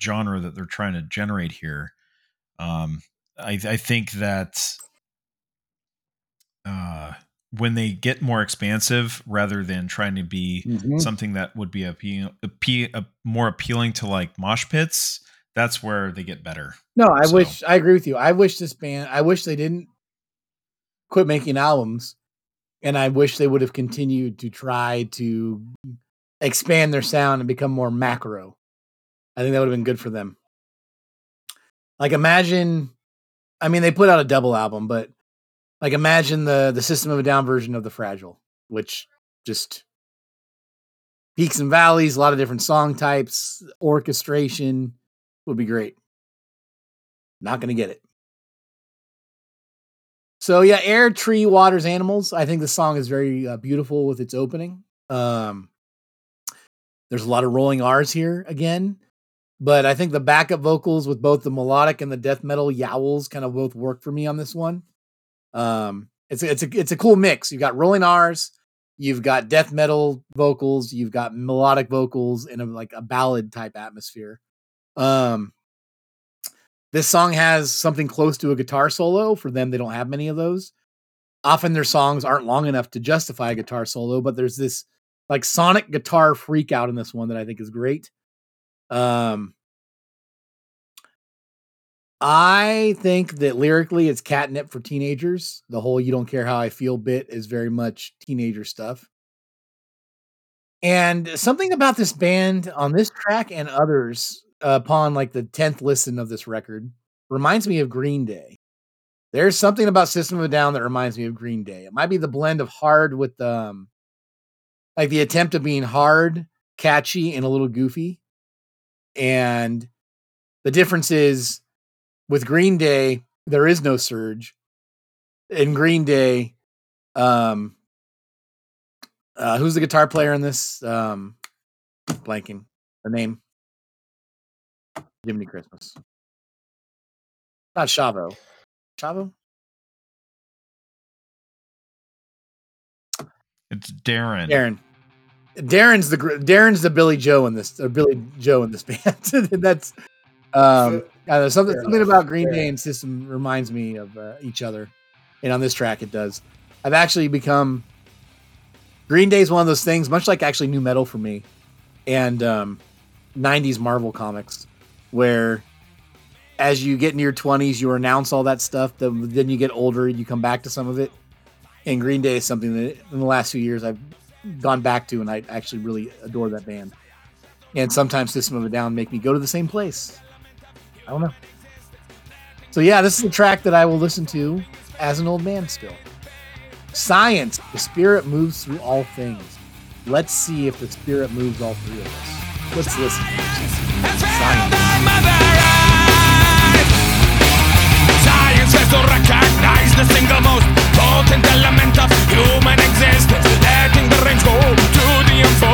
[SPEAKER 1] genre that they're trying to generate here, um, I, I think that uh, when they get more expansive rather than trying to be
[SPEAKER 3] Mhm.
[SPEAKER 1] something that would be appeal, appe- uh, more appealing to like mosh pits, that's where they get better.
[SPEAKER 3] No, I
[SPEAKER 1] So-
[SPEAKER 3] wish I agree with you. I wish this band. I wish they didn't quit making albums, and I wish they would have continued to try to expand their sound and become more macro. I think that would have been good for them. Like imagine, I mean, they put out a double album, but like imagine the the System of a Down version of the Fragile, which just peaks and valleys, a lot of different song types, orchestration would be great. Not to get it. So yeah, air, tree, waters, animals. I think the song is very uh, beautiful with its opening. Um, there's a lot of rolling R's here again, but I think the backup vocals with both the melodic and the death metal yowls kind of both work for me on this one. Um, it's a, it's a it's a cool mix. You've got rolling R's, you've got death metal vocals, you've got melodic vocals in a like a ballad type atmosphere. Um, this song has something close to a guitar solo. For them, they don't have many of those. Often their songs aren't long enough to justify a guitar solo, but there's this like sonic guitar freak out in this one that I think is great. Um, I think that lyrically it's catnip for teenagers. The whole you don't care how I feel bit is very much teenager stuff. And something about this band on this track and others upon like the 10th listen of this record reminds me of Green Day. There's something about System of a Down that reminds me of Green Day. It might be the blend of hard with um like the attempt of being hard, catchy, and a little goofy. And the difference is with Green Day, there is no serj. In Green Day, um uh who's the guitar player in this? Um blanking the name. Jiminy Christmas. Not Shavo. Shavo?
[SPEAKER 1] It's Daron.
[SPEAKER 3] Daron. Daron's the Daron's the Billie Joe in this or Billie Joe in this band. That's um I know, something something about Green Day and System reminds me of uh, each other. And on this track it does. I've actually become Green Day is one of those things, much like actually nu metal for me, and um, '90s Marvel comics, where as you get into your 20s, you renounce all that stuff. Then, then you get older, you come back to some of it. And Green Day is something that in the last few years I've gone back to, and I actually really adore that band. And sometimes System of a Down make me go to the same place. I don't know. So yeah, this is a track that I will listen to as an old man still. Science, the spirit moves through all things. Let's see if the spirit moves all three of us. Let's listen. Science.
[SPEAKER 8] Science has to recognize the single most potent element of human existence. Letting the reins go to the unfolding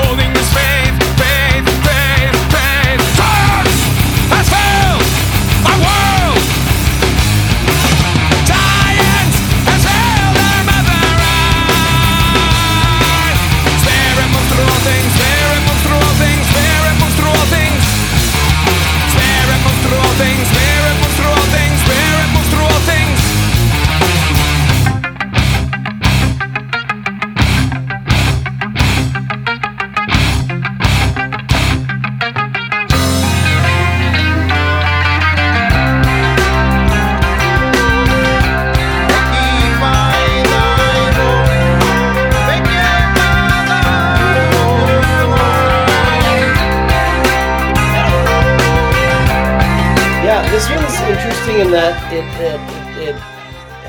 [SPEAKER 11] in that it it, it, it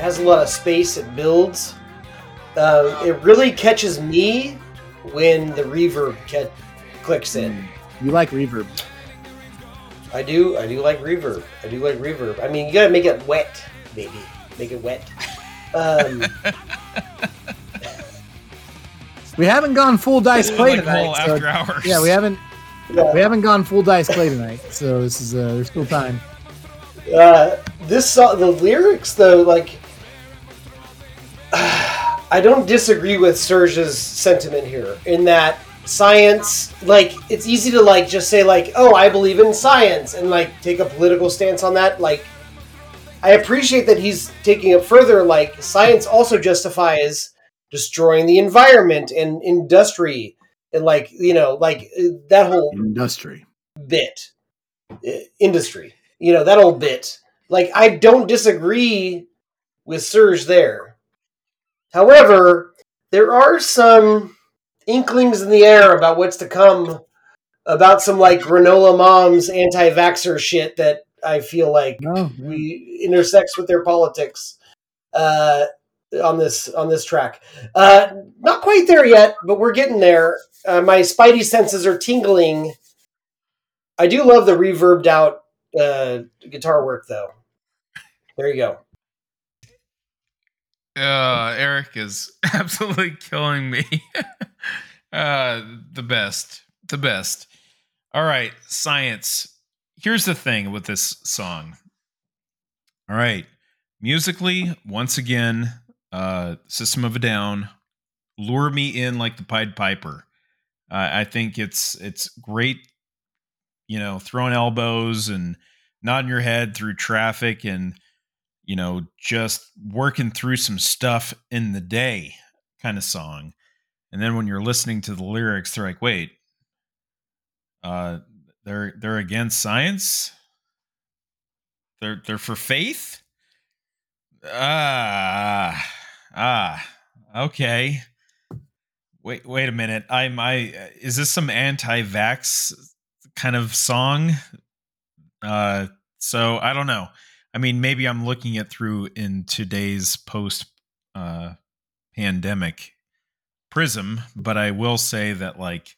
[SPEAKER 11] has a lot of space. It builds. Uh, it really catches me when the reverb ca- clicks in.
[SPEAKER 3] You like reverb.
[SPEAKER 11] I do. I do like reverb. I do like reverb. I mean, you gotta make it wet, baby. Make it wet. Um,
[SPEAKER 3] We haven't gone full dice play
[SPEAKER 1] Like
[SPEAKER 3] tonight. so-
[SPEAKER 1] after hours.
[SPEAKER 3] yeah, we haven't
[SPEAKER 11] yeah,
[SPEAKER 3] we haven't gone full dice play tonight. So this is uh, there's still time.
[SPEAKER 4] Uh, this song, the lyrics though, like I don't disagree with Serj's sentiment here in that science, like it's easy to like just say like, oh, I believe in science and like take a political stance on that. Like, I appreciate that he's taking it further. Like, science also justifies destroying the environment and industry and like you know like uh, that whole
[SPEAKER 3] Industry.
[SPEAKER 4] bit uh, industry you know that old bit like i don't disagree with serj there however there are some inklings in the air about what's to come about some like granola moms anti-vaxxer shit that i feel like
[SPEAKER 3] No,
[SPEAKER 4] we intersects with their politics uh, on this on this track. Uh, not quite there yet, but we're getting there. Uh, my spidey senses are tingling. I do love the reverbed out uh, guitar work, though. There you go.
[SPEAKER 1] Uh, Eric is absolutely killing me. uh, the best, the best. All right, science. Here's the thing with this song. All right, musically, once again, uh, System of a Down, lure me in like the Pied Piper. Uh, I think it's it's great. You know, throwing elbows and nodding your head through traffic and you know, just working through some stuff in the day kind of song. And then when you're listening to the lyrics, they're like, wait, uh, they're they're against science. They're they're for faith. Ah, ah, okay. Wait, wait a minute. I'm I. Is this some anti-vax kind of song? Uh, so I don't know. I mean, maybe I'm looking it through in today's post uh, pandemic prism, but I will say that like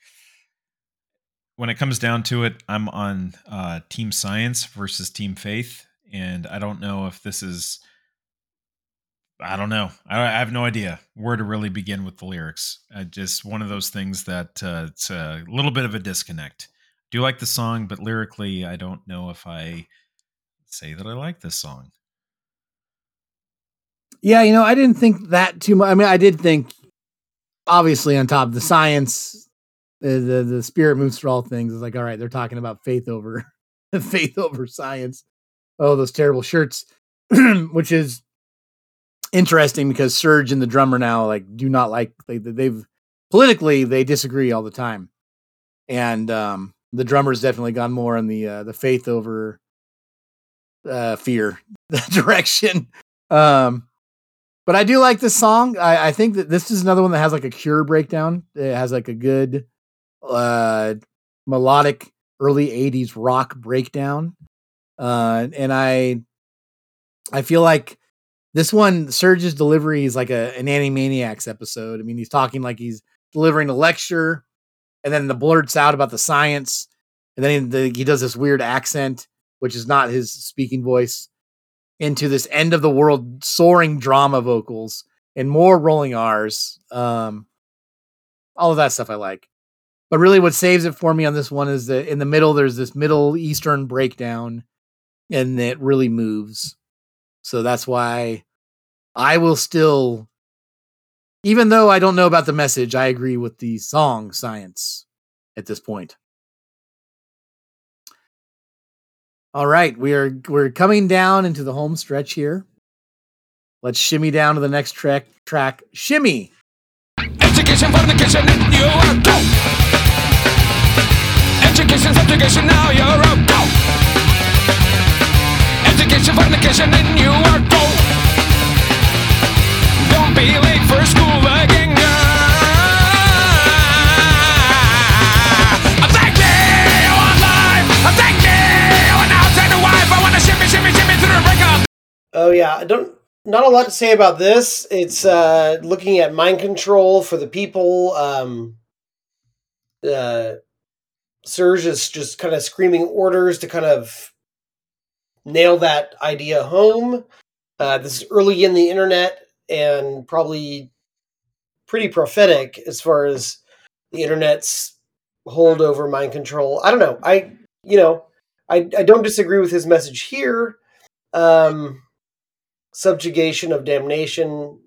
[SPEAKER 1] when it comes down to it, I'm on uh, Team Science versus Team Faith, and I don't know if this is. I don't know. I, I have no idea where to really begin with the lyrics. Uh, just one of those things that uh, it's a little bit of a disconnect. Do like the song, but lyrically, I don't know if I say that I like this song.
[SPEAKER 3] Yeah, you know, I didn't think that too much. I mean, I did think, obviously, on top of the science, the the, the spirit moves through all things. It's like, all right, they're talking about faith over faith over science. Oh, those terrible shirts, which is interesting because Serj and the drummer now like do not like they they've politically they disagree all the time, and um, the drummer's definitely gone more on the uh, the faith over uh, fear direction. Um, but I do like this song. I, I think that this is another one that has like a Cure breakdown. It has like a good uh, melodic early '80s rock breakdown, uh, and I I feel like this one Serj's delivery is like a an Animaniacs episode. I mean, he's talking like he's delivering a lecture, and then the blurts out about the science, and then he, the, he does this weird accent, which is not his speaking voice, into this end of the world soaring drama vocals and more rolling R's. Um, all of that stuff I like. But really, what saves it for me on this one is that in the middle, there's this Middle Eastern breakdown, and it really moves. So that's why I will still, even though I don't know about the message, I agree with the song science at this point. All right, we are we're coming down into the home stretch here. Let's shimmy down to the next track. Track shimmy.
[SPEAKER 8] Education, fornication, and you are go. Education, subjugation, now you're a go. Education, fornication, and you are go. Don't be
[SPEAKER 4] Oh yeah, I don't not a lot to say about this. It's uh looking at mind control for the people. Um uh Serj is just kind of screaming orders to kind of nail that idea home. Uh, this is early in the internet and probably pretty prophetic as far as the internet's hold over mind control. I don't know. I you know I I don't disagree with his message here. um, subjugation of damnation.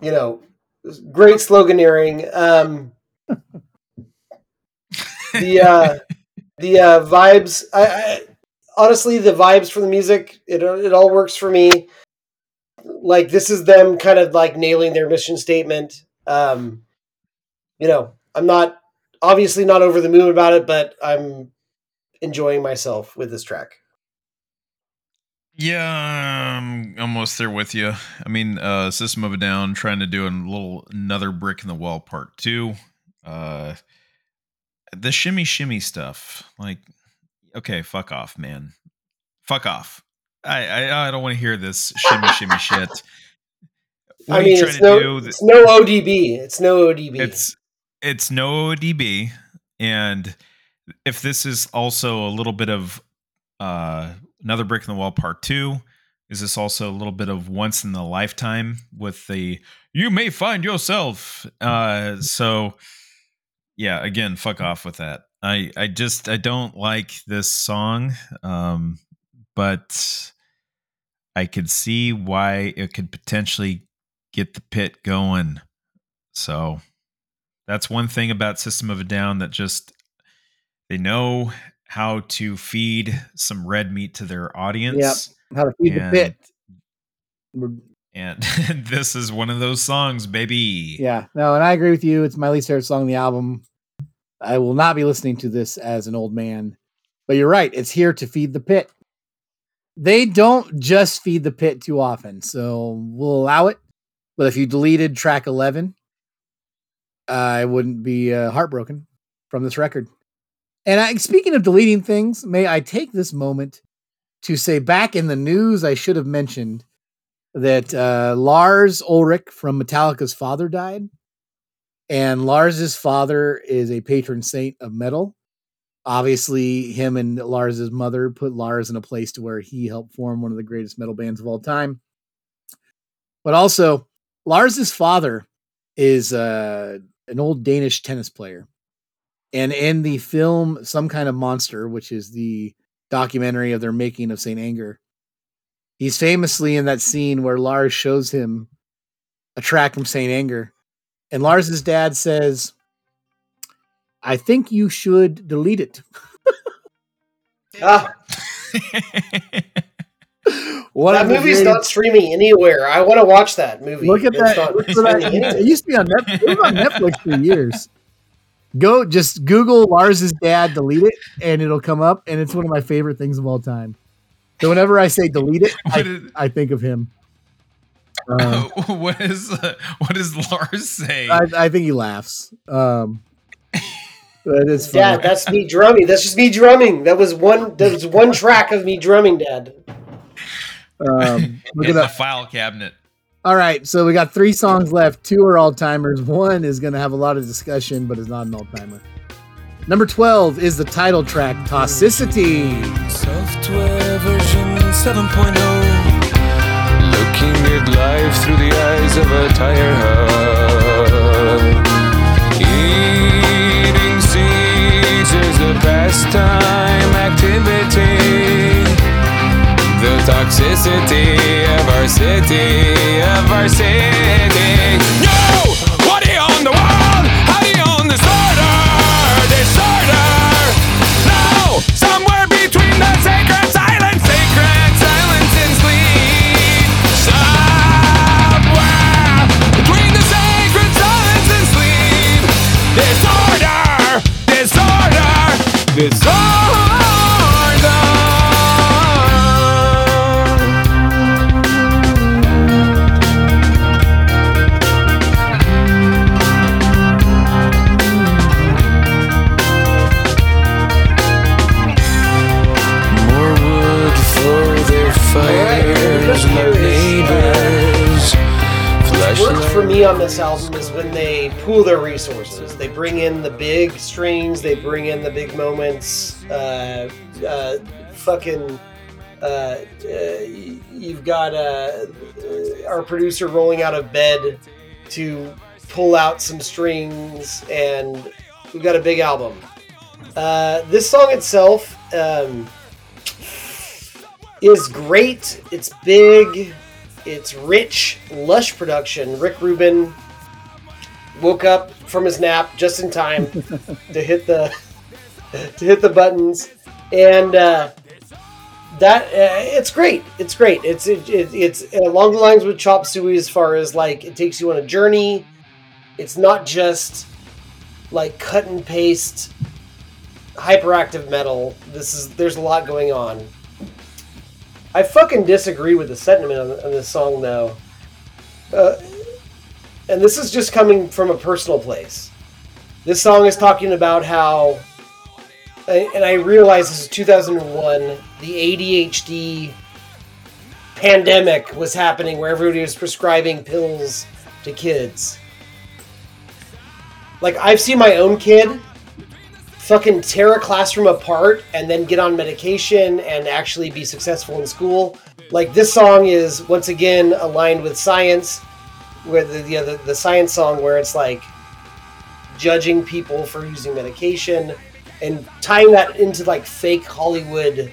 [SPEAKER 4] You know, great sloganeering. Um, the uh, the uh, vibes. I, I honestly, the vibes for the music. It it all works for me. Like this is them kind of like nailing their mission statement. Um, you know, I'm not obviously not over the moon about it, but I'm enjoying myself with this track.
[SPEAKER 1] Yeah, I'm almost there with you. I mean, uh, System of a Down trying to do a little another brick in the wall part two. Uh, the shimmy shimmy stuff, like, okay, fuck off, man, fuck off. I I, I don't want to hear this shimmy shimmy shit. What
[SPEAKER 4] I
[SPEAKER 1] are you
[SPEAKER 4] mean,
[SPEAKER 1] trying
[SPEAKER 4] it's
[SPEAKER 1] to
[SPEAKER 4] no,
[SPEAKER 1] do?
[SPEAKER 4] it's no ODB. It's no ODB.
[SPEAKER 1] It's it's no ODB, and if this is also a little bit of uh, another brick in the wall part two, is this also a little bit of once in the lifetime with the you may find yourself? Uh, so yeah, again, fuck off with that. I I just I don't like this song, um, but I could see why it could potentially get the pit going. So that's one thing about System of a Down that just they know how to feed some red meat to their audience.
[SPEAKER 3] How to feed
[SPEAKER 1] And-
[SPEAKER 3] the pit.
[SPEAKER 1] And this is one of those songs, baby.
[SPEAKER 3] Yeah, no, and I agree with you. It's my least favorite song on the album. I will not be listening to this as an old man. But you're right, it's here to feed the pit. They don't just feed the pit too often, so we'll allow it. But if you deleted track 11, I wouldn't be uh, heartbroken from this record. And I, speaking of deleting things, may I take this moment to say back in the news, I should have mentioned that uh, Lars Ulrich from Metallica's father died. And Lars's father is a patron saint of metal. Obviously, him and Lars's mother put Lars in a place to where he helped form one of the greatest metal bands of all time. But also, Lars's father is uh, an old Danish tennis player. And in the film Some Kind of Monster, which is the documentary of their making of St. Anger, he's famously in that scene where Lars shows him a track from St. Anger. And Lars's dad says, I think you should delete it.
[SPEAKER 4] ah,
[SPEAKER 3] One
[SPEAKER 4] that movie's not streaming anywhere. I want to watch that movie.
[SPEAKER 3] Look at
[SPEAKER 4] It's
[SPEAKER 3] that.
[SPEAKER 4] not
[SPEAKER 3] Look that. It used to be on Netflix. It was on Netflix for years. Go just Google Lars's dad, delete it, and it'll come up. And it's one of my favorite things of all time. So whenever I say delete it, I,
[SPEAKER 1] is-
[SPEAKER 3] I think of him. Uh,
[SPEAKER 1] what is uh, what does Lars say?
[SPEAKER 3] I, I think he laughs. Um, but it's funny.
[SPEAKER 4] Dad, that's me drumming. That's just me drumming. That was one. That was one track of me drumming, Dad.
[SPEAKER 3] Um, look
[SPEAKER 1] in
[SPEAKER 3] at
[SPEAKER 1] the
[SPEAKER 3] that.
[SPEAKER 1] file cabinet.
[SPEAKER 3] All right, so we got three songs left. Two are all timers. One is going to have a lot of discussion, but is not an all timer. Number 12 is the title track, Toxicity.
[SPEAKER 8] Software version 7.0 Looking at life through the eyes of a tire hub a pastime activity. The toxicity of our city, of our city Disorder! Disorder!
[SPEAKER 4] On this album is when they pool their resources. They bring in the big strings. They bring in the big moments. Uh, uh, fucking. Uh, uh, you've got uh, uh, our producer rolling out of bed to pull out some strings, and we've got a big album. This song itself, um, is great. It's big. It's rich, lush production. Rick Rubin woke up from his nap just in time to hit the to hit the buttons, and uh, that uh, it's great. It's great. It's it, it, it's along the lines with Chop Suey as far as like it takes you on a journey. It's not just like cut and paste hyperactive metal. This is there's a lot going on. I fucking disagree with the sentiment on, on this song though. Uh, and this is just coming from a personal place. This song is talking about how, and I realize this is 2001, the ADHD pandemic was happening where everybody was prescribing pills to kids. Like, I've seen my own kid fucking tear a classroom apart and then get on medication and actually be successful in school. Like, this song is, once again, aligned with science where the, the, the the science song where it's like judging people for using medication and tying that into like fake Hollywood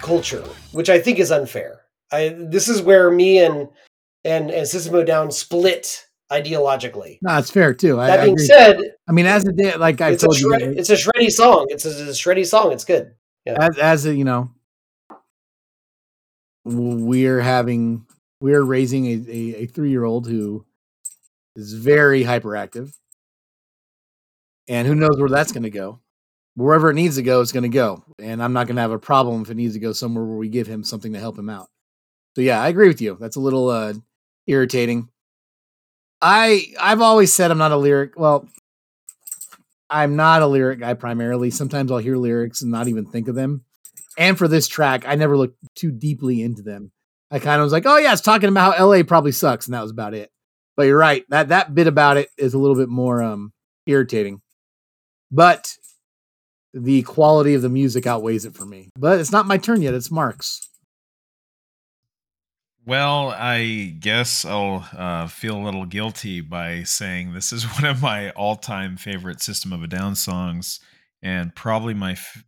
[SPEAKER 4] culture, which I think is unfair. I this is where me and and and System of Down split ideologically.
[SPEAKER 3] No, it's fair too. I,
[SPEAKER 4] That
[SPEAKER 3] I
[SPEAKER 4] being
[SPEAKER 3] agree.
[SPEAKER 4] said,
[SPEAKER 3] I mean, as a day, like I told you,
[SPEAKER 4] it's a shreddy song. It's a, it's a shreddy song. It's good. Yeah.
[SPEAKER 3] as as a, you know, we're having we're raising a, a, a three year old who is very hyperactive, and who knows where that's going to go. Wherever it needs to go, it's going to go, and I'm not going to have a problem if it needs to go somewhere where we give him something to help him out. So yeah, I agree with you. That's a little uh, irritating. I I've always said I'm not a lyric. Well, I'm not a lyric guy primarily. Sometimes I'll hear lyrics and not even think of them. And for this track, I never looked too deeply into them. I kind of was like, "Oh yeah, it's talking about how LA probably sucks," and that was about it. But you're right that that bit about it is a little bit more um, irritating. But the quality of the music outweighs it for me. But it's not my turn yet. It's Mark's.
[SPEAKER 1] Well, I guess I'll uh, feel a little guilty by saying this is one of my all-time favorite System of a Down songs, and probably my f-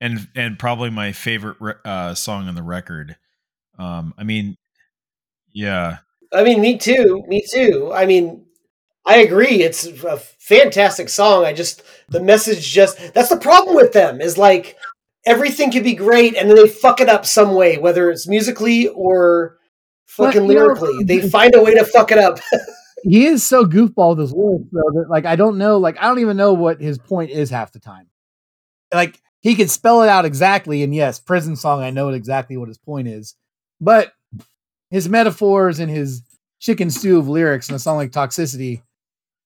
[SPEAKER 1] and and probably my favorite re- uh, song on the record. Um, I mean, yeah,
[SPEAKER 4] I mean, me too. Me too. I mean, I agree. It's a fantastic song. I just the message just that's the problem with them is like everything can be great and then they fuck it up some way, whether it's musically or fucking
[SPEAKER 3] Well, you know,
[SPEAKER 4] lyrically. They find a way to fuck it up.
[SPEAKER 3] He is so goofball with his lyrics though that like I don't know, like I don't even know what his point is half the time. Like he could spell it out exactly, and yes, prison song, I know exactly what his point is, but his metaphors and his chicken stew of lyrics in a song like Toxicity,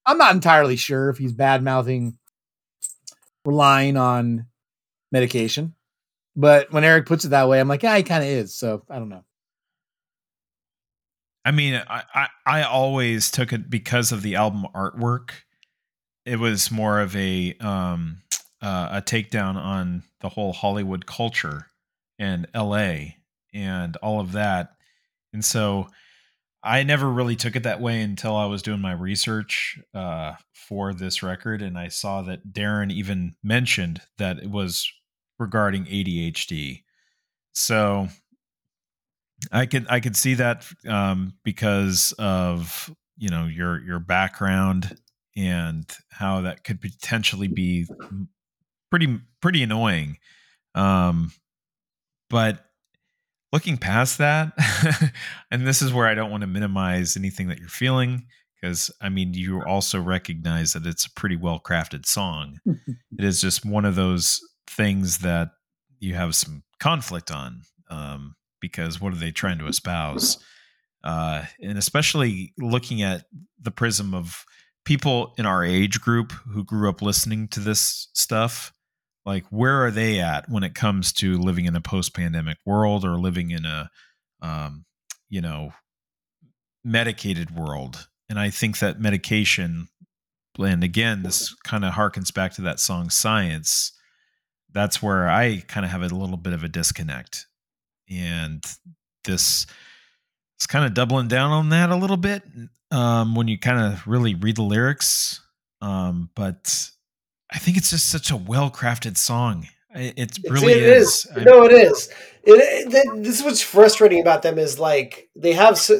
[SPEAKER 3] I'm not entirely sure if he's bad mouthing relying on medication. But when Eric puts it that way, I'm like, yeah, he kind of is. So I don't know.
[SPEAKER 1] I mean, I, I I always took it because of the album artwork. It was more of a um uh, a takedown on the whole Hollywood culture and L.A. and all of that, and so I never really took it that way until I was doing my research uh, for this record, and I saw that Daron even mentioned that it was regarding ADHD. So I could I could see that um, because of you know your your background and how that could potentially be pretty pretty annoying. Um, but looking past that, and this is where I don't want to minimize anything that you're feeling because I mean you also recognize that it's a pretty well crafted song. it is just one of those things that you have some conflict on. Um, because what are they trying to espouse? Uh, and especially looking at the prism of people in our age group who grew up listening to this stuff, like where are they at when it comes to living in a post-pandemic world or living in a, um, you know, medicated world? And I think that medication, and again, this kind of harkens back to that song "Science." That's where I kind of have a little bit of a disconnect and this it's kind of doubling down on that a little bit um, when you kind of really read the lyrics um, but i think it's just such a well crafted song It, it's
[SPEAKER 4] It's-
[SPEAKER 1] really
[SPEAKER 4] it
[SPEAKER 1] is.
[SPEAKER 4] is. No, it is. It, it- this is what's frustrating about them is like they have so,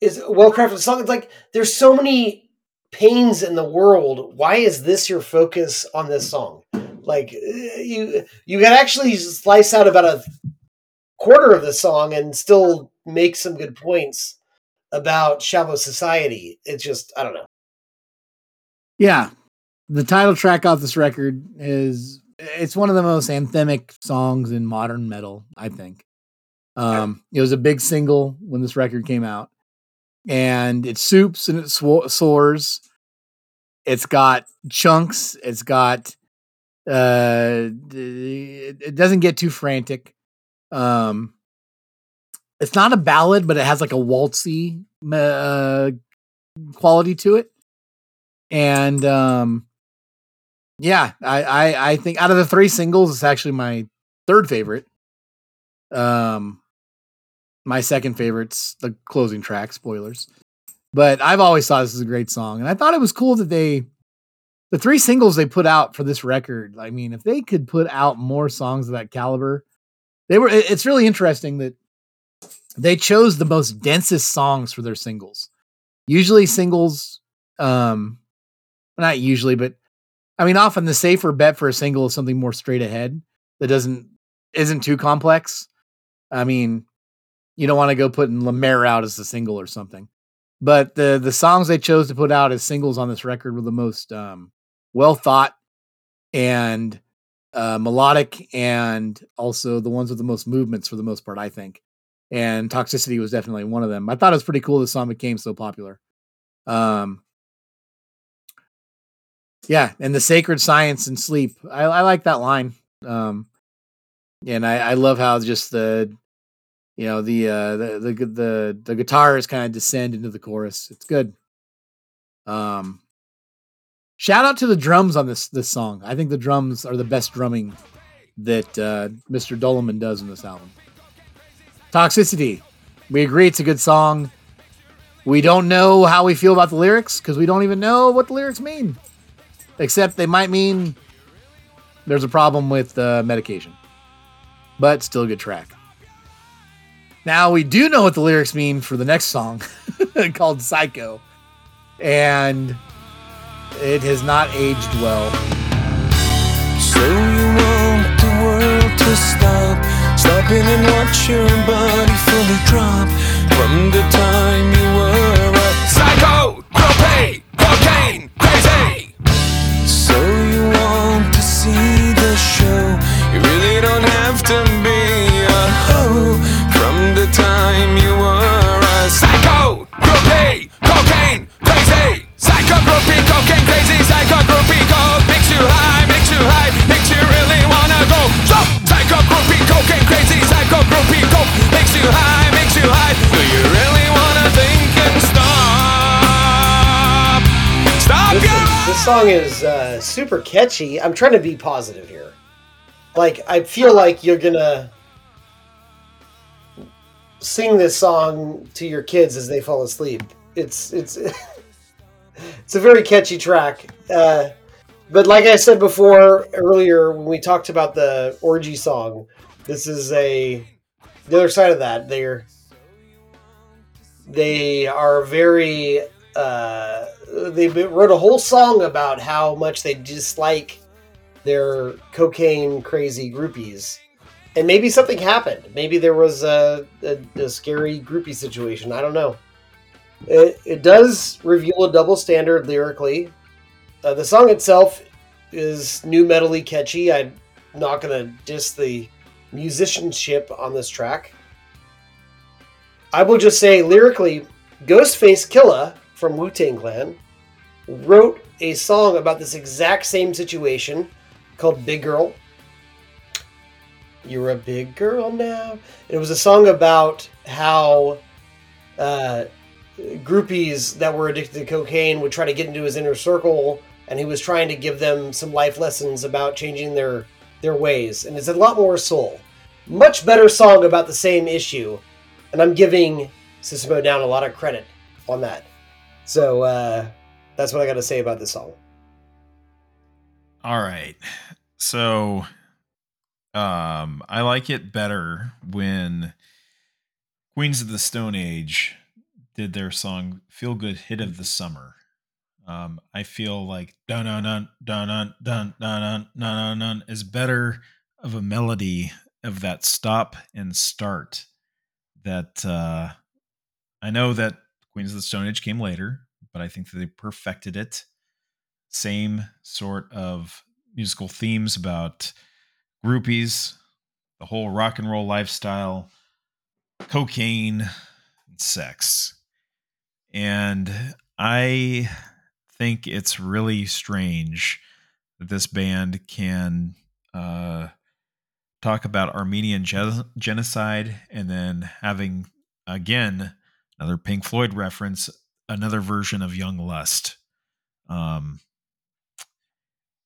[SPEAKER 4] is well crafted song. It's like there's so many pains in the world. Why is this your focus on this song? Like eh, you you can actually slice out about a quarter of the song and still make some good points about shallow society. It's just I don't know.
[SPEAKER 3] Yeah. The title track off this record is it's one of the most anthemic songs in modern metal, I think. Um it was a big single when this record came out. And it soups and it swo- soars. It's got chunks, it's got uh it doesn't get too frantic. Um it's not a ballad, but it has like a waltzy uh, quality to it and um yeah I, I i think out of the three singles it's actually my third favorite. Um my second favorite's the closing track spoilers. But i've always thought this is a great song and i thought it was cool that they the three singles they put out for this record i mean if they could put out more songs of that caliber they were it's really interesting that they chose the most densest songs for their singles. Usually singles um not usually, but I mean, often the safer bet for a single is something more straight ahead that doesn't isn't too complex. I mean, you don't want to go putting Lemaire out as a single or something. But the the songs they chose to put out as singles on this record were the most um, well thought and uh, melodic, and also the ones with the most movements for the most part, I think. And Toxicity was definitely one of them. I thought it was pretty cool the song became so popular. Um, yeah, and the sacred science and sleep. I, I like that line. Um, and I, I love how just the, you know, the uh, the the the, the guitars kind of descend into the chorus. It's good. Um, shout out to the drums on this this song. I think the drums are the best drumming that uh, Mr. Dolmayan does in this album. Toxicity. We agree it's a good song. We don't know how we feel about the lyrics because we don't even know what the lyrics mean except they might mean there's a problem with uh, medication, but still good track. Now we do know what the lyrics mean for the next song called Psycho, and it has not aged well.
[SPEAKER 2] So you want the world to stop Stopping and watch your body fully drop From the time you were
[SPEAKER 8] cocaine, crazy. Psycho, groupie, coke makes you high, makes you high, makes you really wanna go. Stop. Psycho, groupie, cocaine, crazy. Psycho, groupie, coke makes you high, makes you high. Do you really wanna think and stop? Stop
[SPEAKER 4] Listen,
[SPEAKER 8] your
[SPEAKER 4] this song is uh, super catchy. I'm trying to be positive here. Like, I feel like you're gonna sing this song to your kids as they fall asleep. It's it's it's a very catchy track. Uh, but like I said before earlier when we talked about the orgy song, this is a the other side of that. They're they are very uh, they wrote a whole song about how much they dislike their cocaine crazy groupies and maybe something happened maybe there was a, a, a scary groupie situation i don't know it, it does reveal a double standard lyrically uh, the song itself is nu metally catchy i'm not gonna diss the musicianship on this track i will just say lyrically ghostface killah from wu-tang clan wrote a song about this exact same situation called Big Girl. You're a big girl now. It was a song about how uh, groupies that were addicted to cocaine would try to get into his inner circle, and he was trying to give them some life lessons about changing their their ways. And it's a lot more soul. Much better song about the same issue, and I'm giving a Down a lot of credit on that. So uh, that's what I got to say about this song.
[SPEAKER 1] All right. So Um, I like it better when Queens of the Stone Age did their song "Feel Good Hit of the Summer." Um, I feel like dun dun dun dun dun dun dun dun dun is better of a melody of that stop and start. That uh, I know that Queens of the Stone Age came later, but I think that they perfected it. Same sort of musical themes about groupies, the whole rock and roll lifestyle, cocaine, and sex. And I think it's really strange that this band can uh, talk about Armenian gen- genocide and then having, again, another Pink Floyd reference, another version of Young Lust. Um,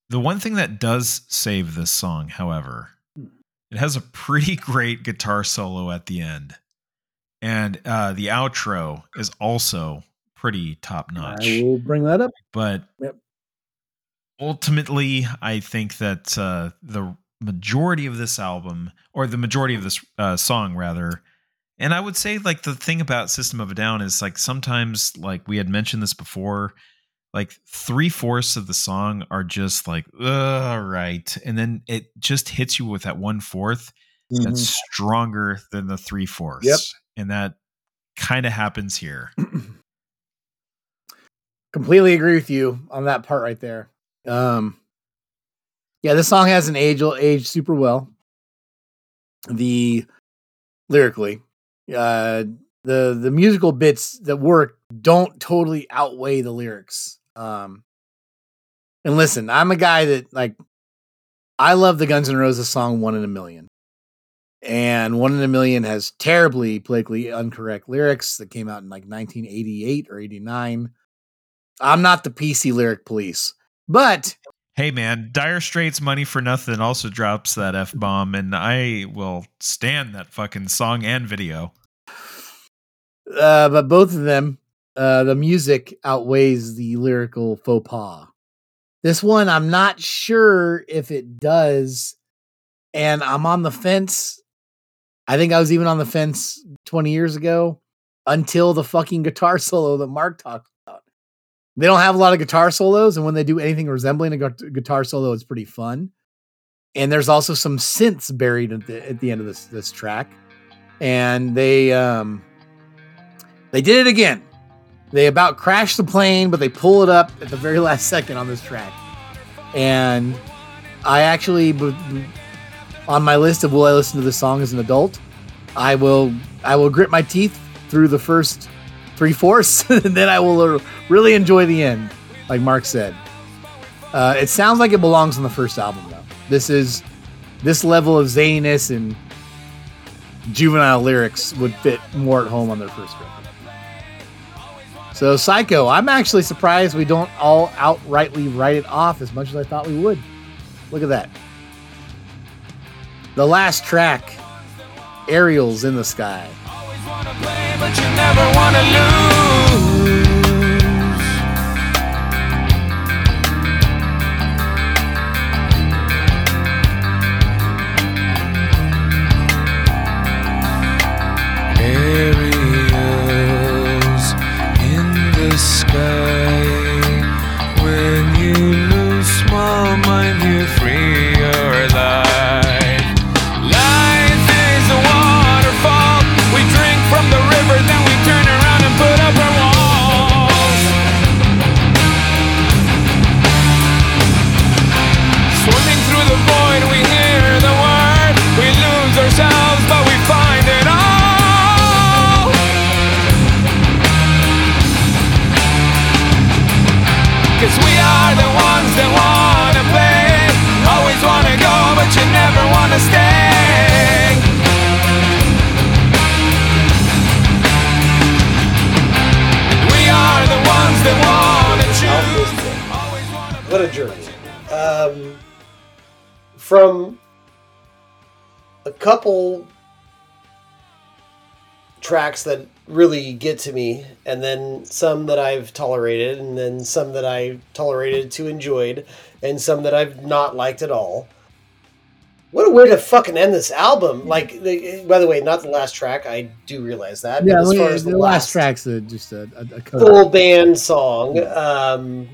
[SPEAKER 1] the one thing that does save this song, however, it has a pretty great guitar solo at the end. And uh, the outro is also pretty top notch.
[SPEAKER 3] I will bring that up.
[SPEAKER 1] But
[SPEAKER 3] Yep.
[SPEAKER 1] ultimately, I think that uh, the majority of this album, or the majority of this uh, song, rather, and I would say like the thing about System of a Down is like sometimes, like we had mentioned this before, like three fourths of the song are just like, all right. And then it just hits you with that one fourth that's stronger than the three fourths.
[SPEAKER 3] Yep.
[SPEAKER 1] And that kind of happens here.
[SPEAKER 3] completely agree with you on that part right there. Um, yeah, this song hasn't aged aged super well. The lyrically, uh, the the musical bits that work don't totally outweigh the lyrics. Um, and listen, I'm a guy that like I love the Guns N' Roses song "One in a Million. And "One in a Million has terribly politically incorrect lyrics that came out in like 1988 or 89. I'm not the PC lyric police, but
[SPEAKER 1] Hey man, Dire Straits Money for Nothing also drops that F bomb, and I will stand that fucking song and video.
[SPEAKER 3] uh, but both of them, uh, the music outweighs the lyrical faux pas. This one, I'm not sure if it does, and I'm on the fence. I think I was even on the fence 20 years ago until the fucking guitar solo that Mark talked about. They don't have a lot of guitar solos, and when they do anything resembling a gu- guitar solo, it's pretty fun. And there's also some synths buried at the, at the end of this this track, and they um, they did it again. They about crashed the plane, but they pull it up at the very last second on this track. And I actually, b- b- on my list of will I listen to this song as an adult, I will. I will grit my teeth through the first three fourths, and then I will uh, really enjoy the end, like Mark said. Uh, it sounds like it belongs on the first album, though. This is this level of zaniness and juvenile lyrics would fit more at home on their first record. So, Psycho, I'm actually surprised we don't all outrightly write it off as much as I thought we would. Look at that. The last track, Aerials in the Sky.
[SPEAKER 8] From
[SPEAKER 11] a couple tracks that really get to me, and then some that I've tolerated, and then some that I tolerated to enjoyed, and some that I've not liked at all.
[SPEAKER 4] What a way to fucking end this album! Like, the, by the way, not the last track. I do realize that.
[SPEAKER 3] Yeah,
[SPEAKER 4] as far as
[SPEAKER 3] the, last track's a, just a, a, a
[SPEAKER 4] full band song. Um,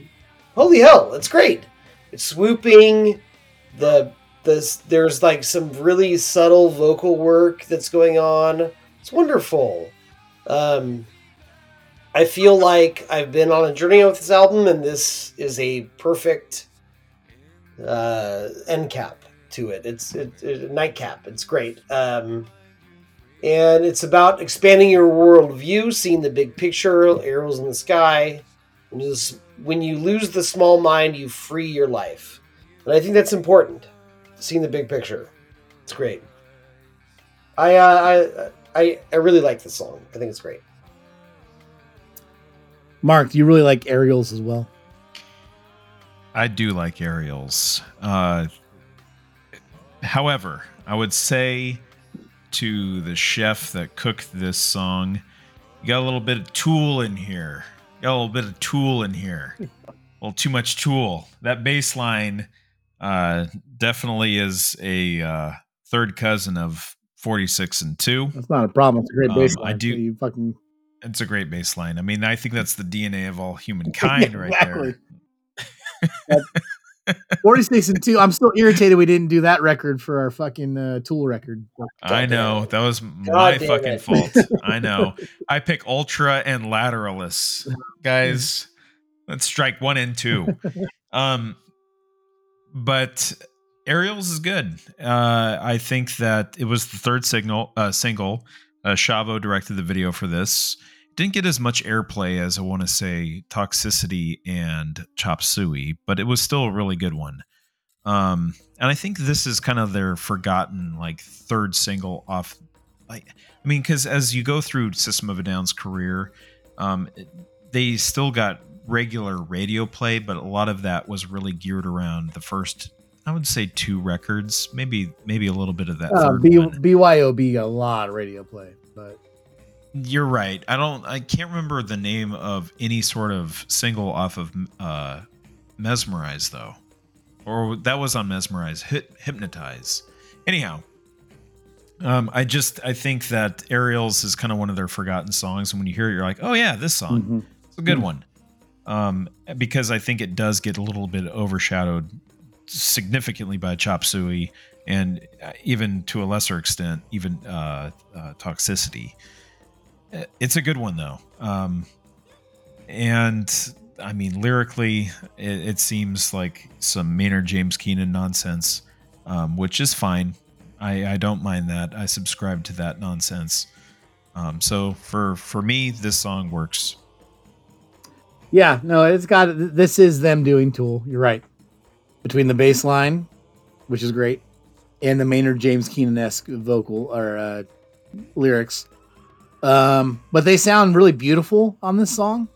[SPEAKER 4] holy hell, it's great. It's swooping. The the there's like some really subtle vocal work that's going on. It's wonderful. Um, I feel like I've been on a journey with this album, and this is a perfect uh, end cap to it. It's it, it, nightcap. It's great. Um, and it's about expanding your worldview, seeing the big picture, arrows in the sky. When you lose the small mind, you free your life. And I think that's important, seeing the big picture. It's great. I, uh, I, I, I really like this song. I think it's great.
[SPEAKER 3] Mark, do you really like Aerials as well?
[SPEAKER 1] I do like aerials. Uh, however, I would say to the chef that cooked this song, you got a little bit of tool in here. You got a little bit of tool in here. A little too much tool. That bass line uh, definitely is a uh, third cousin of 46 and 2.
[SPEAKER 3] That's not a problem. It's a great
[SPEAKER 1] Um, I do-
[SPEAKER 3] so You fucking
[SPEAKER 1] It's a great bass line. I mean, I think that's the DNA of all humankind right
[SPEAKER 3] Exactly.
[SPEAKER 1] there.
[SPEAKER 3] 46 and 2. I'm still irritated we didn't do that record for our fucking uh, Tool record.
[SPEAKER 1] I know that was my
[SPEAKER 3] damn
[SPEAKER 1] fucking
[SPEAKER 3] it.
[SPEAKER 1] fault. I know. I pick Ultra and Lateralus, guys. Let's strike one and two. Um, but Aerials is good. Uh, I think that it was the third signal uh, single. Uh, Shavo directed the video for this. Didn't get as much airplay as I want to say Toxicity and Chop Suey, but it was still a really good one. Um, and I think this is kind of their forgotten like third single off. Like, I mean, because as you go through System of a Down's career, um, it- they still got regular radio play, but a lot of that was really geared around the first, I would say, two records, maybe maybe a little bit of that
[SPEAKER 3] Uh,
[SPEAKER 1] third
[SPEAKER 3] B-
[SPEAKER 1] one.
[SPEAKER 3] BYOB got a lot of radio play, but
[SPEAKER 1] You're right. I don't. I can't remember the name of any sort of single off of uh, Mesmerize though, or that was on Mesmerize. Hypnotize. Anyhow, um, I just I think that Aerials is kind of one of their forgotten songs, and when you hear it, you're like, oh yeah, this song.
[SPEAKER 3] Mhm.
[SPEAKER 1] It's a good one. Um, because I think it does get a little bit overshadowed significantly by Chop Suey and uh, even to a lesser extent, even uh, uh, Toxicity. Uh, It's a good one though. Um, and I mean, lyrically, it, it seems like some Maynard James Keenan nonsense, um, which is fine. I, I don't mind that. I subscribe to that nonsense. Um, so for for me, this song works.
[SPEAKER 3] Yeah, no, it's got this is them doing Tool. You're right. Between the bass line, which is great, and the Maynard James Keenan esque vocal or uh, lyrics. Um, but they sound really beautiful on this song,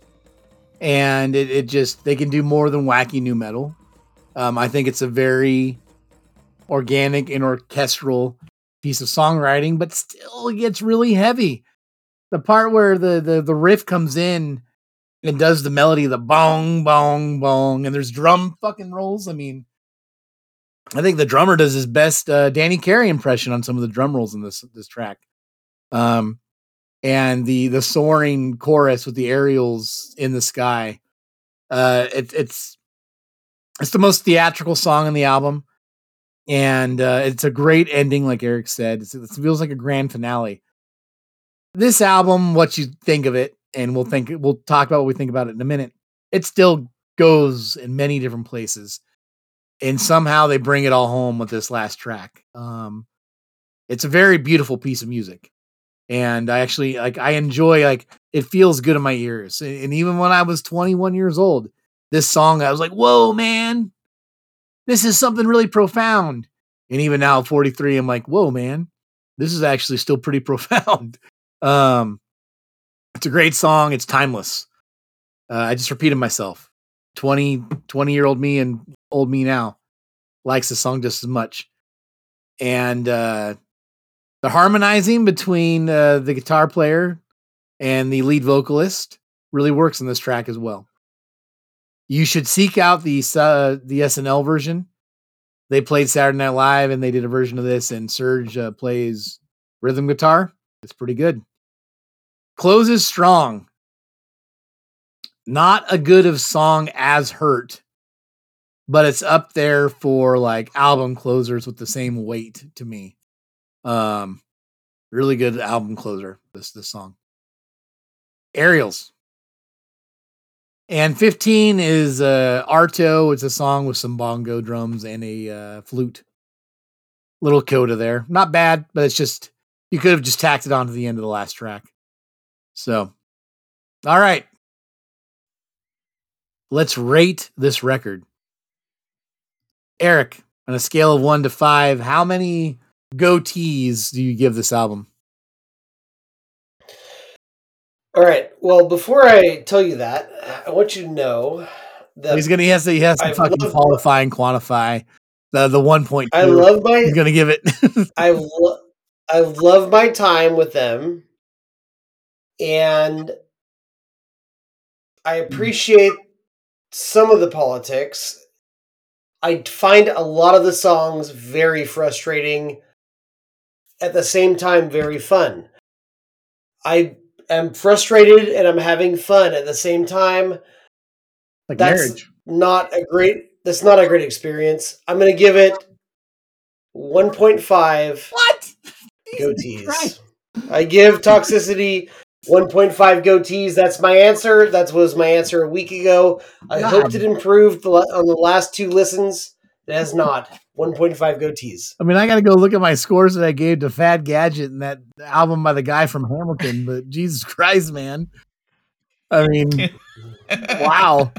[SPEAKER 3] and it, it just they can do more than wacky nu metal. Um, I think it's a very organic and orchestral piece of songwriting, but still gets really heavy. The part where the the, the riff comes in and does the melody, the bong, bong, bong, and there's drum fucking rolls. I mean, I think the drummer does his best uh, Danny Carey impression on some of the drum rolls in this this track. Um, and the the soaring chorus with the aerials in the sky. Uh, it, it's it's the most theatrical song on the album, and uh, it's a great ending. Like Eric said, it's, it feels like a grand finale. This album, what you think of it, and we'll think we'll talk about what we think about it in a minute. It still goes in many different places, and somehow they bring it all home with this last track. Um, it's a very beautiful piece of music and I actually like I enjoy like it feels good in my ears. And even when I was 21 years old, this song I was like, "Whoa, man. This is something really profound." And even now 43, I'm like, "Whoa, man. This is actually still pretty profound." um it's a great song, it's timeless. Uh, I just repeated myself. 20 20 year old me and old me now likes the song just as much. And uh the harmonizing between uh, the guitar player and the lead vocalist really works in this track as well. You should seek out the uh, the SNL version they played Saturday Night Live and they did a version of this, and Serj uh, plays rhythm guitar. It's pretty good. Closes strong. Not a good of song as hurt, but it's up there for like album closers with the same weight to me. Um, really good album closer. This this song. Aerials. And 15 is uh Arto. It's a song with some bongo drums and a uh, flute. Little coda there. Not bad, but it's just you could have just tacked it on to the end of the last track. So, all right. Let's rate this record. Eric, on a scale of one to five, how many goatees do you give this album?
[SPEAKER 4] All right. Well, before I tell you that, I want you to know that
[SPEAKER 3] He's gonna he has to he has to
[SPEAKER 4] I
[SPEAKER 3] fucking
[SPEAKER 4] love-
[SPEAKER 3] qualify and quantify the the one point.
[SPEAKER 4] I love my
[SPEAKER 3] He's gonna give it.
[SPEAKER 4] I lo- I love my time with them, and I
[SPEAKER 3] Mm-hmm.
[SPEAKER 4] appreciate some of the politics. I find a lot of the songs very frustrating. At the same time, very fun. I am frustrated and I'm having fun at the same time.
[SPEAKER 3] like
[SPEAKER 4] That's
[SPEAKER 3] marriage.
[SPEAKER 4] not a great. That's not a great experience. I'm going to give it 1.5
[SPEAKER 3] What?
[SPEAKER 4] goatees. I give toxicity 1.5 goatees. That's my answer. That was my answer a week ago. I
[SPEAKER 3] God.
[SPEAKER 4] hoped it improved on the last two listens. It has not. 1.5 goatees.
[SPEAKER 3] I mean, I got to go look at my scores that I gave to Fad Gadget and that album by the guy from Hamilton. But Jesus Christ, man! I mean, wow.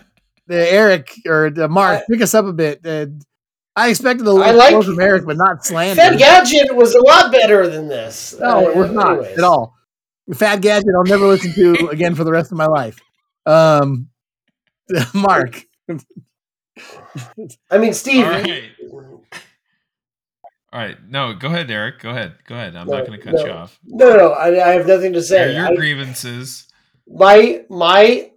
[SPEAKER 3] Uh, Eric or uh, Mark, pick us up a bit. Uh, I expected a
[SPEAKER 4] I
[SPEAKER 3] little
[SPEAKER 4] like-
[SPEAKER 3] like, from Eric, but not slander.
[SPEAKER 4] Fad Gadget was a lot better than this.
[SPEAKER 3] No, it was
[SPEAKER 4] Uh,
[SPEAKER 3] not
[SPEAKER 4] anyways.
[SPEAKER 3] at all. Fad Gadget, I'll never listen to again for the rest of my life. Um, Mark,
[SPEAKER 4] I mean, Steve.
[SPEAKER 1] All right. All right. No, go ahead, Eric. Go ahead. Go ahead. I'm
[SPEAKER 4] No,
[SPEAKER 1] not going to cut
[SPEAKER 4] no.
[SPEAKER 1] you off.
[SPEAKER 4] No, no, I, I have nothing to say.
[SPEAKER 1] Your,
[SPEAKER 4] I-
[SPEAKER 1] grievances.
[SPEAKER 4] my my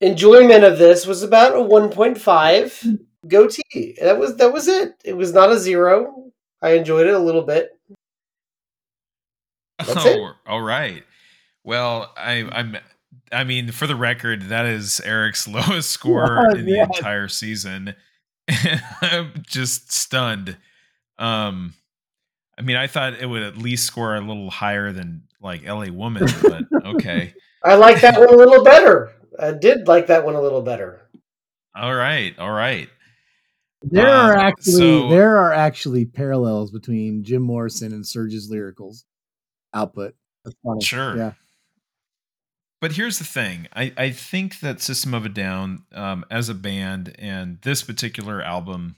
[SPEAKER 4] enjoyment of this was about a 1.5 goatee. That was that was it. It was not a zero. I enjoyed it a little bit. That's it.
[SPEAKER 1] oh, all right. Well, I, I'm. I mean, for the record, that is Eric's lowest score
[SPEAKER 3] Yes,
[SPEAKER 1] in the
[SPEAKER 3] yes.
[SPEAKER 1] entire season. I'm just stunned. Um, I mean, I thought it would at least score a little higher than like L.A. Woman, but okay.
[SPEAKER 4] I like that one a little better. I did like that one a little better.
[SPEAKER 1] All right, all right.
[SPEAKER 3] there are
[SPEAKER 1] Um,
[SPEAKER 3] actually
[SPEAKER 1] so-
[SPEAKER 3] there are actually parallels between Jim Morrison and Serj's lyricals output. That's funny.
[SPEAKER 1] Sure.
[SPEAKER 3] Yeah.
[SPEAKER 1] But here's the thing. I, I think that System of a Down, um, as a band, and this particular album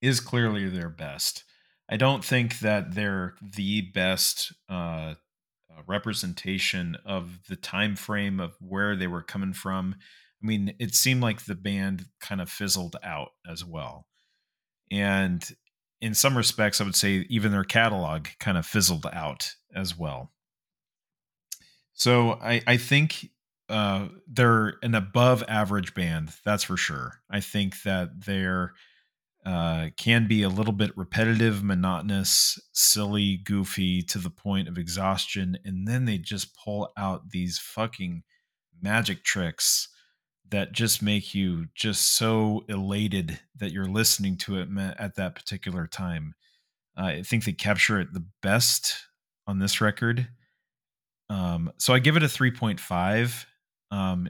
[SPEAKER 1] is clearly their best. I don't think that they're the best uh, uh, representation of the time frame of where they were coming from. I mean, it seemed like the band kind of fizzled out as well. And in some respects, I would say even their catalog kind of fizzled out as well. So I, I think uh, they're an above average band, that's for sure. I think that they're uh, can be a little bit repetitive, monotonous, silly, goofy to the point of exhaustion, and then they just pull out these fucking magic tricks that just make you just so elated that you're listening to it at that particular time. I think they capture it the best on this record. Um, so I give it a 3.5. Um,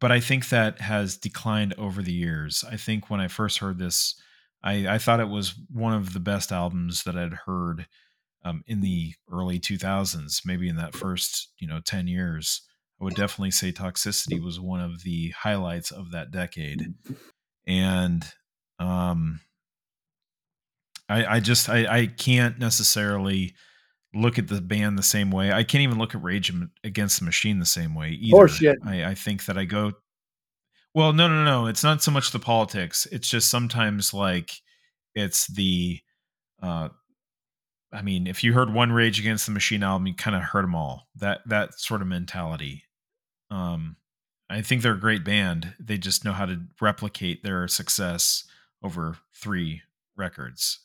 [SPEAKER 1] but I think that has declined over the years. I think when I first heard this, I, I thought it was one of the best albums that I'd heard um, in the early 2000s, maybe in that first, you know, 10 years. I would definitely say Toxicity was one of the highlights of that decade. And um, I, I just, I, I can't necessarily look at the band the same way. I can't even look at Rage Against the Machine the same way either.
[SPEAKER 3] Horseshit.
[SPEAKER 1] I, I think that I go. Well, no, no, no. It's not so much the politics. It's just sometimes like it's the. uh I mean, if you heard one Rage Against the Machine album, you kind of heard them all. That that sort of mentality. Um, I think they're a great band. They just know how to replicate their success over three records.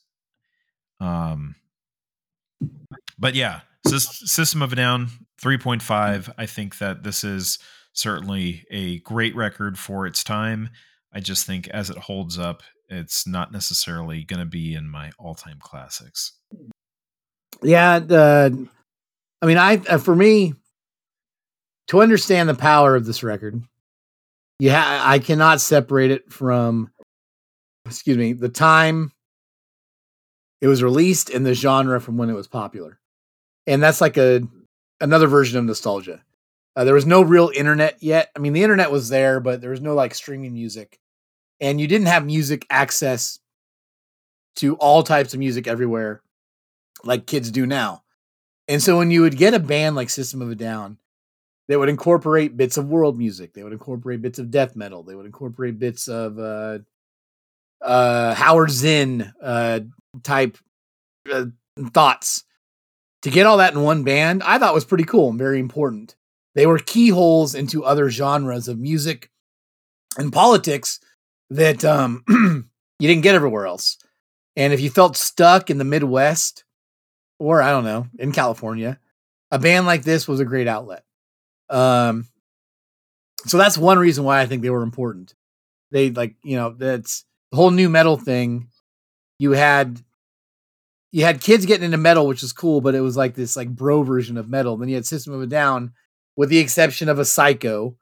[SPEAKER 1] Um, but yeah, System of a Down 3.5. I think that this is certainly a great record for its time. I just think as it holds up, it's not necessarily going to be in my all-time classics.
[SPEAKER 3] Yeah, I mean, I uh, for me to understand the power of this record, yeah, I cannot separate it from, excuse me, the time it was released in the genre from when it was popular, and that's like a another version of nostalgia. Uh, there was no real internet yet. I mean, the internet was there, but there was no like streaming music, and you didn't have music access to all types of music everywhere like kids do now. And so when you would get a band like System of a Down, they would incorporate bits of world music, they would incorporate bits of death metal, they would incorporate bits of uh, uh, Howard Zinn uh, type uh, thoughts. To get all that in one band, I thought was pretty cool and very important. They were keyholes into other genres of music and politics that um, you didn't get everywhere else. And if you felt stuck in the Midwest, or I don't know, in California, a band like this was a great outlet. Um, so that's one reason why I think they were important. They like, you know, that's whole nu metal thing. You had you had kids getting into metal, which is cool, but it was like this like bro version of metal. Then you had System of a Down, with the exception of a Psycho,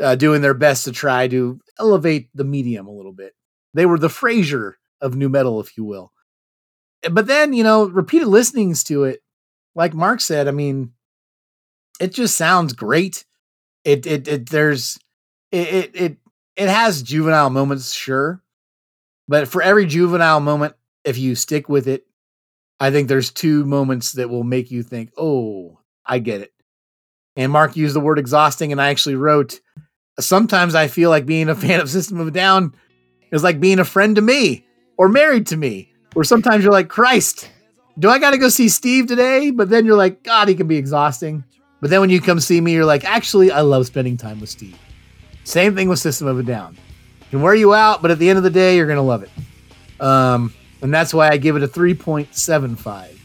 [SPEAKER 3] uh, doing their best to try to elevate the medium a little bit. They were the Frasier of nu metal, if you will but then you know repeated listenings to it like mark said i mean it just sounds great it it, it there's it, it it it has juvenile moments sure but for every juvenile moment if you stick with it i think there's two moments that will make you think oh i get it and mark used the word exhausting and i actually wrote sometimes i feel like being a fan of system of a down is like being a friend to me or married to me Or sometimes you're like, Christ, do I got to go see Steve today? But then you're like, God, he can be exhausting. But then when you come see me, you're like, actually, I love spending time with Steve. Same thing with System of a Down. Can wear you out, but at the end of the day, you're gonna love it. Um, and that's why I give it a 3.75.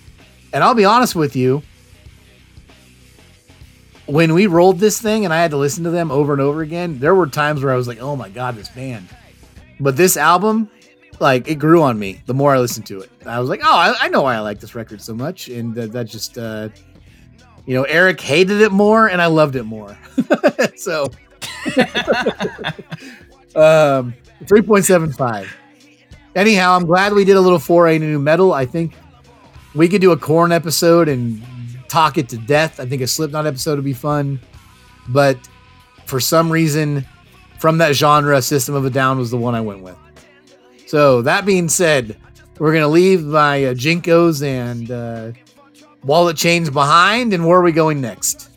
[SPEAKER 3] And I'll be honest with you, when we rolled this thing and I had to listen to them over and over again, there were times where I was like, oh my God, this band. But this album, like it grew on me the more I listened to it. I was like, oh, I, I know why I like this record so much, and uh, that just, uh, you know, Eric hated it more, and I loved it more. so, um, three point seven five. Anyhow, I'm glad we did a little foray into nu metal. I think we could do a Korn episode and talk it to death. I think a Slipknot episode would be fun, but for some reason, from that genre, System of a Down was the one I went with. So that being said, we're gonna leave my uh, Jinkos and uh, wallet chains behind, and where are we going next?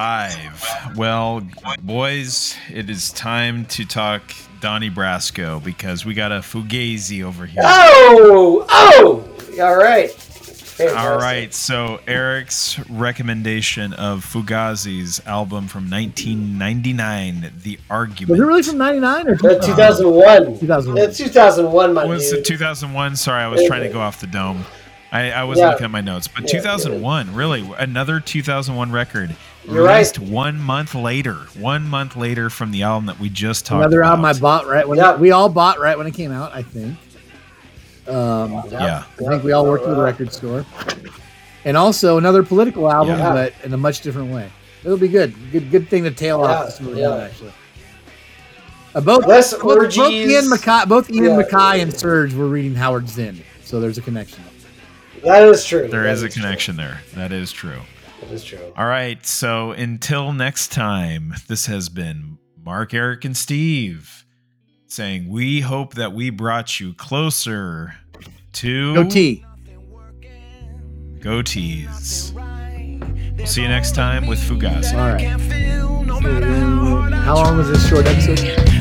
[SPEAKER 1] Five. Well, boys, it is time to talk Donnie Brasco because we got a Fugazi over here.
[SPEAKER 11] Oh, oh, all right. Fantastic.
[SPEAKER 1] All right, so Eric's recommendation of Fugazi's album from 1999, The Argument.
[SPEAKER 3] Was it really from '99 or
[SPEAKER 11] Uh, 2001.
[SPEAKER 3] 2001.
[SPEAKER 11] It's 2001, my
[SPEAKER 1] was
[SPEAKER 11] dude.
[SPEAKER 1] it 2001? Sorry, I was trying to go off the dome. I, I wasn't
[SPEAKER 11] Yeah.
[SPEAKER 1] looking at my notes, but
[SPEAKER 11] Yeah,
[SPEAKER 1] 2001, really, another 2001 record
[SPEAKER 11] You're right.
[SPEAKER 1] one month later. One month later from the album that we just talked
[SPEAKER 3] Another
[SPEAKER 1] about.
[SPEAKER 3] album I bought right when
[SPEAKER 11] Yeah.
[SPEAKER 3] we all bought right when it came out. I think. Um,
[SPEAKER 1] Yeah.
[SPEAKER 3] I think we all worked at the record store, and also another political album,
[SPEAKER 1] Yeah.
[SPEAKER 3] but in a much different way. It'll be good. Good, good thing to tail
[SPEAKER 11] Yeah,
[SPEAKER 3] off this movie
[SPEAKER 11] yeah.
[SPEAKER 3] actually. Uh, both,
[SPEAKER 11] Less
[SPEAKER 3] both, both. Ian MacKaye, both Ian
[SPEAKER 11] Yeah.
[SPEAKER 3] MacKaye and Serj were reading Howard Zinn, so there's a connection.
[SPEAKER 11] That is true.
[SPEAKER 1] There
[SPEAKER 11] That
[SPEAKER 1] is a
[SPEAKER 11] true.
[SPEAKER 1] connection there. That is true.
[SPEAKER 11] That is true.
[SPEAKER 1] All right. So until next time, this has been Mark, Eric, and Steve saying we hope that we brought you closer to
[SPEAKER 3] Go T.
[SPEAKER 1] goatees. We'll see you next time with Fugazi.
[SPEAKER 3] All right. How long was this short episode?